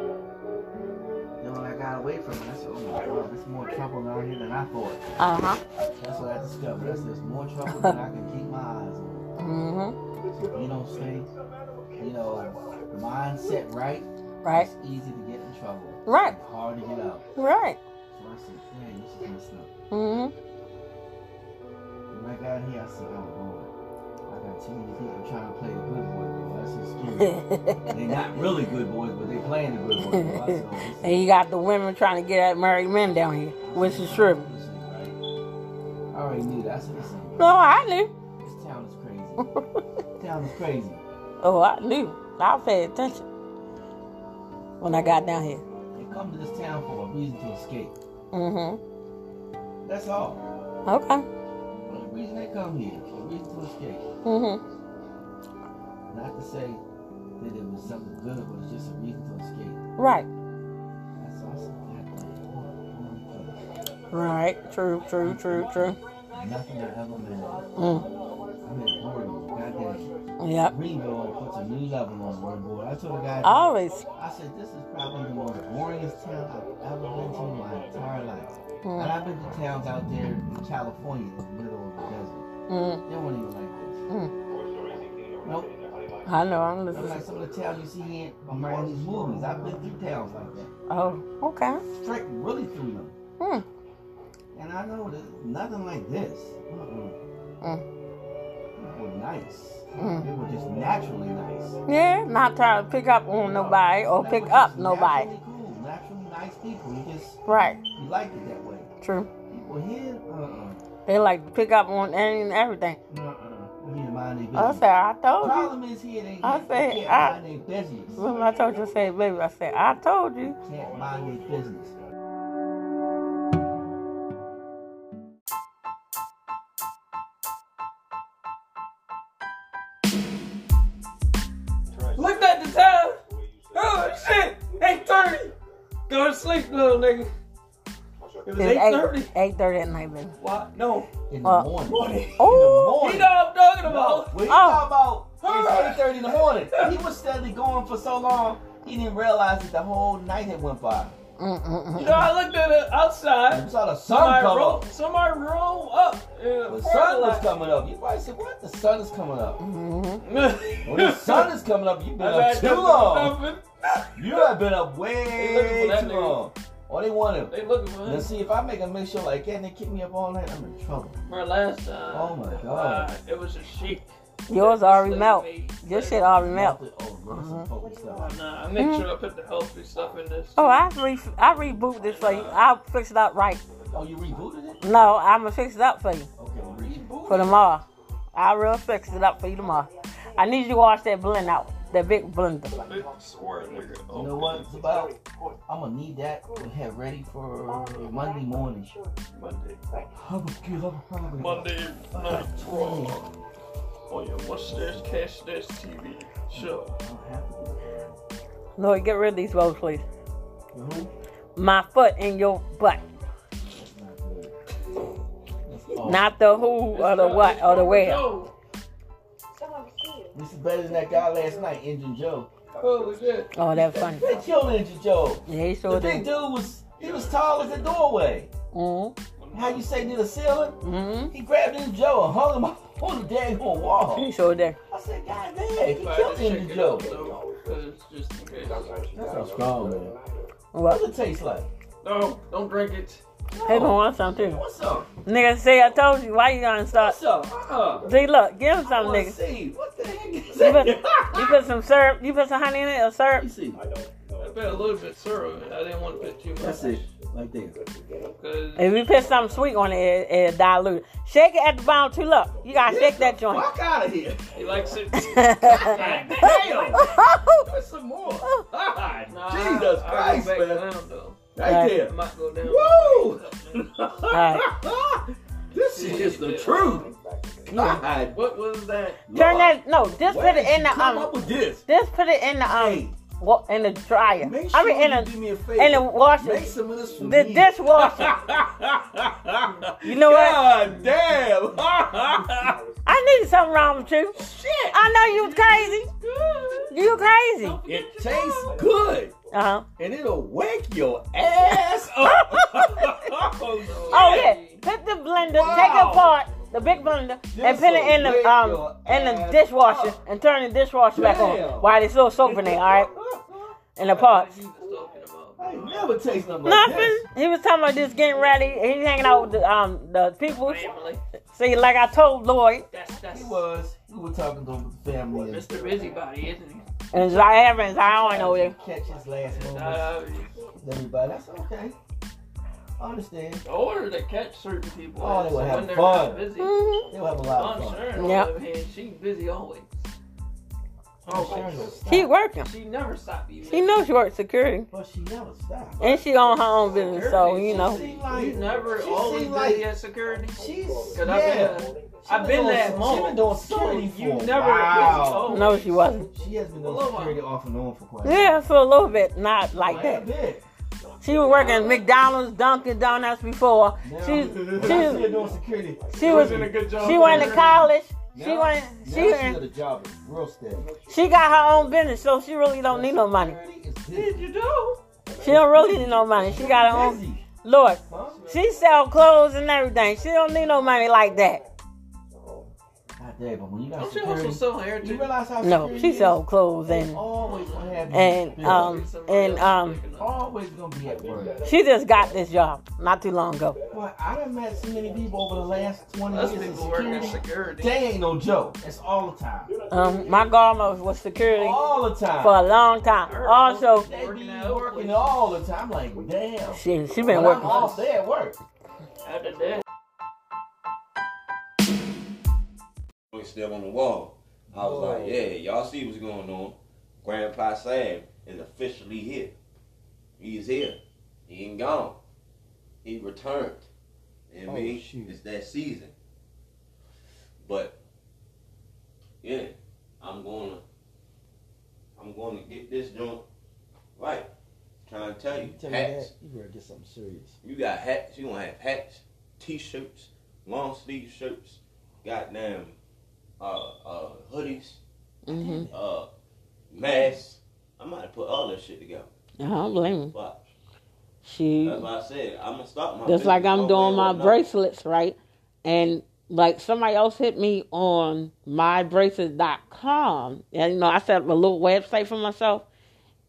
Speaker 4: Then when I got away from it, I said, "Oh my God, there's more trouble out here than I thought."
Speaker 1: Uh huh.
Speaker 4: That's what I discovered. Said, "There's more trouble than I can keep my eyes on."
Speaker 1: Mm-hmm.
Speaker 4: You know, stay, you know, mindset right.
Speaker 1: Right.
Speaker 4: It's easy to get in trouble.
Speaker 1: Right.
Speaker 4: Hard to get out.
Speaker 1: Right.
Speaker 4: So I said, "Dang, this is messed up."
Speaker 1: hmm
Speaker 4: I got here, I said, "Oh Lord, I got too many people trying to play the good boy role. That's scary." They're not really good boys, but they playing the good boy role. Said, oh,
Speaker 1: and you got the women trying to get at married men down here, which is true.
Speaker 4: Right. I already knew that. I said, this ain't
Speaker 1: No. I knew.
Speaker 4: This town is crazy. This town is crazy.
Speaker 1: Oh, I knew. I paid attention when I got down here.
Speaker 4: They come to this town for a reason to escape.
Speaker 1: Mm-hmm.
Speaker 4: That's all.
Speaker 1: Okay.
Speaker 4: Reason they come here a reason to escape.
Speaker 1: Mm-hmm.
Speaker 4: Not to say that it was something good, but it's just a reason to escape.
Speaker 1: Right.
Speaker 4: That's all. I said, "God damn,
Speaker 1: Right. True. True. True. True.
Speaker 4: Nothing I ever met.
Speaker 1: Mm.
Speaker 4: I'm in Oregon. Goddamn.
Speaker 1: Yep.
Speaker 4: Greenville puts a new level on one board. I told the guy.
Speaker 1: Always.
Speaker 4: I said, this is probably the most boringest town I've ever been to in my entire life. And
Speaker 1: Mm.
Speaker 4: I've been to towns out there in California in the middle of the desert.
Speaker 1: Mm.
Speaker 4: They weren't even like this.
Speaker 1: Mm.
Speaker 4: Nope.
Speaker 1: I know. I'm
Speaker 4: That's like
Speaker 1: listening.
Speaker 4: some of the towns you see in American these movies. I've been through towns like that.
Speaker 1: Oh. Okay.
Speaker 4: Straight really through them.
Speaker 1: Hmm.
Speaker 4: And I know that nothing like this. Uh-uh.
Speaker 1: Mm.
Speaker 4: Were nice.
Speaker 1: Mm.
Speaker 4: They were just naturally nice.
Speaker 1: Yeah. Not trying to pick up on nobody or pick up nobody.
Speaker 4: Naturally cool, naturally nice people. You just
Speaker 1: Right.
Speaker 4: you like it that way.
Speaker 1: True.
Speaker 4: People here, uh-uh.
Speaker 1: They like to pick up on any and everything.
Speaker 4: Uh-uh. You need to mind
Speaker 1: I said, I told you.
Speaker 4: Problem is here they,
Speaker 1: I said, I-
Speaker 4: mind their business.
Speaker 1: When I told you, to say, baby, I said, I told you.
Speaker 4: Can't mind their business.
Speaker 3: Go to sleep, little nigga. It was eight thirty.
Speaker 1: Eight thirty at night, baby.
Speaker 3: What? No.
Speaker 4: In the
Speaker 1: Uh,
Speaker 4: morning.
Speaker 3: Morning.
Speaker 1: Oh.
Speaker 4: In
Speaker 3: You
Speaker 4: the
Speaker 3: know
Speaker 4: morning.
Speaker 3: what I'm talking
Speaker 4: No,
Speaker 3: about.
Speaker 4: when he
Speaker 1: Oh.
Speaker 4: talking about it's 8.30 in the morning. He was steadily going for so long, he didn't realize that the whole night had went by.
Speaker 3: You know, I looked at it
Speaker 4: You
Speaker 3: outside.
Speaker 4: saw the sun
Speaker 3: Somebody
Speaker 4: come
Speaker 3: roll,
Speaker 4: up.
Speaker 3: somebody roll up.
Speaker 4: The sun was coming up. You probably said, what? The sun is coming up.
Speaker 1: Mhm.
Speaker 4: When the sun is coming up, you've been
Speaker 3: I've
Speaker 4: up too long. You have been up way
Speaker 3: looking for that
Speaker 4: too
Speaker 3: nigga.
Speaker 4: long. Or they want him.
Speaker 3: They looking for
Speaker 4: Now
Speaker 3: him.
Speaker 4: see, if I make a mixture like that and they kick me up all night, I'm in trouble.
Speaker 3: My last time.
Speaker 4: Oh my God.
Speaker 3: uh, it was a sheik.
Speaker 1: Yours already melt. Your shit already melt.
Speaker 4: Oh, gross
Speaker 1: Mhm.
Speaker 4: and potent
Speaker 3: Oh,
Speaker 4: stuff.
Speaker 3: nah, I make sure I put the healthy stuff in this.
Speaker 1: Oh, I re I reboot this for you. I'll fix it up right.
Speaker 4: Oh, you rebooted it?
Speaker 1: No, I'm gonna fix it up for you
Speaker 4: Okay, reboot.
Speaker 1: for tomorrow. I will fix it up for you tomorrow. I need you to wash that blend out, that big blender.
Speaker 3: Big swear, nigga.
Speaker 4: You know what it's about? I'm gonna need that to have ready for Monday morning.
Speaker 3: Monday.
Speaker 4: I'm gonna get up.
Speaker 3: Monday night raw. Oh yeah, watch this, catch this TV show.
Speaker 1: Lord, get rid of these rolls, please.
Speaker 4: Mhm.
Speaker 1: My foot in your butt,
Speaker 4: not good. That's awful.
Speaker 1: not the who or the what or the where.
Speaker 3: Oh,
Speaker 4: This is better than that guy last night, Engine Joe.
Speaker 3: holy shit.
Speaker 1: Oh, that's funny.
Speaker 4: They killed Engine Joe.
Speaker 1: Yeah, he sure
Speaker 4: The
Speaker 1: sure
Speaker 4: big dude was he was tall as the doorway.
Speaker 1: Mm-hmm.
Speaker 4: How you say near the ceiling?
Speaker 1: Mm-hmm.
Speaker 4: He grabbed Engine Joe and hung him up on the daggone wall.
Speaker 1: He sure did.
Speaker 4: I said, God damn, he
Speaker 3: If I
Speaker 4: killed
Speaker 3: had to check
Speaker 4: Engine
Speaker 3: it
Speaker 4: Joe.
Speaker 3: out, though, 'cause just in.
Speaker 4: That's how strong, man.
Speaker 1: What?
Speaker 4: What's it taste like?
Speaker 3: No, don't drink it.
Speaker 1: He gonna want some too.
Speaker 4: What's up?
Speaker 1: Nigga, say I told you. Why you gonna start?
Speaker 4: What's up? Uh,
Speaker 1: See, look, give him
Speaker 4: I
Speaker 1: some,
Speaker 4: wanna
Speaker 1: nigga.
Speaker 4: see. What the heck is
Speaker 1: You put, you put some syrup. You put some honey in it or syrup.
Speaker 4: Let me see.
Speaker 3: I put a little bit syrup. I didn't want to put too much.
Speaker 4: That's it. Like there.
Speaker 3: Cause
Speaker 1: If you put something sweet on it, it, it dilute. Shake it at the bottom too. Look, you gotta shake that joint.
Speaker 4: Fuck out of here.
Speaker 3: he likes it.
Speaker 4: Damn. Put some more. God,
Speaker 3: Nah,
Speaker 4: Jesus Christ, man.
Speaker 3: down though.
Speaker 4: Right
Speaker 1: Right.
Speaker 4: There.
Speaker 3: might go down.
Speaker 4: Woo! this shit is the truth. God.
Speaker 3: What was that?
Speaker 1: Turn
Speaker 4: Lord,
Speaker 1: that. No, just
Speaker 4: where
Speaker 1: put it in
Speaker 4: you
Speaker 1: the
Speaker 4: come
Speaker 1: um.
Speaker 4: up with this.
Speaker 1: Just put it in the
Speaker 4: Hey,
Speaker 1: um. Wa- In the dryer.
Speaker 4: make
Speaker 1: I mean, in
Speaker 4: you
Speaker 1: the
Speaker 4: do me a favor.
Speaker 1: in the washer.
Speaker 4: Make some of this for
Speaker 1: The
Speaker 4: me.
Speaker 1: dishwasher. You know what?
Speaker 4: God damn.
Speaker 1: I need something wrong with you.
Speaker 4: Shit.
Speaker 1: I know you was crazy. You crazy.
Speaker 4: It tastes good.
Speaker 1: Uh huh.
Speaker 4: And it'll wake your ass up.
Speaker 1: Oh yeah. Put the blender. Take it apart. The big blender and
Speaker 4: This'll
Speaker 1: put it in the um in the dishwasher
Speaker 4: up.
Speaker 1: and turn the dishwasher back on while there's still soap in there. All right, in the pots.
Speaker 3: He was talking about.
Speaker 4: I ain't never tasted nothing like
Speaker 1: Nothing.
Speaker 4: this.
Speaker 1: He was talking about just getting ready. He's hanging out with the um the people.
Speaker 3: Family.
Speaker 1: See, like I told Lloyd
Speaker 3: That's that's
Speaker 4: He was. He was talking to the family and
Speaker 3: Mr. Busybody, isn't he?
Speaker 1: and i don't know there.
Speaker 4: catch his last moments.
Speaker 3: Uh,
Speaker 4: everybody. That's okay. I understand.
Speaker 3: the order to catch certain people.
Speaker 4: Oh, they
Speaker 3: is
Speaker 4: were
Speaker 3: when they're
Speaker 4: fun.
Speaker 3: not busy.
Speaker 1: Mhm.
Speaker 4: They'll have a lot
Speaker 3: Aunt
Speaker 4: of fun.
Speaker 3: Sharon, on
Speaker 1: Yep.
Speaker 3: hand, she's busy always. Okay.
Speaker 1: She working.
Speaker 3: She never stopped being.
Speaker 1: She knows she works security,
Speaker 4: But she never stopped.
Speaker 1: and she own her own business. So you know,
Speaker 4: She seem like
Speaker 3: You never
Speaker 4: she
Speaker 3: always
Speaker 4: seem
Speaker 3: did
Speaker 4: like
Speaker 3: at security.
Speaker 4: she's
Speaker 3: Cause
Speaker 4: yeah.
Speaker 3: I've been,
Speaker 4: She
Speaker 3: I've been
Speaker 4: doing
Speaker 3: that
Speaker 4: some-
Speaker 3: moment.
Speaker 4: She been doing security
Speaker 3: you
Speaker 4: for a
Speaker 3: never-
Speaker 4: while.
Speaker 1: no, she wasn't.
Speaker 4: She has been doing security off and on for quite
Speaker 1: Yeah, for a little bit, not like
Speaker 4: quite a
Speaker 1: that.
Speaker 4: bit.
Speaker 1: She was working at McDonald's, Dunkin' Donuts before.
Speaker 4: Now,
Speaker 1: She
Speaker 4: when I
Speaker 1: she
Speaker 4: see her doing security.
Speaker 1: she was
Speaker 3: Doing a good job
Speaker 1: she went to
Speaker 3: over
Speaker 1: college. She went
Speaker 4: now
Speaker 1: she
Speaker 4: she
Speaker 1: went,
Speaker 4: got a job that's real steady.
Speaker 1: she got her own business, so she really don't need no money.
Speaker 3: Did you do?
Speaker 1: She don't really need no money. She got her own.
Speaker 4: Busy,
Speaker 1: Lord, she sell clothes and everything. She don't need no money like that.
Speaker 4: God damn, but when you got
Speaker 3: Don't you also
Speaker 4: security,
Speaker 3: sell hair
Speaker 4: you
Speaker 3: too?
Speaker 4: realize how
Speaker 1: No, she
Speaker 4: is?
Speaker 1: sell clothes and
Speaker 4: always gonna have
Speaker 1: and um and um
Speaker 4: always gonna be at work.
Speaker 1: she just got this job not too long ago.
Speaker 4: Boy, I done met so many people over the last 20
Speaker 3: Us
Speaker 4: years in
Speaker 3: people working in
Speaker 4: security.
Speaker 3: security.
Speaker 4: They ain't no joke. It's all the time.
Speaker 1: Um, my grandma was security
Speaker 4: All the time.
Speaker 1: for a long time. Also,
Speaker 4: They be
Speaker 3: Working
Speaker 4: all the time. Like, damn.
Speaker 1: she she
Speaker 4: When
Speaker 1: been
Speaker 4: I'm
Speaker 1: working.
Speaker 4: off, they at work.
Speaker 3: After that,
Speaker 2: It's still on the wall. I was like, yeah, y'all see what's going on. Grandpa Sam is officially here. He's here. He ain't gone. He returned. You I
Speaker 4: Oh,
Speaker 2: mean?
Speaker 4: shoot.
Speaker 2: It's that season. But yeah, I'm gonna I'm gonna get this joint right. Trying to tell you,
Speaker 4: Tell
Speaker 2: hats.
Speaker 4: You better get something serious.
Speaker 2: You got hats. You gonna have hats, t-shirts, long sleeve shirts, goddamn, uh, uh, hoodies,
Speaker 1: hmm
Speaker 2: uh, masks. I might have put all that shit together.
Speaker 1: I don't blame.
Speaker 2: But
Speaker 1: She
Speaker 2: that's why I said I'm gonna start my.
Speaker 1: just like I'm doing my bracelets, right? And like somebody else hit me on mybracelets.com. And you know, I set up a little website for myself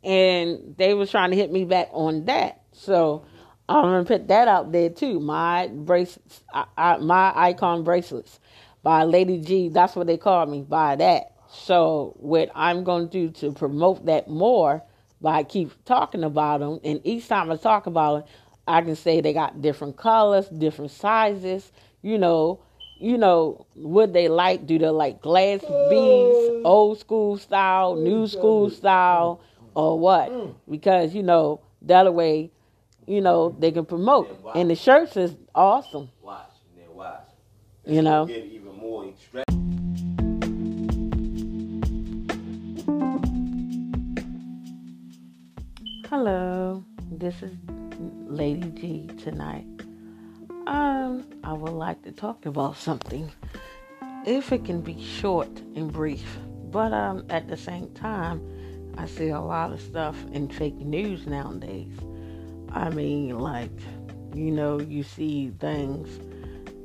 Speaker 1: and they was trying to hit me back on that. So I'm gonna put that out there too. My bracelets, I, I, my icon bracelets by Lady G. That's what they call me by that. So what I'm gonna do to promote that more by keep talking about them, and each time I talk about it, I can say they got different colors, different sizes. You know, you know what they like. Do they like glass beads, old school style, new school style, or what? Because you know that way, you know they can promote. And the shirts is awesome.
Speaker 2: Watch and then watch.
Speaker 1: You know. Hello, this is Lady G tonight. Um, I would like to talk about something. If it can be short and brief, but um, at the same time, I see a lot of stuff in fake news nowadays. I mean, like, you know, you see things,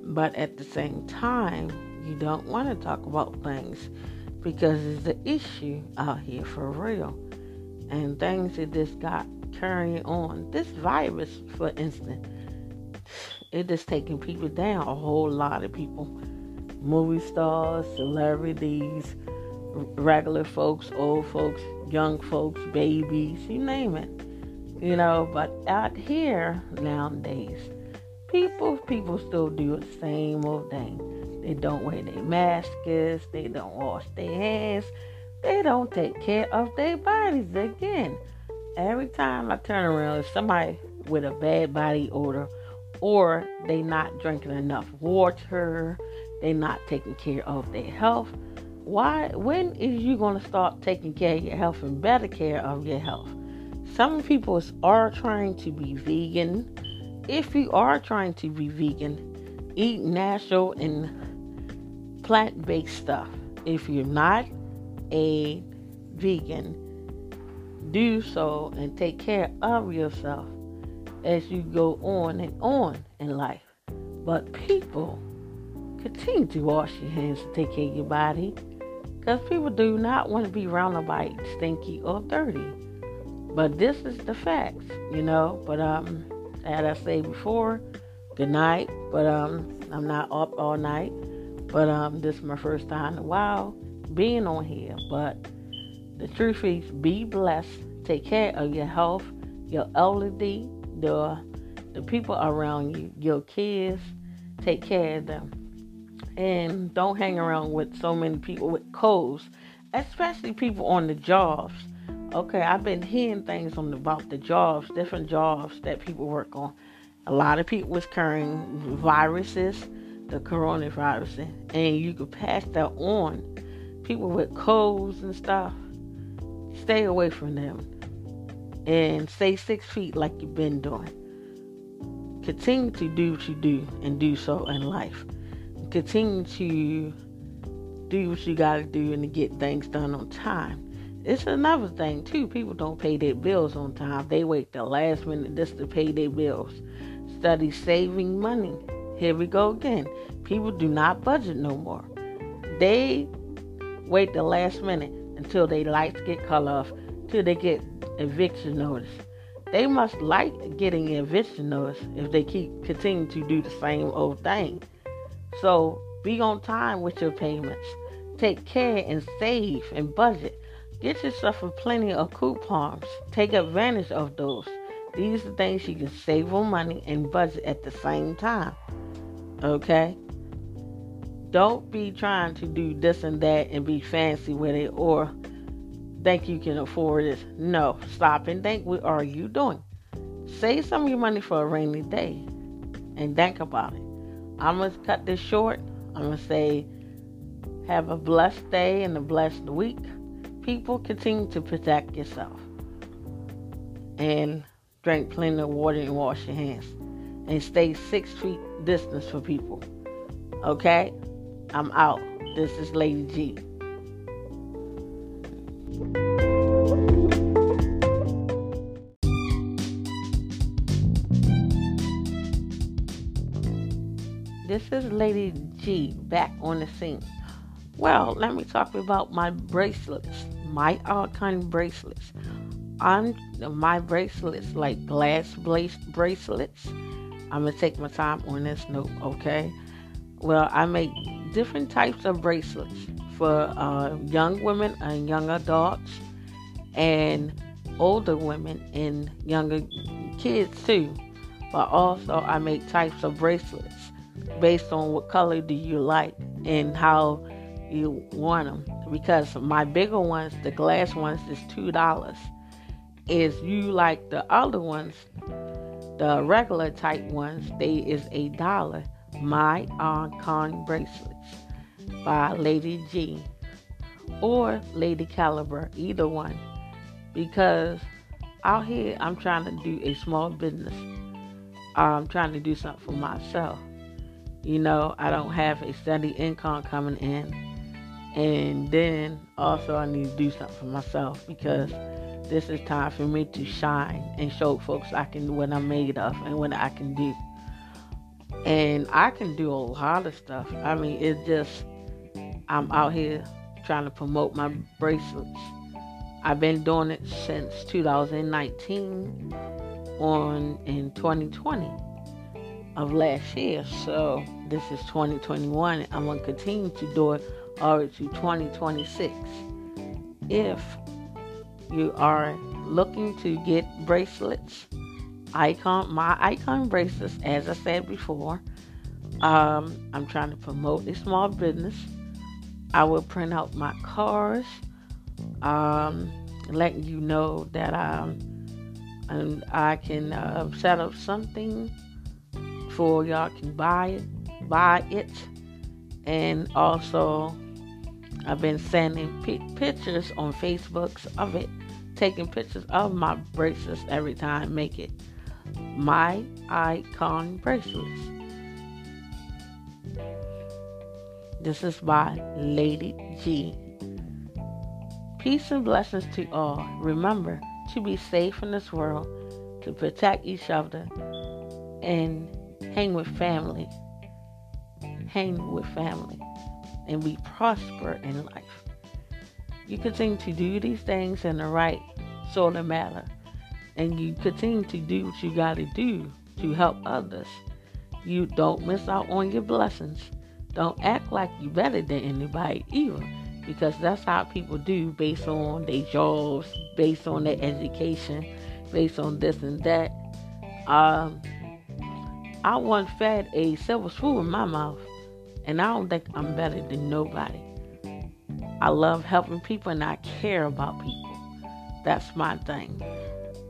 Speaker 1: but at the same time, you don't want to talk about things because it's an issue out here for real and things that just got carrying on. This virus, for instance, it just taking people down. A whole lot of people, movie stars, celebrities, regular folks, old folks, young folks, babies, you name it. You know, but out here nowadays, people people still do the same old thing. They don't wear their masks, they don't wash their hands, they don't take care of their bodies again. Every time I turn around, it's somebody with a bad body odor, or they not drinking enough water, they not taking care of their health. Why? When is you gonna start taking care of your health and better care of your health? Some people are trying to be vegan. If you are trying to be vegan, eat natural and plant-based stuff. If you're not, a vegan, do so and take care of yourself as you go on and on in life. But people continue to wash your hands and take care of your body because people do not want to be around nobody stinky or dirty. But this is the facts, you know. But um, as I say before, good night. But um, I'm not up all night. But um, this is my first time in a while being on here. But the truth is, be blessed. Take care of your health, your elderly, the the people around you, your kids. Take care of them, and don't hang around with so many people with colds. especially people on the jobs. Okay, I've been hearing things on about the jobs, different jobs that people work on. A lot of people was carrying viruses, the coronavirus, and you could pass that on. People with colds and stuff, stay away from them and stay six feet like you've been doing. Continue to do what you do and do so in life. Continue to do what you got to do and to get things done on time. It's another thing too. People don't pay their bills on time. They wait the last minute just to pay their bills. Study saving money. Here we go again. People do not budget no more. They wait the last minute until their lights get cut off, till they get eviction notice. They must like getting eviction notice if they keep continue to do the same old thing. So be on time with your payments. Take care and save and budget. Get yourself a plenty of coupons. Take advantage of those. These are things you can save on money and budget at the same time. Okay? Don't be trying to do this and that and be fancy with it or think you can afford it. No, stop and think what are you doing? Save some of your money for a rainy day and think about it. I'm going to cut this short. I'm going to say, have a blessed day and a blessed week. People, continue to protect yourself. And drink plenty of water and wash your hands. And stay six feet distance for people. Okay? I'm out. This is Lady G. This is Lady G back on the scene. Well, let me talk about my bracelets, my icon bracelets. On my bracelets, like glass bracelets. I'm gonna take my time on this note, okay? Well, I make different types of bracelets for uh, young women and young adults, and older women and younger kids too. But also, I make types of bracelets based on what color do you like and how you want them. Because my bigger ones, the glass ones, is two dollars. Is you like the other ones, the regular type ones, they is a dollar. My icon bracelets by Lady G or Lady Caliber, either one. Because out here, I'm trying to do a small business. I'm trying to do something for myself. You know, I don't have a steady income coming in. And then also, I need to do something for myself because this is time for me to shine and show folks I can what I'm made of and what I can do. And I can do a lot of stuff. I mean, it's just I'm out here trying to promote my bracelets. I've been doing it since 2019 on in 2020 of last year. So this is 2021. I'm gonna continue to do it all the way to 2026. If you are looking to get bracelets, icon my icon bracelets, as I said before, um, I'm trying to promote a small business. I will print out my cards, um, letting you know that um, and I can uh, set up something for y'all can buy it, buy it, and also I've been sending p- pictures on Facebooks of it, taking pictures of my bracelets every time, make it my icon bracelets. This is by Lady G. Peace and blessings to all. Remember to be safe in this world, to protect each other, and hang with family. Hang with family and we prosper in life. You continue to do these things in the right sort of manner, and you continue to do what you got to do to help others. You don't miss out on your blessings. Don't act like you're better than anybody either, because that's how people do based on their jobs, based on their education, based on this and that. Um, I once fed a silver spoon in my mouth. And I don't think I'm better than nobody. I love helping people and I care about people. That's my thing.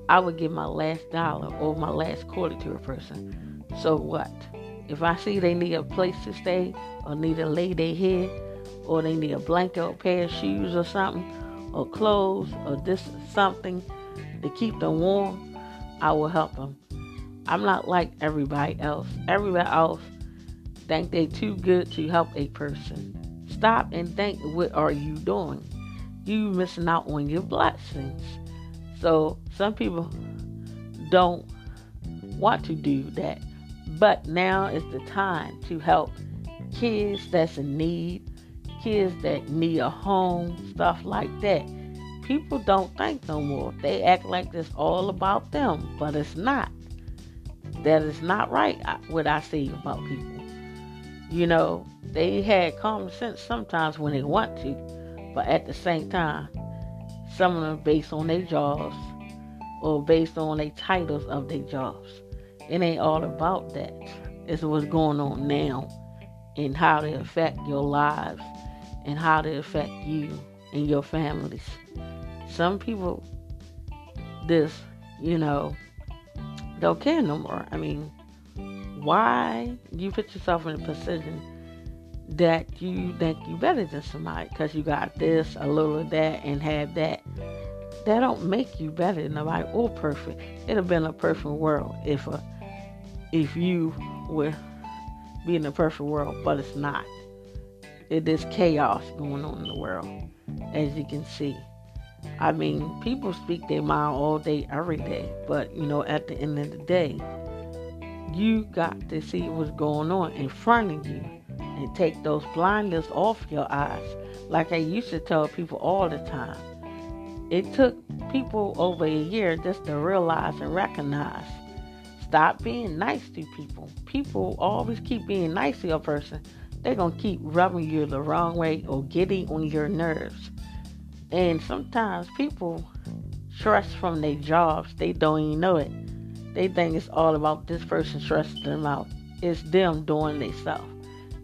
Speaker 1: I would give my last dollar or my last quarter to a person. So what? If I see they need a place to stay or need to lay their head or they need a blanket or a pair of shoes or something or clothes or this something to keep them warm, I will help them. I'm not like everybody else. Everybody else think they too good to help a person. Stop and think what are you doing? You missing out on your blessings. So some people don't want to do that. But now is the time to help kids that's in need, kids that need a home, stuff like that. People don't think no more. They act like it's all about them, but it's not. That is not right, what I say about people. You know, they had common sense sometimes when they want to, but at the same time, some of them based on their jobs or based on their titles of their jobs. It ain't all about that. It's what's going on now and how they affect your lives and how they affect you and your families. Some people this, you know, don't care no more. I mean, why you put yourself in a position that you think you're better than somebody because you got this, a little of that, and have that? That don't make you better than nobody or perfect. It'd have been a perfect world if a, if you were be in a perfect world, but it's not. It is chaos going on in the world, as you can see. I mean, people speak their mind all day, every day, but you know, at the end of the day, you got to see what's going on in front of you and take those blinders off your eyes. Like I used to tell people all the time. It took people over a year just to realize and recognize. Stop being nice to people. People always keep being nice to a person. They're going to keep rubbing you the wrong way or getting on your nerves. And sometimes people stress from their jobs, they don't even know it. They think it's all about this person stressing them out. It's them doing themselves.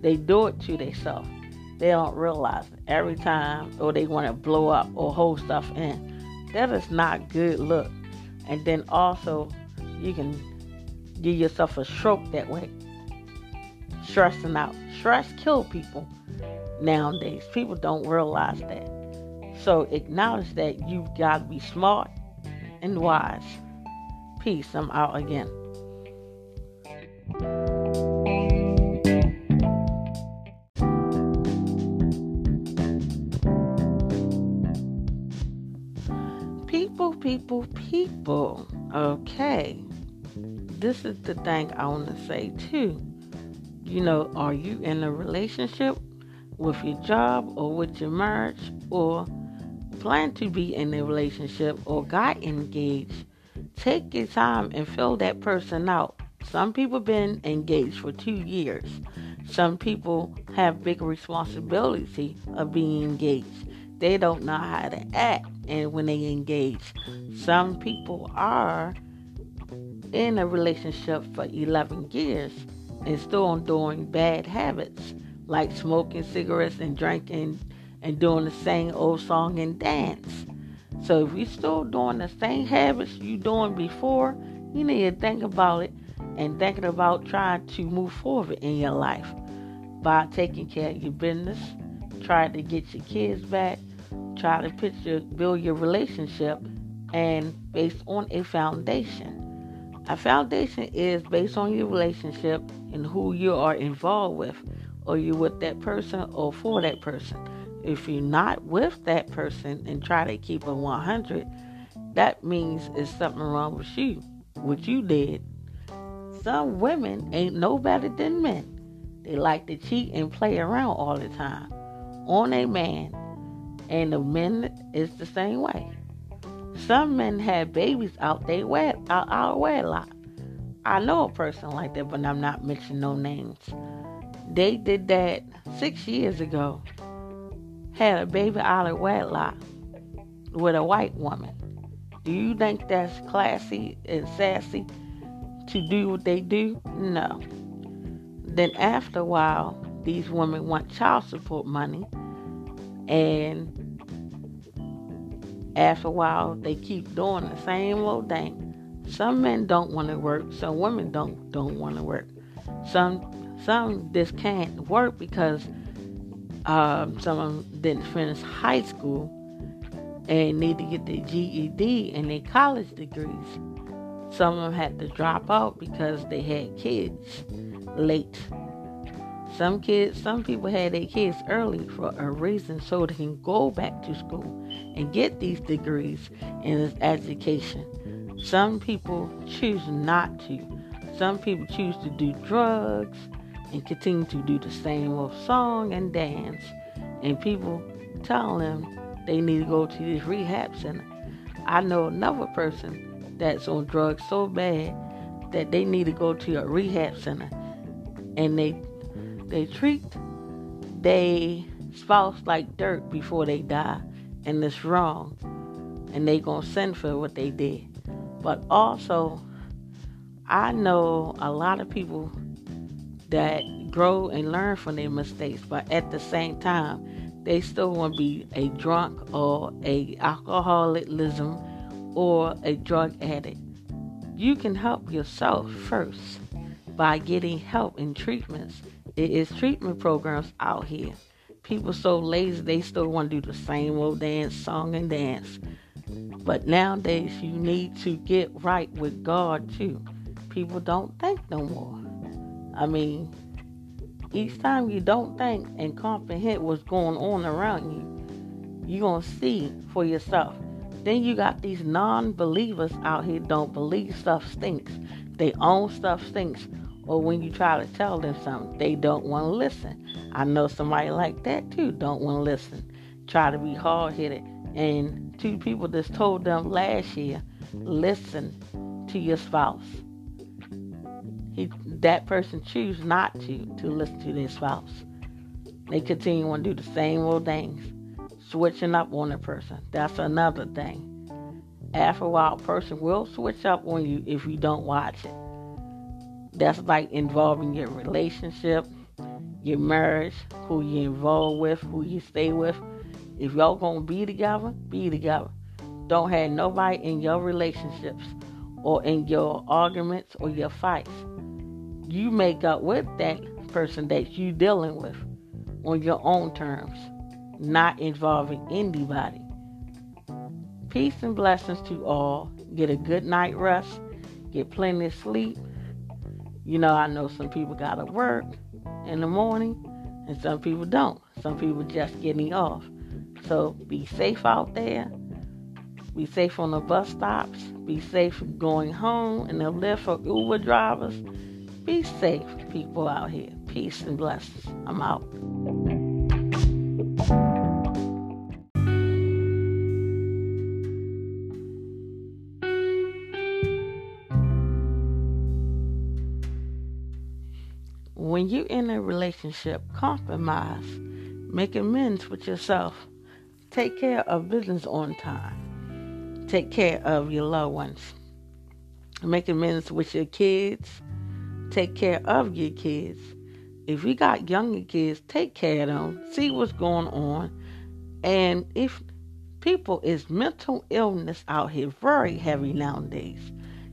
Speaker 1: They do it to themselves. They don't realize it every time, or they want to blow up or hold stuff in. That is not good look. And then also, you can give yourself a stroke that way. Stressing out. Stress kill people nowadays. People don't realize that. So acknowledge that you've got to be smart and wise. Peace. I'm out again. People, people, people. Okay. This is the thing I want to say too. You know, are you in a relationship with your job or with your marriage or plan to be in a relationship or got engaged, take your time and fill that person out. Some people been engaged for two years. Some people have big responsibility of being engaged. They don't know how to act and when they engage. Some people are in a relationship for 11 years and still doing bad habits like smoking cigarettes and drinking and doing the same old song and dance. So if you're still doing the same habits you doing before, you need to think about it and thinking about trying to move forward in your life by taking care of your business, trying to get your kids back, try to build your relationship and based on a foundation. A foundation is based on your relationship and who you are involved with, or you with that person or for that person. If you're not with that person and try to keep it 100, that means it's something wrong with you, what you did. Some women ain't no better than men. They like to cheat and play around all the time on a man, and the men is the same way. Some men have babies out they wed out our wedlock. I know a person like that, but I'm not mentioning no names. They did that six years ago had a baby out of wedlock with a white woman. Do you think that's classy and sassy to do what they do? No. Then after a while, these women want child support money And after a while, they keep doing the same old thing. Some men don't want to work. Some women don't don't want to work. Some some just can't work because um, some of them didn't finish high school and need to get their GED and their college degrees. Some of them had to drop out because they had kids late. Some kids, some people had their kids early for a reason so they can go back to school and get these degrees in this education. Some people choose not to. Some people choose to do drugs and continue to do the same old song and dance. And people tell them they need to go to this rehab center. I know another person that's on drugs so bad that they need to go to a rehab center and they they treat they spouse like dirt before they die and it's wrong and they gonna send for what they did but also i know a lot of people that grow and learn from their mistakes, but at the same time, they still want to be a drunk or a alcoholism or a drug addict. You can help yourself first by getting help in treatments. There is treatment programs out here. People so lazy they still want to do the same old dance, song and dance. But nowadays you need to get right with God too. People don't think no more. I mean, each time you don't think and comprehend what's going on around you, you're going to see for yourself. Then you got these non believers out here don't believe stuff stinks. They own stuff stinks. Or when you try to tell them something, they don't want to listen. I know somebody like that too, don't want to listen. Try to be hard headed. And two people just told them last year, listen to your spouse he, that person choose not to to listen to their spouse. They continue to do the same old things, switching up on a person. That's another thing. After a while, a person will switch up on you if you don't watch it. That's like involving your relationship, your marriage, who you involved with, who you stay with. If y'all gonna be together, be together. Don't have nobody in your relationships or in your arguments or your fights you make up with that person that you dealing with on your own terms, not involving anybody. Peace and blessings to all. Get a good night rest. Get plenty of sleep. You know, I know some people gotta work in the morning and some people don't. Some people just getting off. So be safe out there. Be safe on the bus stops. Be safe going home in the Lyft for Uber drivers. Be safe, people out here. Peace and blessings. I'm out. When you're in a relationship, compromise, make amends with yourself, take care of business on time, take care of your loved ones, make amends with your kids, take care of your kids. If you got younger kids, take care of them. See what's going on. And if people is mental illness out here very heavy nowadays,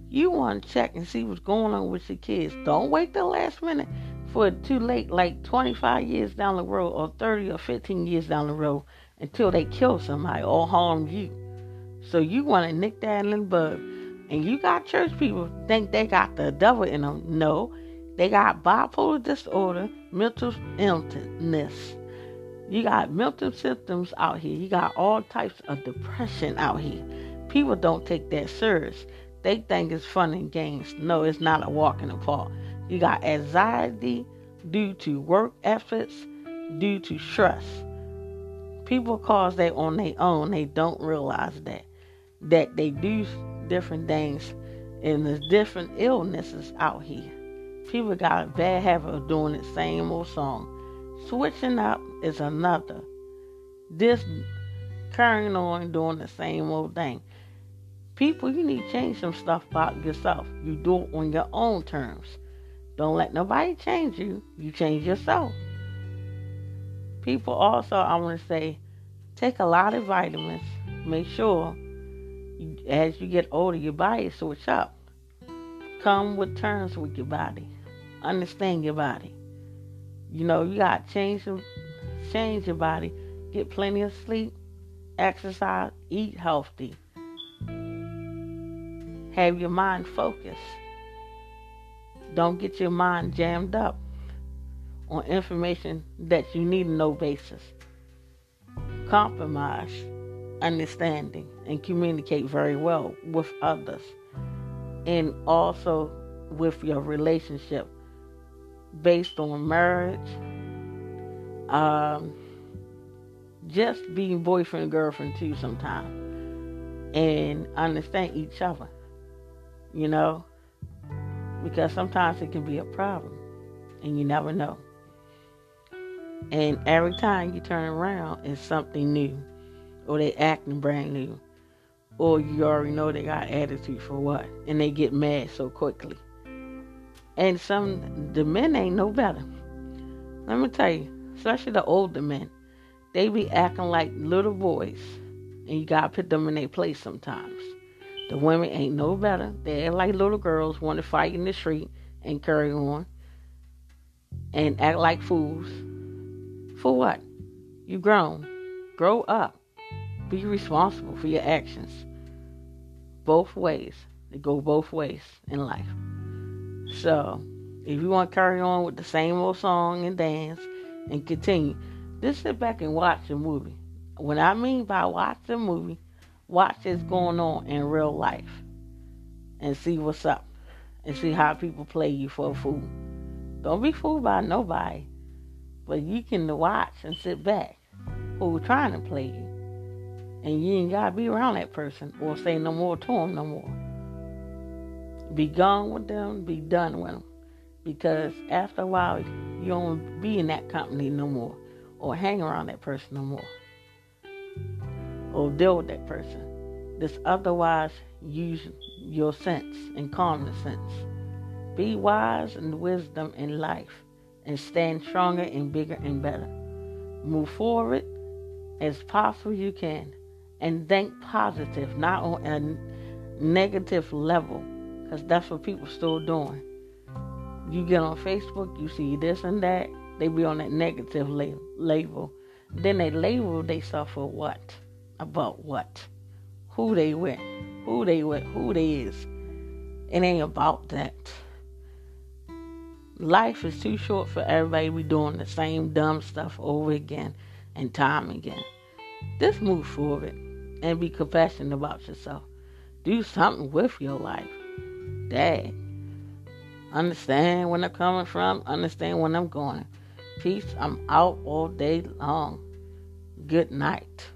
Speaker 1: you want to check and see what's going on with your kids. Don't wait the last minute for too late, like 25 years down the road or 30 or 15 years down the road until they kill somebody or harm you. So you want to nick that in the bud and you got church people think they got the devil in them. No, they got bipolar disorder, mental illness. You got mental symptoms out here. You got all types of depression out here. People don't take that serious. They think it's fun and games. No, it's not a walk in the park. You got anxiety due to work efforts, due to stress. People cause that on their own. They don't realize that. That they do different things and there's different illnesses out here. People got a bad habit of doing the same old song. Switching up is another. This carrying on doing the same old thing. People, you need to change some stuff about yourself. You do it on your own terms. Don't let nobody change you. You change yourself. People also, I want to say, Take a lot of vitamins. Make sure as you get older, your body switch up. Come with terms with your body. Understand your body. You know, you got to change, change your body. Get plenty of sleep, exercise, eat healthy. Have your mind focused. Don't get your mind jammed up on information that you need no basis. Compromise, understanding, and communicate very well with others, and also with your relationship based on marriage, um, just being boyfriend and girlfriend too sometimes, and understand each other, you know, because sometimes it can be a problem, and you never know. And every time you turn around, it's something new, or they acting brand new, or you already know they got attitude for what, and they get mad so quickly. And some the men ain't no better. Let me tell you, especially the older men, they be acting like little boys, and you gotta put them in their place sometimes. The women ain't no better. They act like little girls, want to fight in the street and carry on, and act like fools for what? You grown. Grow up. Be responsible for your actions. Both ways. They go both ways in life. So, if you want to carry on with the same old song and dance and continue, just sit back and watch a movie. What I mean by watch a movie, watch what's going on in real life and see what's up and see how people play you for a fool. Don't be fooled by nobody. But you can watch and sit back who's trying to play you. And you ain't got to be around that person or say no more to them no more. Be gone with them, be done with them. Because after a while, you don't be in that company no more or hang around that person no more or deal with that person. Just otherwise use your sense and common sense. Be wise and wisdom in life and stand stronger and bigger and better. Move forward as possible you can and think positive, not on a negative level, because that's what people still doing. You get on Facebook, you see this and that, they be on that negative label. Then they label they suffer what? About what? Who they with? Who they with? Who they is? It ain't about that. Life is too short for everybody be doing the same dumb stuff over again and time again. Just move forward and be compassionate about yourself. Do something with your life. Dad. Understand where I'm coming from, understand where I'm going. Peace, I'm out all day long. Good night.